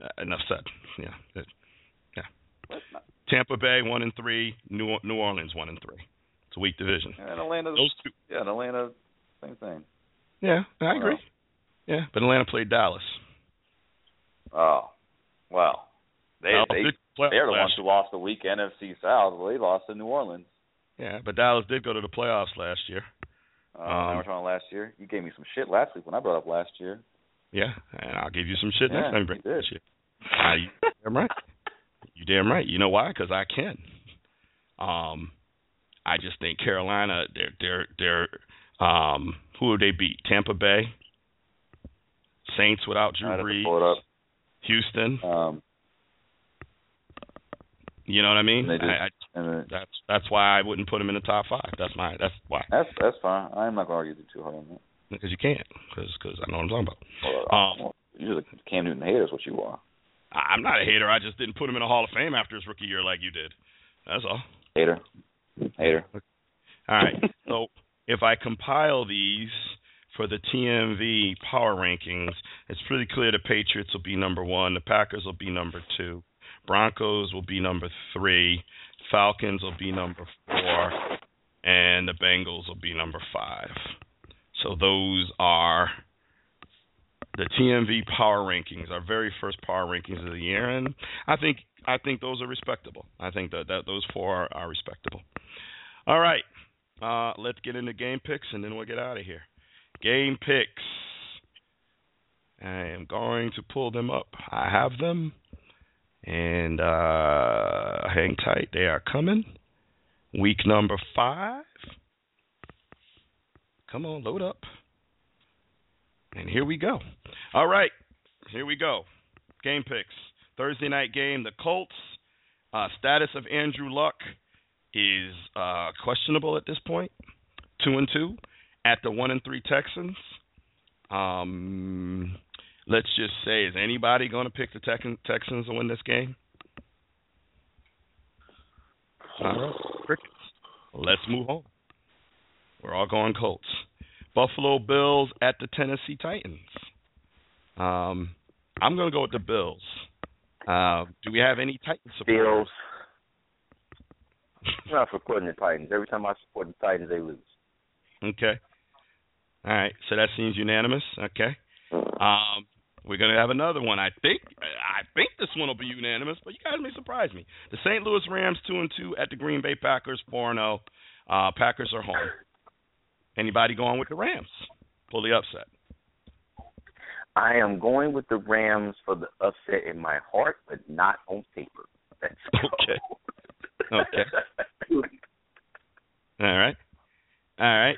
Uh, enough said. Yeah, it- yeah. Tampa Bay one and three. New New Orleans one and three. It's a weak division. And Atlanta. Those two. Yeah, Atlanta. Same thing. Yeah, I Wow. agree. Yeah, but Atlanta played Dallas. Oh, well. They Dallas they they're the ones who lost the week NFC South. Well, they lost to New Orleans. Yeah, but Dallas did go to the playoffs last year. Uh, Um, we're talking last year. You gave me some shit last week when I brought up last year. Yeah, and I'll give you some shit next Yeah, time you bring this shit. You, I'm right. You damn right. You know why? Because I can. Um, I just think Carolina, they're they're they're um, who would they beat? Tampa Bay, Saints without Drew I'd have to Brees, pull it up. Houston. Um, You know what I mean? Just- I, I, then- that's that's why I wouldn't put him in the top five. That's my that's why that's that's fine. I'm not gonna argue too hard on that. because you can't because cause I know what I'm talking about. Well, Um, you're the Cam Newton hater is what you are. I'm not a hater. I just didn't put him in the Hall of Fame after his rookie year like you did. That's all. Hater. Hater. All right. (laughs) so if I compile these for the TMV power rankings, it's pretty clear the Patriots will be number one, the Packers will be number two, Broncos will be number three, Falcons will be number four, and the Bengals will be number five. So those are the TMV power rankings, our very first power rankings of the year, and I think I think those are respectable. I think that, that those four are, are respectable. All right, uh, let's get into game picks, and then we'll get out of here. Game picks. I am going to pull them up. I have them, and uh, hang tight. They are coming. Week number five. Come on, load up. And here we go. All right, here we go. Game picks. Thursday night game. The Colts. Uh, status of Andrew Luck is uh, questionable at this point. Two and two at the one and three Texans. Um, let's just say, is anybody going to pick the Tex- Texans to win this game? All right, crickets. Let's move on. We're all going Colts. Buffalo Bills at the Tennessee Titans. Um, I'm going to go with the Bills. Uh, do we have any Titans supporters? Bills. I'm not supporting the Titans. Every time I support the Titans, they lose. Okay. All right. So that seems unanimous. Okay. Um, we're gonna have another one. I think. I think this one will be unanimous, but you guys may surprise me. The St. Louis Rams two and two at the Green Bay Packers four and zero. Uh, Packers are home. Anybody going with the Rams? Pull the upset. I am going with the Rams for the upset in my heart, but not on paper. That's okay. (laughs) Okay. All right. All right.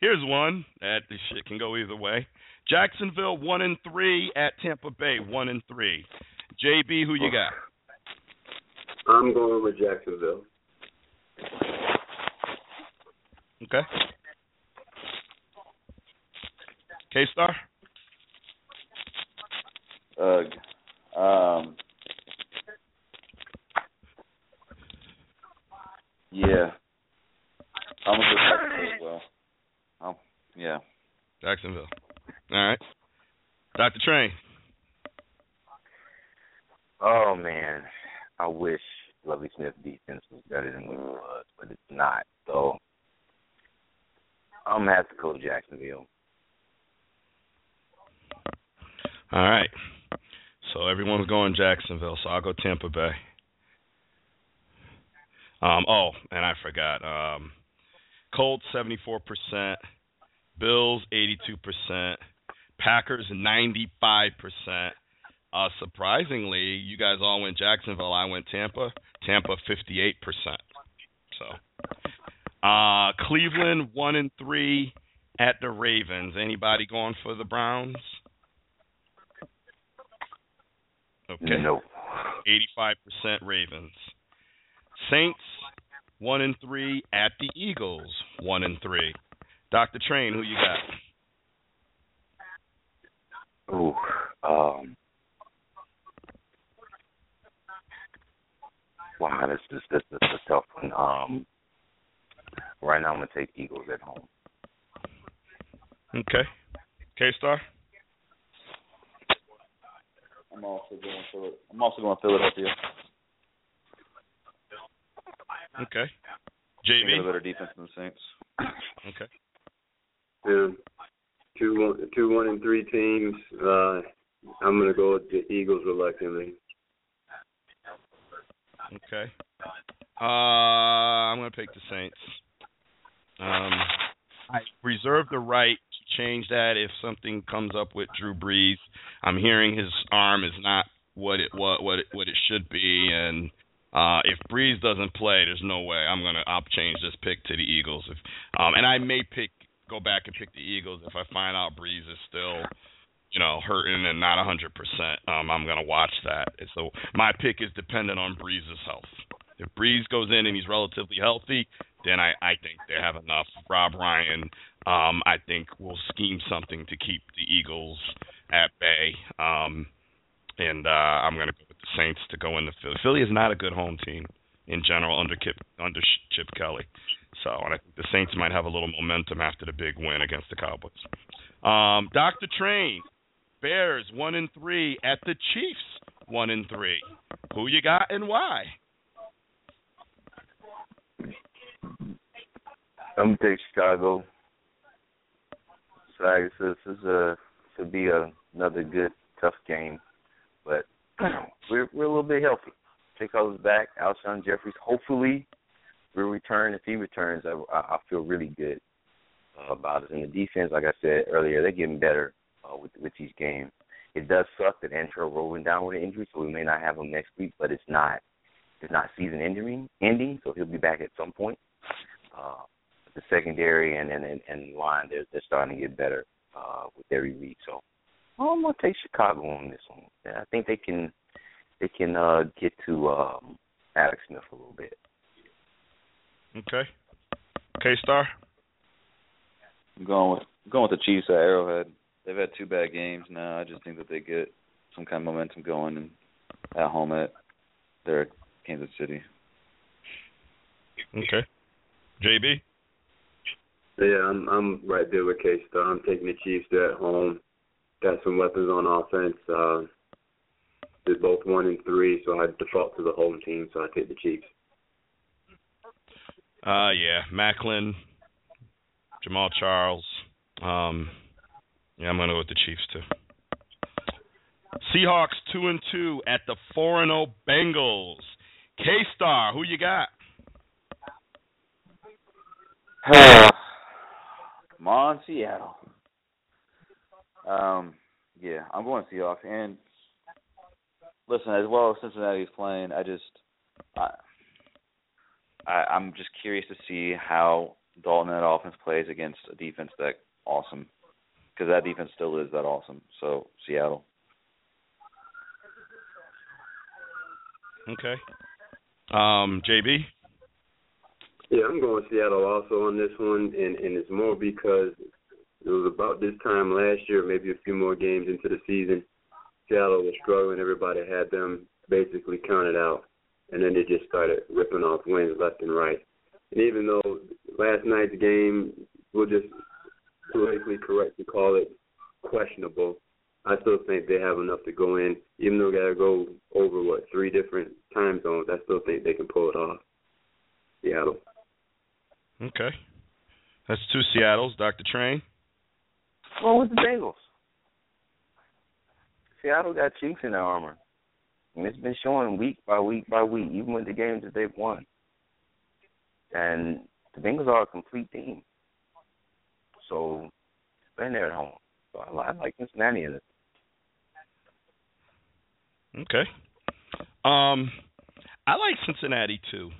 Here's one that the shit can go either way. Jacksonville one and three at Tampa Bay one and three. JB, who you got? I'm going with Jacksonville. Okay. K Star. Ugh. Um. Yeah. I'm gonna go Jacksonville as well. Oh, yeah. Jacksonville. All right. Dr. Train. Oh man, I wish Lovie Smith defense was better than what it was, but it's not. So I'm gonna have to go Jacksonville. All right. So everyone's going Jacksonville, so I'll go Tampa Bay. Um, oh, and I forgot. Um, Colts seventy four percent, Bills eighty two percent, Packers ninety five percent. Uh, surprisingly, you guys all went Jacksonville. I went Tampa. Tampa fifty eight percent. So, uh, Cleveland one and three at the Ravens. Anybody going for the Browns? Okay. No. Eighty-five percent Ravens. Saints one and three at the Eagles. One and three. Doctor Train, who you got? Ooh, um, wow, this is this is a tough one. Um, right now I'm gonna take Eagles at home. Okay. K Star. I'm also going Phil- I'm also going Philadelphia. Okay. They got a JB. better defense than the Saints. Okay. Um, two one, two one and three teams. Uh, I'm gonna go with the Eagles reluctantly. Okay. Uh, I'm gonna pick the Saints. Um, I reserve the right to change that if something comes up with Drew Brees. I'm hearing his arm is not what it what what it, what it should be. And uh, if Brees doesn't play, there's no way I'm gonna I'll change this pick to the Eagles. If um, and I may pick go back and pick the Eagles if I find out Brees is still you know, hurting and not a 100%, um, I'm going to watch that. So my pick is dependent on Brees' health. If Brees goes in and he's relatively healthy, then I, I think they have enough. Rob Ryan, um, I think, will scheme something to keep the Eagles at bay. Um, and uh, I'm going to go with the Saints to go into Philly. Philly is not a good home team in general under Kip, under Chip Kelly. So, and I think the Saints might have a little momentum after the big win against the Cowboys. Um, Dr. Train, Bears one and three at the Chiefs one and three. Who you got and why? I'm take Chicago. So I guess this is a should be a, another good tough game, but we're we're a little bit healthy. Chicago's back. Alshon Jeffery hopefully will return. If he returns, I I, feel really good about it. And the defense, like I said earlier, they're getting better uh, with with these games. It does suck that Antrel rolling down with an injury, so we may not have him next week. But it's not it's not season ending ending, so he'll be back at some point. Uh, the secondary and and and, and line they're they're starting to get better uh, with every week. So I'm gonna take Chicago on this one. I think they can they can uh, get to um, Alex Smith a little bit. Okay. K Star. I'm going with I'm going with the Chiefs at Arrowhead. They've had two bad games now. I just think that they get some kind of momentum going and at home at their Kansas City. Okay. JB. Yeah, I'm I'm right there with K Star. I'm taking the Chiefs. They're at home. Got some weapons on offense. Uh, they're both one and three, so I default to the home team. So I take the Chiefs. Uh, yeah, Maclin, Jamaal Charles. Um, yeah, I'm gonna go with the Chiefs too. Seahawks two and two at the four and zero Bengals. K Star, who you got? (sighs) Come on, Seattle. Um, yeah, I'm going Seahawks. And listen, as well as Cincinnati's playing, I just, I, I, I'm just curious to see how Dalton and that offense plays against a defense that awesome, because that defense still is that awesome. So Seattle. Okay. Um, JB. Yeah, I'm going Seattle also on this one, and and it's more because it was about this time last year, maybe a few more games into the season. Seattle was struggling. Everybody had them basically counted out, and then they just started ripping off wins left and right. And even though last night's game, we'll just politically correct to call it questionable, I still think they have enough to go in. Even though they got to go over what three different time zones, I still think they can pull it off. Seattle. Okay. That's two Seattles. Dr. Train. Well, with the Bengals. Seattle got chinks in their armor. And it's been showing week by week by week, even with the games that they've won. And the Bengals are a complete team. So, been there at home. So I, I like Cincinnati in it. Okay. Um, I like Cincinnati too.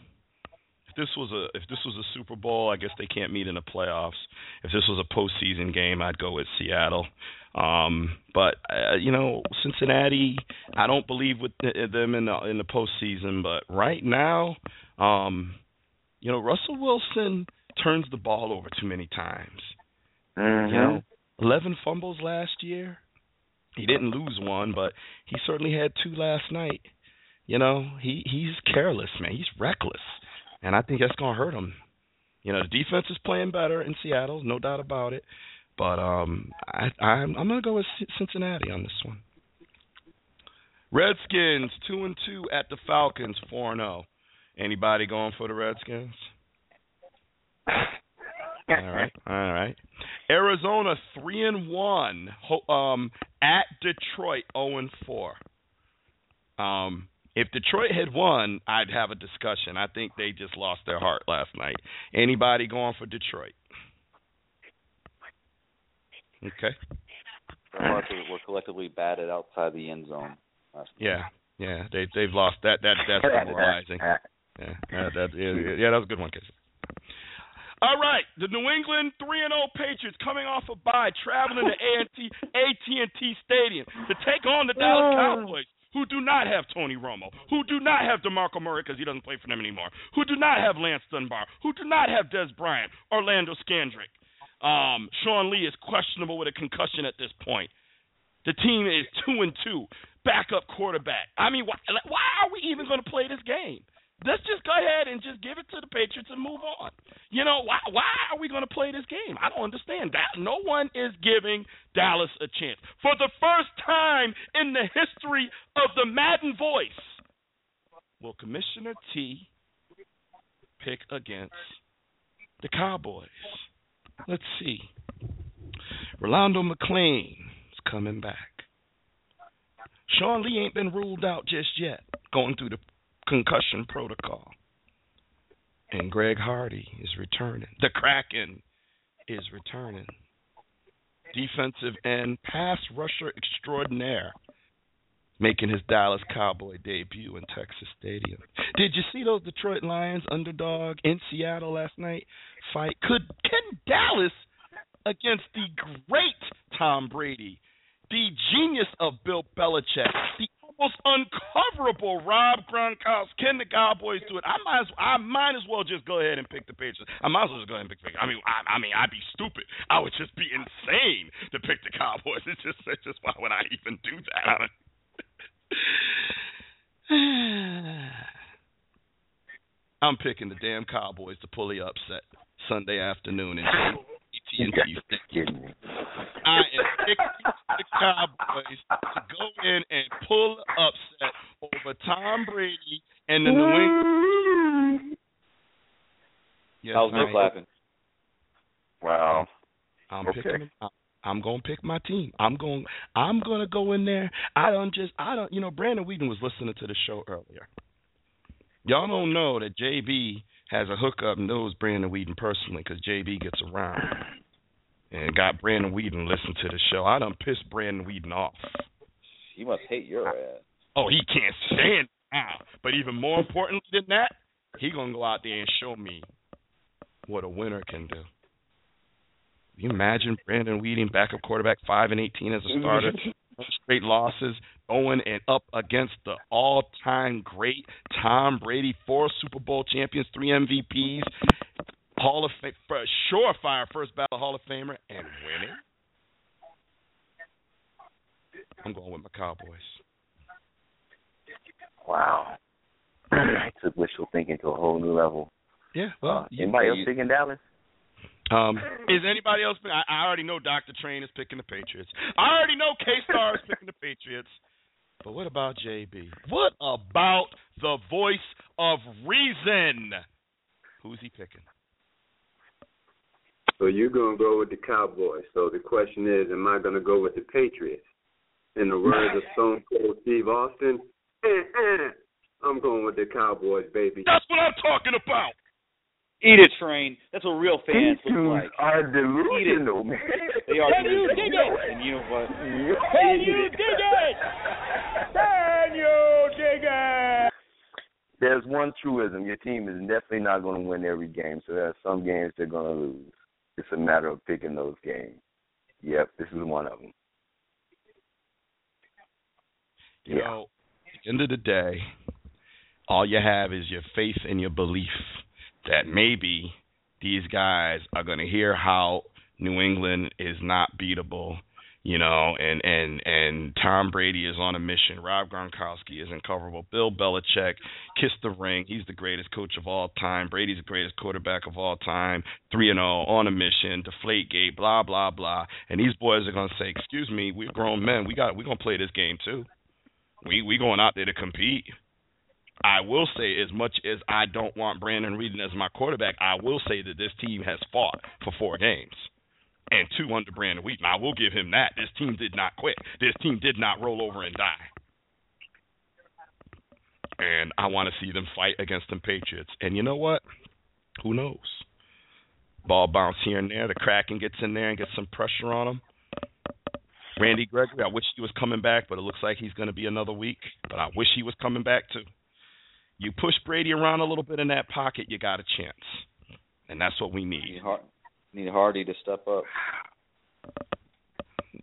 If this was a if this was a Super Bowl, I guess they can't meet in the playoffs. If this was a postseason game, I'd go with Seattle. Um, but uh, you know, Cincinnati, I don't believe with them in the in the postseason. But right now, um, you know, Russell Wilson turns the ball over too many times. Mm-hmm. You know, eleven fumbles last year. He didn't lose one, but he certainly had two last night. You know, he he's careless, man. He's reckless, and I think that's gonna hurt him. You know, the defense is playing better in Seattle, no doubt about it. But um, I, I'm I'm gonna go with Cincinnati on this one. Redskins two and two at the Falcons four and zero. Anybody going for the Redskins? all right, all right. Arizona three and one. Um, at Detroit zero and four. Um, if Detroit had won, I'd have a discussion. I think they just lost their heart last night. Anybody going for Detroit? Okay. We're collectively batted outside the end zone. Yeah, yeah, they they've lost that that that's demoralizing. Yeah, that, that, yeah, yeah, that was a good one, Casey. All right, the New England 3 and 0 Patriots coming off a bye, traveling to AT&T AT&T Stadium to take on the Dallas oh. Cowboys, who do not have Tony Romo, who do not have DeMarco Murray because he doesn't play for them anymore, who do not have Lance Dunbar, who do not have Dez Bryant, Orlando Scandrick. Um, Sean Lee is questionable with a concussion at this point. The team is two and two, backup quarterback. I mean, why, why are we even going to play this game? Let's just go ahead and just give it to the Patriots and move on. You know, why why are we going to play this game? I don't understand that. No one is giving Dallas a chance. For the first time in the history of the Madden voice, will Commissioner T pick against the Cowboys? Let's see. Rolando McClain is coming back. Sean Lee ain't been ruled out just yet, going through the concussion protocol. And Greg Hardy is returning. The Kraken is returning. Defensive end, pass rusher extraordinaire, making his Dallas Cowboy debut in Texas Stadium. Did you see those Detroit Lions underdog in Seattle last night fight? Could can Dallas against the great Tom Brady, the genius of Bill Belichick, the almost uncoverable Rob Gronkowski. Can the Cowboys do it? I might as I might as well just go ahead and pick the Patriots. I might as well just go ahead and pick. The, I mean, I, I mean, I'd be stupid. I would just be insane to pick the Cowboys. It's just, it's just why would I even do that? (sighs) I'm picking the damn Cowboys to pull the upset Sunday afternoon in AT&T I am picking the Cowboys to go in and pull the upset over Tom Brady and the New England. Yes, I was no clapping? Wow. I'm Okay. picking. I'm, I'm gonna pick my team. I'm going. I'm gonna go in there. I don't just. I don't. You know, Brandon Weeden was listening to the show earlier. Y'all don't know that JB has a hookup and knows Brandon Weeden personally because JB gets around and got Brandon Weeden listen to the show. I done pissed Brandon Weeden off. He must hate your ass. Oh, he can't stand it now. But even more importantly than that, he gonna go out there and show me what a winner can do. Can you imagine Brandon Weeden, backup quarterback, five and eighteen as a starter, (laughs) straight losses, going and up against the all-time great Tom Brady, four Super Bowl champions, three MVPs, Hall of Fame, for a surefire first ballot Hall of Famer, and winning. I'm going with my Cowboys. Wow. (clears throat) I took wishful thinking to a whole new level. Yeah. Well, Uh, anybody else thinking Dallas? Um, is anybody else? I, I already know Dr. Train is picking the Patriots. I already know K Star is picking the Patriots. But what about JB? What about the voice of reason? Who's he picking? So you're gonna go with the Cowboys. So the question is, am I gonna go with the Patriots? In the words of Stone Cold Steve Austin, eh, eh, I'm going with the Cowboys, baby. That's what I'm talking about. Eat it, train. That's what real fans These look dudes like. are delusional, man. They are Can you dig it? And you know what? Can you dig it? Can you dig it? There's one truism. Your team is definitely not going to win every game, so there are some games they're going to lose. It's a matter of picking those games. Yep, this is one of them. You know, at the end of the day, all you have is your faith and your belief that maybe these guys are going to hear how New England is not beatable, you know, and and and Tom Brady is on a mission. Rob Gronkowski is uncoverable. Bill Belichick kissed the ring. He's the greatest coach of all time. Brady's the greatest quarterback of all time. Three and zero on a mission. Deflate gate. Blah blah blah. And these boys are going to say, "Excuse me, we're grown men. We got we're going to play this game too. We we going out there to compete." I will say, as much as I don't want Brandon Weeden as my quarterback, I will say that this team has fought for four games and two under Brandon Weeden. I will give him that. This team did not quit. This team did not roll over and die. And I want to see them fight against the Patriots. And you know what? Who knows? Ball bounce here and there. The Kraken gets in there and gets some pressure on them. Randy Gregory, I wish he was coming back, but it looks like he's going to be another week. But I wish he was coming back too. You push Brady around a little bit in that pocket, you got a chance, and that's what we need. Need, Har- need Hardy to step up.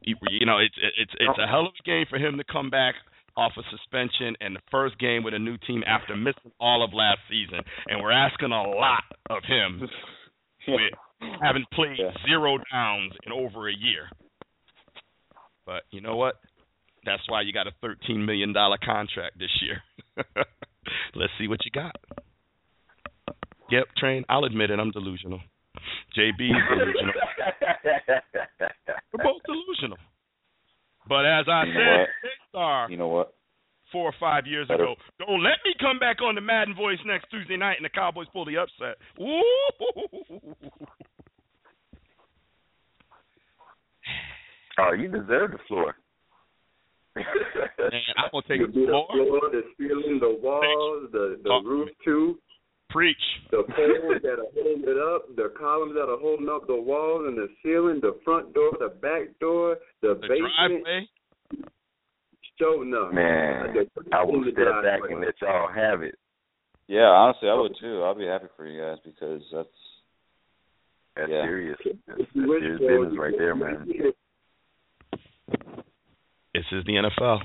You, you know, it's it's it's a hell of a game for him to come back off a suspension and the first game with a new team after missing all of last season, and we're asking a lot of him (laughs) with having played zero downs in over a year. But you know what? That's why you got a thirteen million dollar contract this year. (laughs) Let's see what you got. Yep, train. I'll admit it. I'm delusional. JB's delusional. We're both delusional. But as I You said? Star You know what? four or five years Better- ago, don't let me come back on the Madden Voice next Tuesday night and the Cowboys pull the upset. Ooh. Oh, you deserve the floor. Man, (laughs) I'm gonna take the the floor. floor, the ceiling, the walls, the the Talk roof me. too. Preach. The poles that are holding it up, the columns that are holding up the walls and the ceiling, the front door, the back door, the, The basement. driveway. Show enough. Man, I will step back and let y'all have it. Yeah, honestly, I would too. I'll be happy for you guys because that's That's Yeah. serious. That's, that's serious business right there, man. This is the NFL.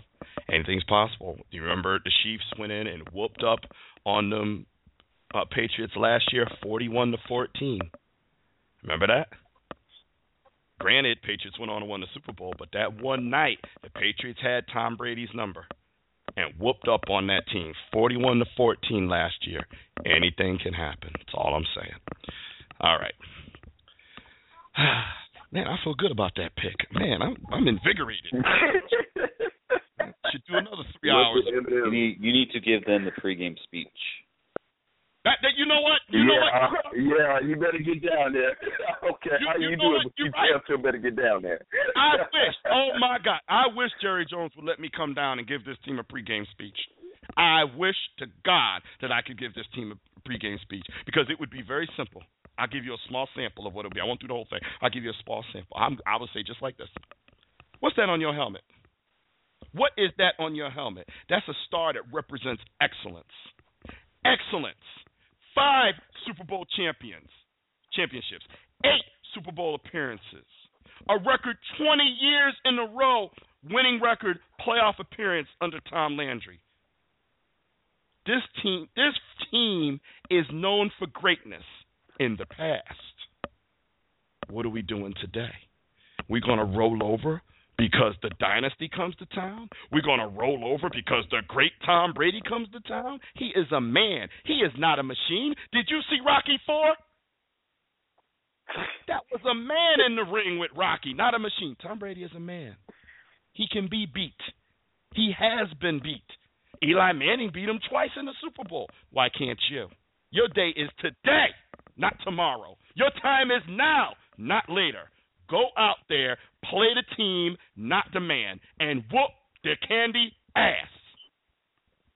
Anything's possible. You remember the Chiefs went in and whooped up on them uh, Patriots last year, forty-one to fourteen. Remember that? Granted, Patriots went on to win the Super Bowl, but that one night, the Patriots had Tom Brady's number and whooped up on that team, forty-one to fourteen last year. Anything can happen. That's all I'm saying. All right. (sighs) Man, I feel good about that pick. Man, I'm I'm invigorated. (laughs) Should do another three hours. you need you need to give them the pregame speech. That, that you know what? You know yeah, what? uh, yeah, you better get down there. (laughs) okay, You- how you you, know do what? you right. damn better get down there. I (laughs) wish. Oh my God! I wish Jerry Jones would let me come down and give this team a pregame speech. I wish to God that I could give this team a pregame speech because it would be very simple. I'll give you a small sample of what it'll be. I won't do the whole thing. I'll give you a small sample. I'm, I will say just like this. What's that on your helmet? What is that on your helmet? That's a star that represents excellence. Excellence. Five Super Bowl champions, championships, eight Super Bowl appearances, a record 20 years in a row winning record playoff appearance under Tom Landry. This team, this team is known for greatness in the past. What are we doing today? We're going to roll over because the dynasty comes to town? We're going to roll over because the great Tom Brady comes to town? He is a man. He is not a machine. Did you see Rocky 4? That was a man in the ring with Rocky, not a machine. Tom Brady is a man. He can be beat. He has been beat. Eli Manning beat him twice in the Super Bowl. Why can't you? Your day is today, not tomorrow. Your time is now, not later. Go out there, play the team, not the man, and whoop their candy ass.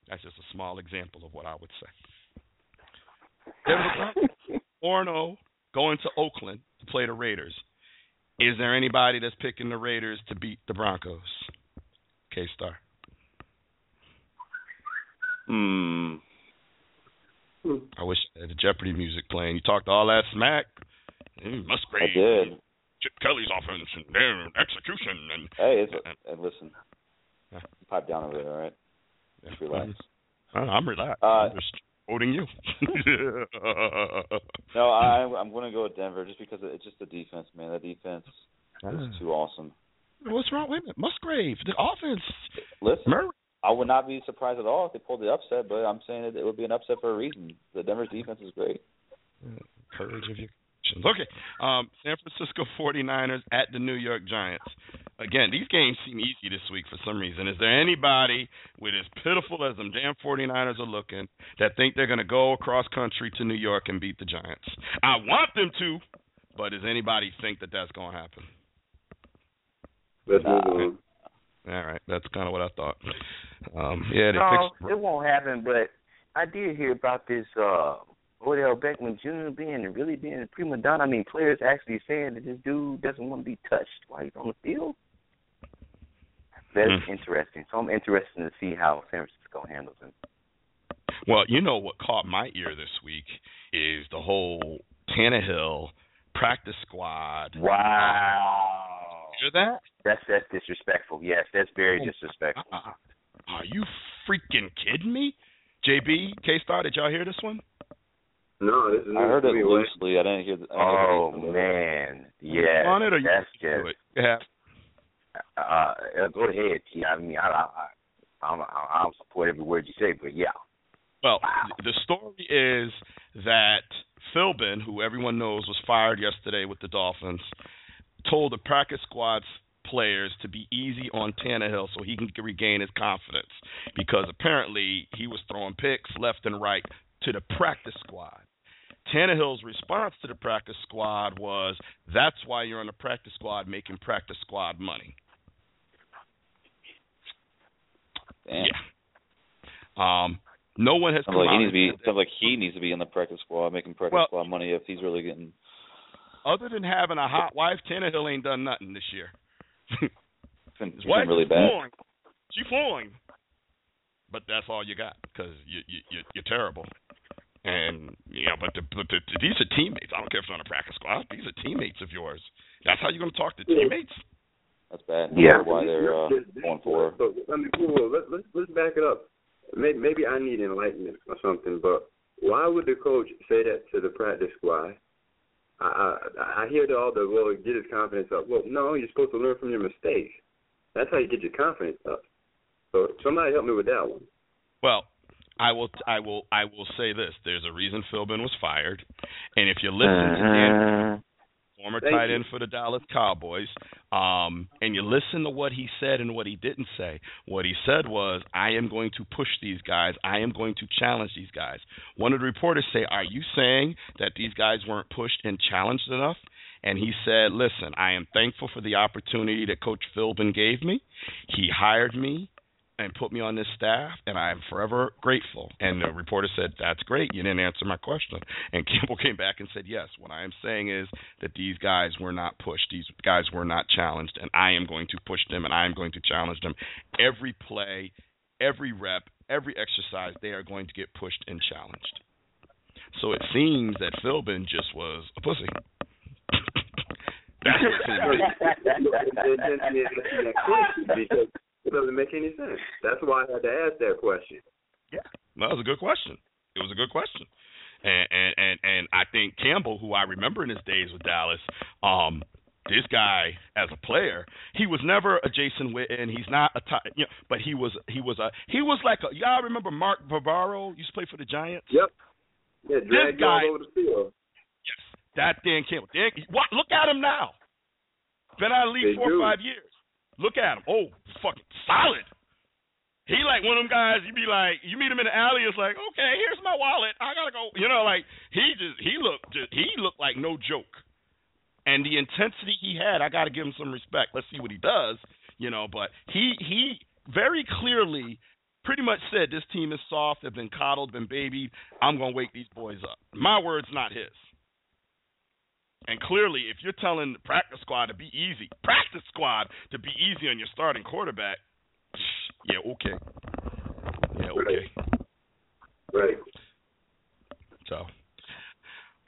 That's just a small example of what I would say. Denver Broncos, 4 going to Oakland to play the Raiders. Is there anybody that's picking the Raiders to beat the Broncos? K Star. Hmm. I wish I had the Jeopardy music playing. You talked all that smack. Mm, Musgrave. I did. Chip Kelly's offense and their execution and Hey, it's, hey, listen. Pipe down over there, all right? Just relax. Uh, I'm relaxed. Uh, I'm just quoting you. (laughs) No, I, I'm going to go with Denver just because it's just the defense, man. The defense is too awesome. What's wrong? A minute. Musgrave, the offense. Listen, Murray. I would not be surprised at all if they pulled the upset, but I'm saying that it would be an upset for a reason. The Denver's defense is great. Courage of your actions. Okay. Um, San Francisco 49ers at the New York Giants. Again, these games seem easy this week for some reason. Is there anybody with as pitiful as them damn 49ers are looking that think they're going to go across country to New York and beat the Giants? I want them to, but does anybody think that that's going to happen? Let's move on. All right, that's kind of what I thought. Um, yeah, they no, fixed. it won't happen. But I did hear about this uh Odell Beckham Jr. being really being a prima donna. I mean, players actually saying that this dude doesn't want to be touched while he's on the field. That's Hmm. interesting. So I'm interested to see how San Francisco handles him. Well, you know what caught my ear this week is the whole Tannehill practice squad. Wow. Hear that? That's that's disrespectful. Yes, that's very disrespectful. Uh-uh. Are you freaking kidding me? JB, K Star, did y'all hear this one? No, this is I heard it news to loosely. I didn't hear. The, I Oh didn't hear man, yeah, on it or you that's do just. it? Yeah. Uh, uh, go ahead, T. I mean, I, I, I, I'm, I'll support every word you say, but yeah. Well, the story is that Philbin, who everyone knows was fired yesterday with the Dolphins, told the practice squad's players to be easy on Tannehill so he can regain his confidence because apparently he was throwing picks left and right to the practice squad. Tannehill's response to the practice squad was, "That's why you're on the practice squad making practice squad money." Damn. Yeah. Um, no one has Sounds like he needs to be. Sounds like he needs to be in the practice squad, making practice Well- squad money if he's really getting. Other than having a hot wife, Tannehill ain't done nothing this year. (laughs) Been, His wife really bad. fine. She fine, but that's all you got because you, you you you're terrible. And yeah, but the, but the, these are teammates. I don't care if it's on a practice squad. These are teammates of yours. That's how you're going to talk to teammates. That's bad. Yeah. Why they're uh, going for. So, I mean, cool. well, Let, let's let's back it up. Maybe, maybe I need enlightenment or something. But why would the coach say that to the practice squad? I I, I hear the, all the well, get his confidence up. Well, no, you're supposed to learn from your mistakes. That's how you get your confidence up. So somebody help me with that one. Well, I will I will I will say this. There's a reason Philbin was fired, and if you listen to uh-huh. Dan former Thank tight you. end for the Dallas Cowboys, um, and you listen to what he said and what he didn't say. What he said was, "I am going to push these guys. I am going to challenge these guys." One of the reporters say, "Are you saying that these guys weren't pushed and challenged enough?" And he said, "Listen, I am thankful for the opportunity that Coach Philbin gave me. He hired me." And put me on this staff, and I am forever grateful. And the reporter said, "That's great. You didn't answer my question." And (laughs) Campbell came back and said, "Yes. What I am saying is that these guys were not pushed. These guys were not challenged, and I am going to push them, and I am going to challenge them. Every play, every rep, every exercise, they are going to get pushed and challenged." So it seems that Philbin just was a pussy. (laughs) That's what it seems. (laughs) It didn't answer that question because it doesn't make any sense. That's why I had to ask that question. Yeah, that was a good question. It was a good question, and and and, and I think Campbell, who I remember in his days with Dallas, um, this guy as a player, he was never a Jason Witten. He's not a you know, but he was he was a he was like a y'all remember Mark Bavaro used to play for the Giants. Yep. Yeah, This guy- over the field. Yes, that Dan Campbell. Dan, what? Look at him now. Been out of league They four do. or five years. Look at him. Oh, fucking solid. He like one of them guys. You be like, you meet him in the alley. It's like, okay, here's my wallet. I gotta go. You know, like he just he looked just he looked like no joke. And the intensity he had, I gotta give him some respect. Let's see what he does. You know, but he he very clearly pretty much said this team is soft, they've been coddled, been babied. I'm gonna wake these boys up. My words, not his. And clearly, if you're telling the practice squad to be easy, practice squad to be easy on your starting quarterback, yeah, okay. Yeah, okay. Right. So,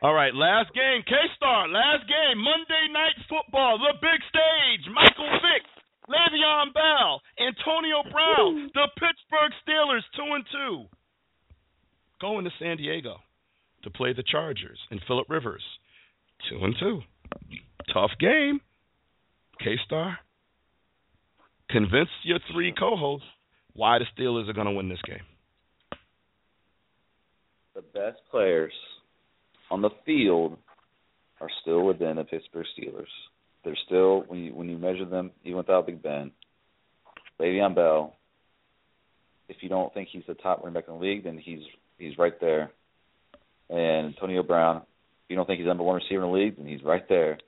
all right, last game, K Star, last game, Monday Night Football, the big stage. Michael Vick, Le'Veon Bell, Antonio Brown, the Pittsburgh Steelers, two and two, going to San Diego to play the Chargers and Philip Rivers, two and two. Tough game. K Star, convince your three co-hosts why the Steelers are going to win this game. The best players on the field are still within the Pittsburgh Steelers. They're still when you when you measure them, even without Big Ben, Le'Veon Bell. If you don't think he's the top running back in the league, then he's he's right there. And Antonio Brown, you don't think he's number one receiver in the league, then he's right there.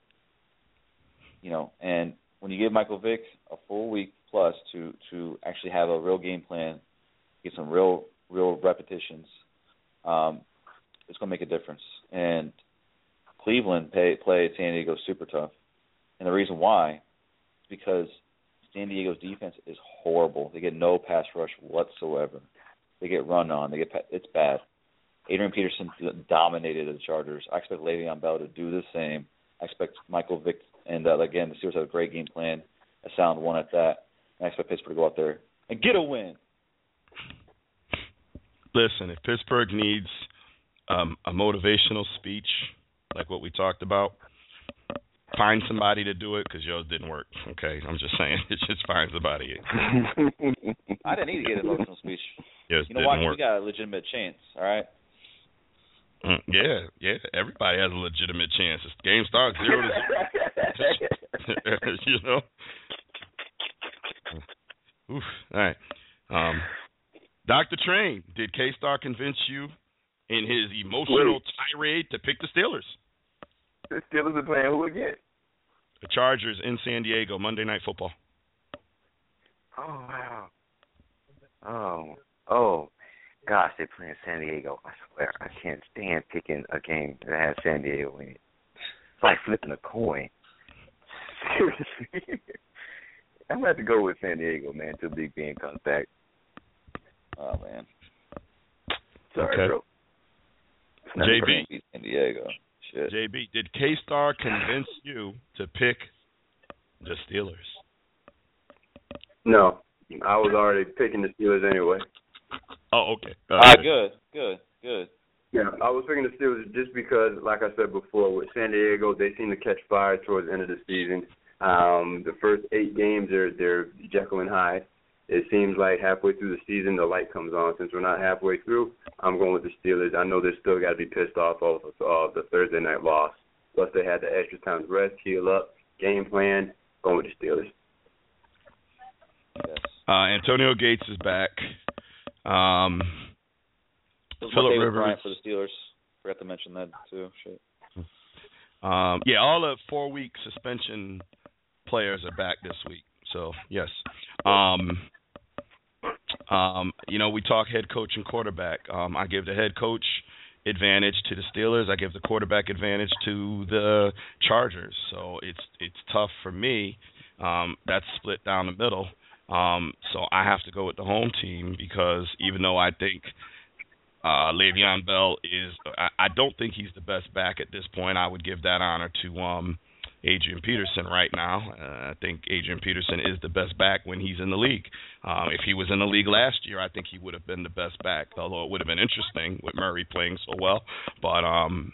You know, and when you give Michael Vick a full week plus to to actually have a real game plan, get some real real repetitions, um, it's going to make a difference. And Cleveland pay, played San Diego super tough, and the reason why is because San Diego's defense is horrible. They get no pass rush whatsoever. They get run on. They get it's bad. Adrian Peterson dominated the Chargers. I expect Le'Veon Bell to do the same. I expect Michael Vick and uh, again the Steelers have a great game plan, a sound one at that. And I expect Pittsburgh to go out there and get a win. Listen, if Pittsburgh needs um, a motivational speech like what we talked about, find somebody to do it because yours didn't work. Okay, I'm just saying, (laughs) it's just find somebody. (laughs) I didn't need to get an emotional speech. Yes, you know didn't what? work. We got a legitimate chance. All right. Mm, yeah, yeah. Everybody has a legitimate chance. This game starts zero to zero. (laughs) (laughs) you know. Oof. All right. Um, Dr. Train, did K Star convince you in his emotional tirade to pick the Steelers? The Steelers are playing who again? The Chargers in San Diego, Monday Night Football. Oh wow. Oh, oh, gosh, they're playing San Diego. I swear, I can't stand picking a game that has San Diego in it. It's like flipping a coin. (laughs) Seriously, I'm gonna have to go with San Diego, man, till Big Ben comes back. Oh man. Sorry, Okay. bro. JB. San Diego. Shit. JB, did K Star convince (laughs) you to pick the Steelers? No, I was already picking the Steelers anyway. Oh, okay. Ah, good, good, good. Yeah, I was thinking the Steelers just because, like I said before, with San Diego, they seem to catch fire towards the end of the season. Um, the first eight games, they're they're Jekyll and Hyde. It seems like halfway through the season, the light comes on. Since we're not halfway through, I'm going with the Steelers. I know they're still got to be pissed off of uh, the Thursday night loss. Plus, they had the extra time to rest, heal up, game plan. Going with the Steelers. Yes. Uh, Antonio Gates is back. Um, Philip Rivers. Bryant for the Steelers. Forgot to mention that too. Shit. Um, yeah, all the four week suspension players are back this week. So yes. Um, um, you know, we talk head coach and quarterback. Um, I give the head coach advantage to the Steelers. I give the quarterback advantage to the Chargers. So it's it's tough for me. Um, that's split down the middle. Um, so I have to go with the home team because even though I think uh, Le'Veon Bell is, I, I don't think he's the best back at this point. I would give that honor to um, Adrian Peterson right now. Uh, I think Adrian Peterson is the best back when he's in the league. Um, if he was in the league last year, I think he would have been the best back. Although it would have been interesting with Murray playing so well, but um,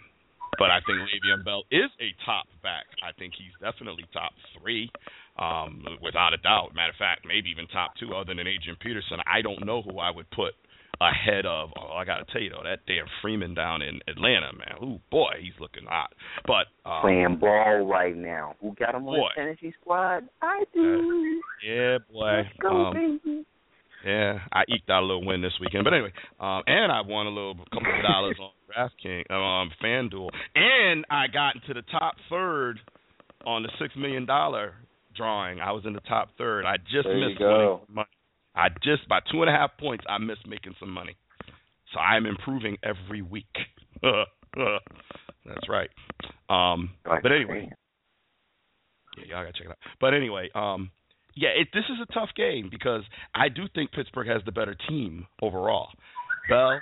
but I think Le'Veon Bell is a top back. I think he's definitely top three, um, without a doubt. Matter of fact, maybe even top two, other than Adrian Peterson. I don't know who I would put ahead of. Oh, I got to tell you though, that damn Freeman down in Atlanta, man. Ooh, boy, he's looking hot. But um, Playing ball right now. Who got him on Boy. the fantasy squad? I do. yeah, boy. Let's go, Um, baby. Yeah, I eked out a little win this weekend. But anyway, um, and I won a little couple of dollars on DraftKings, um, FanDuel, and I got into the top third on the six million dollar drawing. I was in the top third. I just There missed winning money. I just by two and a half points, I missed making some money. So I'm improving every week. (laughs) That's right. Um, but anyway, yeah, y'all gotta check it out. But anyway, um, yeah, it, this is a tough game because I do think Pittsburgh has the better team overall. Bell,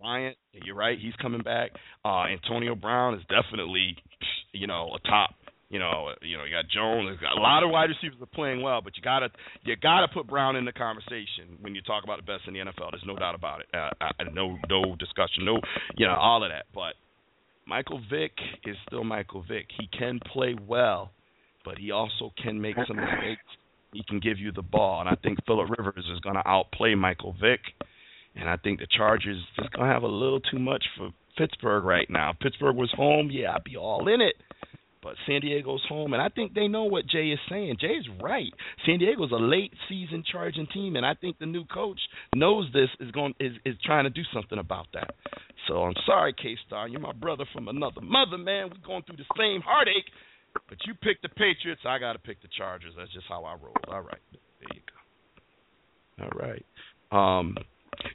Bryant, you're right, he's coming back. Uh, Antonio Brown is definitely, you know, a top. You know, you know, you got Jones. A lot of wide receivers are playing well, but you gotta, you gotta put Brown in the conversation when you talk about the best in the NFL. There's no doubt about it. Uh, I, no, no discussion. No, you know, all of that. But Michael Vick is still Michael Vick. He can play well, but he also can make some mistakes. He can give you the ball, and I think Philip Rivers is going to outplay Michael Vick. And I think the Chargers just going to have a little too much for Pittsburgh right now. Pittsburgh was home, yeah, I'd be all in it. But San Diego's home, and I think they know what Jay is saying. Jay is right. San Diego's a late season charging team, and I think the new coach knows this is going is is trying to do something about that. So I'm sorry, K Star, you're my brother from another mother, man. We're going through the same heartache. But you picked the Patriots, I got to pick the Chargers. That's just how I roll. All right, there you go. All right. Um,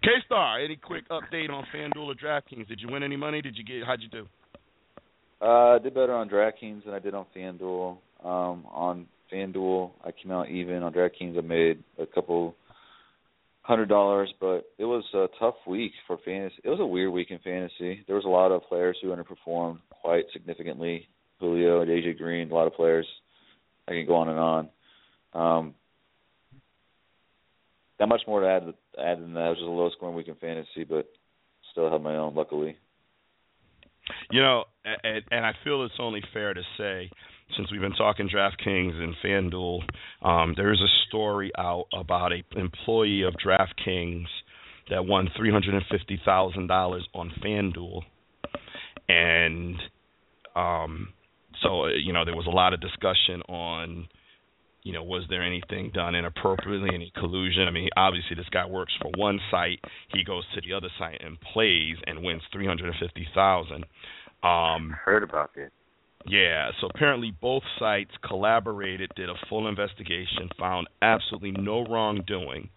K Star, any quick update on FanDuel or DraftKings? Did you win any money? Did you get? How'd you do? Uh, I did better on DraftKings than I did on FanDuel. Um, on FanDuel, I came out even. On DraftKings, I made a couple hundred dollars, but it was a tough week for fantasy. It was a weird week in fantasy. There was a lot of players who underperformed quite significantly. Julio, and AJ Green, a lot of players. I can go on and on. Um, not much more to add, add than that. It was just a low scoring week in fantasy, but still had my own, luckily. You know, and, and I feel it's only fair to say, since we've been talking DraftKings and FanDuel, um, there's a story out about a employee of DraftKings that won three hundred and fifty thousand dollars on FanDuel, and um, so you know there was a lot of discussion on you know, was there anything done inappropriately, any collusion? I mean, obviously this guy works for one site, he goes to the other site and plays and wins three hundred and fifty thousand. Um heard about that. Yeah, so apparently both sites collaborated, did a full investigation, found absolutely no wrongdoing.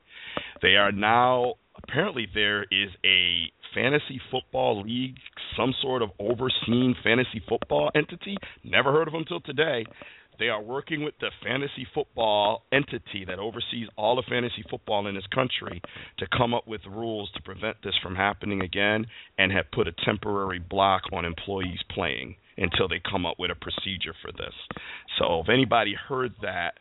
They are now apparently there is a fantasy football league, some sort of overseen fantasy football entity. Never heard of them till today. They are working with the fantasy football entity that oversees all of fantasy football in this country to come up with rules to prevent this from happening again and have put a temporary block on employees playing until they come up with a procedure for this. So if anybody heard that,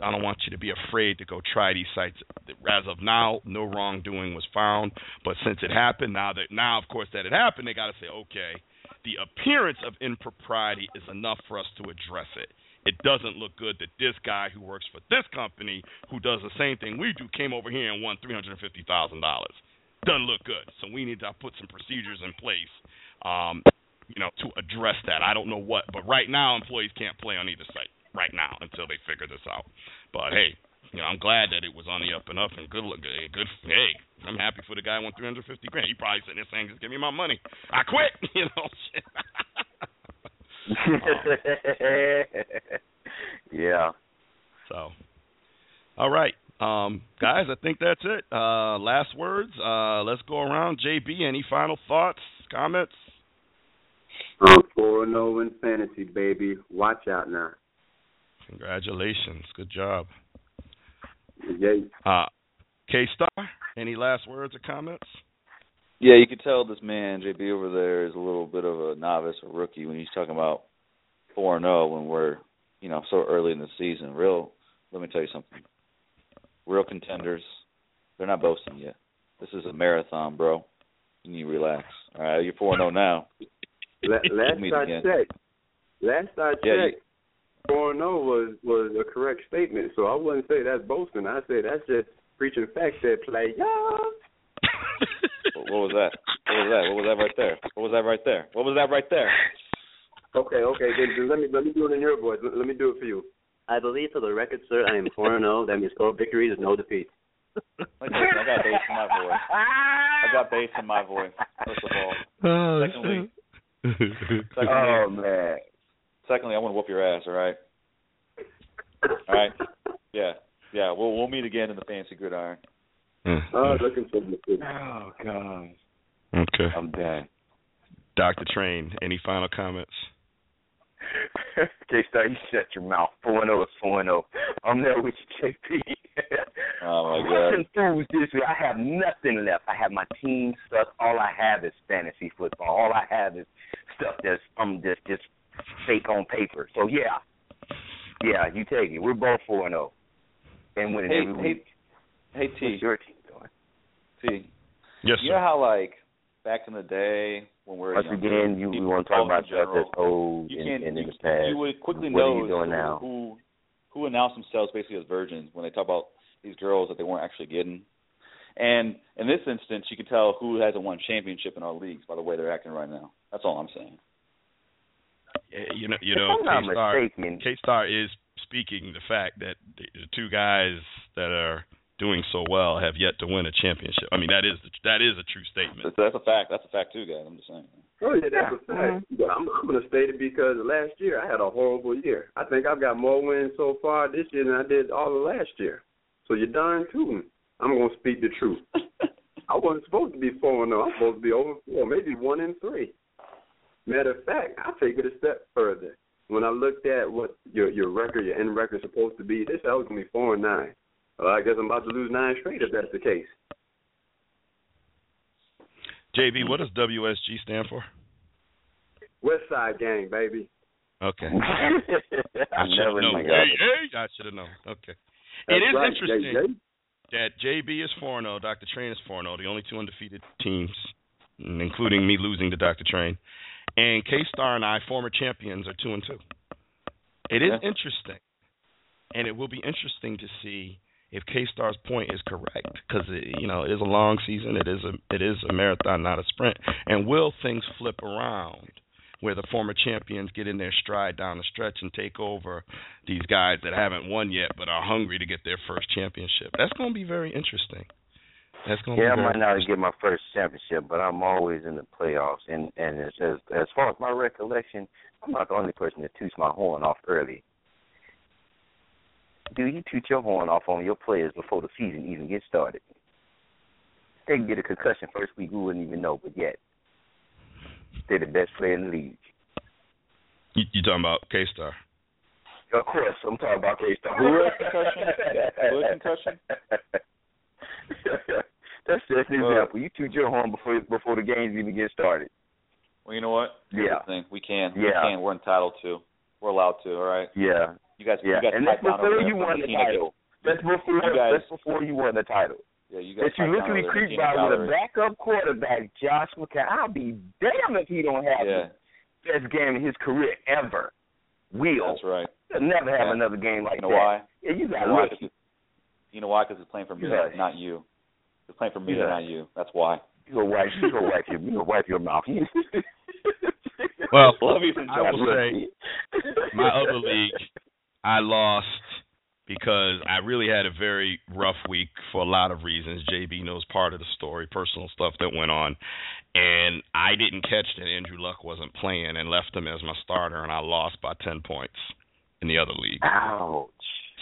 I don't want you to be afraid to go try these sites. As of now, no wrongdoing was found, but since it happened, now that now of course that it happened, they got to say, okay, the appearance of impropriety is enough for us to address it it doesn't look good that this guy who works for this company who does the same thing we do came over here and won three hundred and fifty thousand dollars. Doesn't look good. So we need to put some procedures in place, um, you know, to address that. I don't know what, but right now employees can't play on either site right now until they figure this out. But hey, you know, I'm glad that it was on the up and up and good look good good hey, I'm happy for the guy who won three hundred fifty grand. He probably sitting there saying, Just give me my money. I quit, (laughs) you know. (laughs) (laughs) yeah. So, all right, um, guys, I think that's it. Uh, last words. Uh, let's go around. JB, any final thoughts, comments? I'm 4 0 in fantasy, baby. Watch out now. Congratulations. Good job. Yay. Uh, K Star, any last words or comments? Yeah, you can tell this man JB over there is a little bit of a novice or rookie when he's talking about four and zero when we're you know so early in the season. Real, let me tell you something. Real contenders, they're not boasting yet. This is a marathon, bro. You need to relax. All right, you're four and zero now. last I checked, last I checked, four and zero was was a correct statement. So I wouldn't say that's boasting. I say that's just preaching facts that play. Yeah (laughs) what was that? What was that? What was that right there? What was that right there? What was that right there? Okay, okay, then let me let me do it in your voice. Let, let me do it for you. I believe for the record, sir, I am four and zero. That means four victories no defeats. I got bass in my voice. I got bass in my voice. First of all. Oh, secondly, secondly, oh man. Secondly, I want to whoop your ass. All right. All right. Yeah, yeah. We'll we'll meet again in the fancy gridiron. Mm-hmm. Oh, looking for the Oh God. Okay. I'm done. Doctor Train, any final comments? (laughs) K Star, you shut your mouth. Four zero is four zero. I'm there with you, JP. (laughs) oh my God. I'm this week. I have nothing left. I have my team stuff. All I have is fantasy football. All I have is stuff that's um just just fake on paper. So yeah, yeah, you take it. We're both four and zero, and winning hey, every hey, week. Hey T. What's your team doing? T. Yes, you know how like back in the day when we were once young, again you we want to talk about stuff that's old you and, can, and in you, the past. You would quickly what know are you now? who who announced themselves basically as virgins when they talk about these girls that they weren't actually getting. And in this instance, you can tell who hasn't won championship in our leagues by the way they're acting right now. That's all I'm saying. You know, you know, K-Star, K-Star is speaking the fact that the two guys that are doing so well have yet to win a championship. I mean, that is the, that is a true statement. That's, that's a fact. That's a fact too, guys. I'm just saying. Oh yeah, that's a fact. Mm-hmm. I'm, I'm going to state it because last year I had a horrible year. I think I've got more wins so far this year than I did all of last year. So you're darn tootin'. I'm going to speak the truth. (laughs) I wasn't supposed to be four and zero. I'm supposed to be over four, maybe one and three. Matter of fact, I'll take it a step further. when I looked at what your your record, your end record is supposed to be, this I was gonna be four and nine. Well, I guess I'm about to lose nine straight if that's the case. JB, what does WSG stand for? West Side Gang, baby. Okay. (laughs) I should never have known. knew Hey, hey, I should have known. Okay. That's it is right, interesting JJ. that JB is 4 0, Dr. Train is 4 0, the only two undefeated teams, mm, including me losing to Dr. Train. And K Star and I, former champions, are 2 and 2. It is Yeah. interesting. And it will be interesting to see if K Star's point is correct because you know it is a long season. It is a it is a marathon, not a sprint. And will things flip around where the former champions get in their stride down the stretch and take over these guys that haven't won yet but are hungry to get their first championship? That's going to be very interesting. That's going to Yeah, I might not get my first championship, but I'm always in the playoffs. And and as as, as far as my recollection, I'm not the only person that toots my horn off early. Do you toot your horn off on your players before the season even gets started? They can get a concussion first week, we wouldn't even know, but yet they're the best player in the league. You, you talking about K Star? Of course, I'm talking about K Star. Who had concussion? Who had concussion? (laughs) That's just an Well- example. You toot your horn before before the games even get started. Well, you know what? Here's Yeah. the thing. We can. Yeah. We can. We're entitled to. We're allowed to. All right. Yeah. You guys. Yeah, You guys and that's before there you won the title. That's before You guys- that's before you won the title. Yeah, you guys. That you pipe look down at me over there for creep by with a backup quarterback, Josh McCown. I'll be damned if he don't have Yeah. the best game in his career ever. Will. That's right. He'll never have Yeah. another game like You know that. why? Yeah, you You know why? lucky. 'Cause You know why? Because he's playing for me, Yeah. not you. He's playing for me, Yeah. not you. That's why. You go wipe you go wipe your you go wipe your mouth. (laughs) Well, Love you some I will say my other league, I lost because I really had a very rough week for a lot of reasons. JB knows part of the story, personal stuff that went on, and I didn't catch that Andrew Luck wasn't playing and left him as my starter, and I lost by ten points in the other league. Ouch.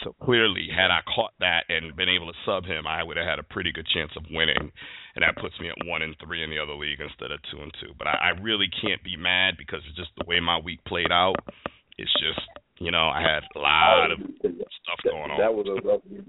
So clearly, had I caught that and been able to sub him, I would have had a pretty good chance of winning, and that puts me at one and three in the other league instead of two and two. But I, I really can't be mad because it's just the way my week played out. It's just you know I had a lot of stuff going on. That was a rough week.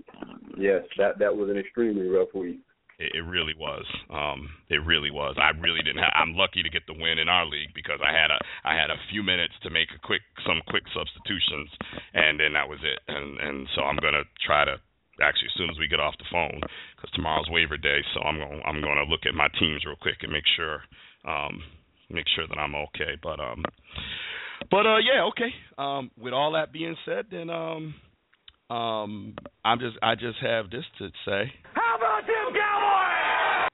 Yes, that that was an extremely rough week. It, it really was. Um, it really was. I really didn't. Have, I'm lucky to get the win in our league because I had a I had a few minutes to make a quick some quick substitutions, and then that was it. And and so I'm gonna try to actually as soon as we get off the phone because tomorrow's waiver day. So I'm gonna I'm going to look at my teams real quick and make sure um make sure that I'm okay. But um but uh yeah okay. Um with all that being said, then um um I'm just I just have this to say. How about them Cowboys?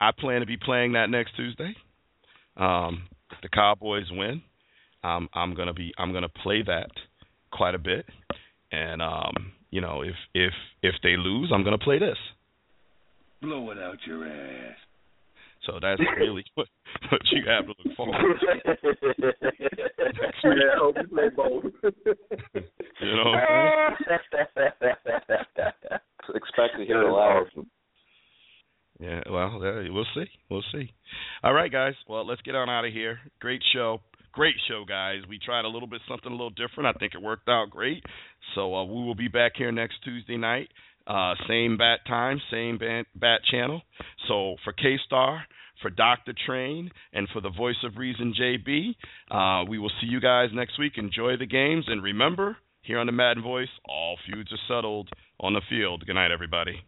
I plan to be playing that next Tuesday. Um, if the Cowboys win, um, I'm gonna be I'm gonna play that quite a bit, and um, you know if if if they lose, I'm gonna play this. Blow it out your ass. So that's really (laughs) what, what you have to look forward (laughs) to. yeah, I hope you play both. (laughs) You know what I'm Expect to hear That the is louder. awesome. Yeah, well, we'll see. We'll see. All right, guys. Well, let's get on out of here. Great show. Great show, guys. We tried a little bit something a little different. I think it worked out great. So uh, we will be back here next Tuesday night. Uh, same bat time, same bat, bat channel. So for K Star, for Dr. Train, and for the voice of reason, JB, uh, we will see you guys next week. Enjoy the games. And remember, here on the Madden Voice, all feuds are settled on the field. Good night, everybody.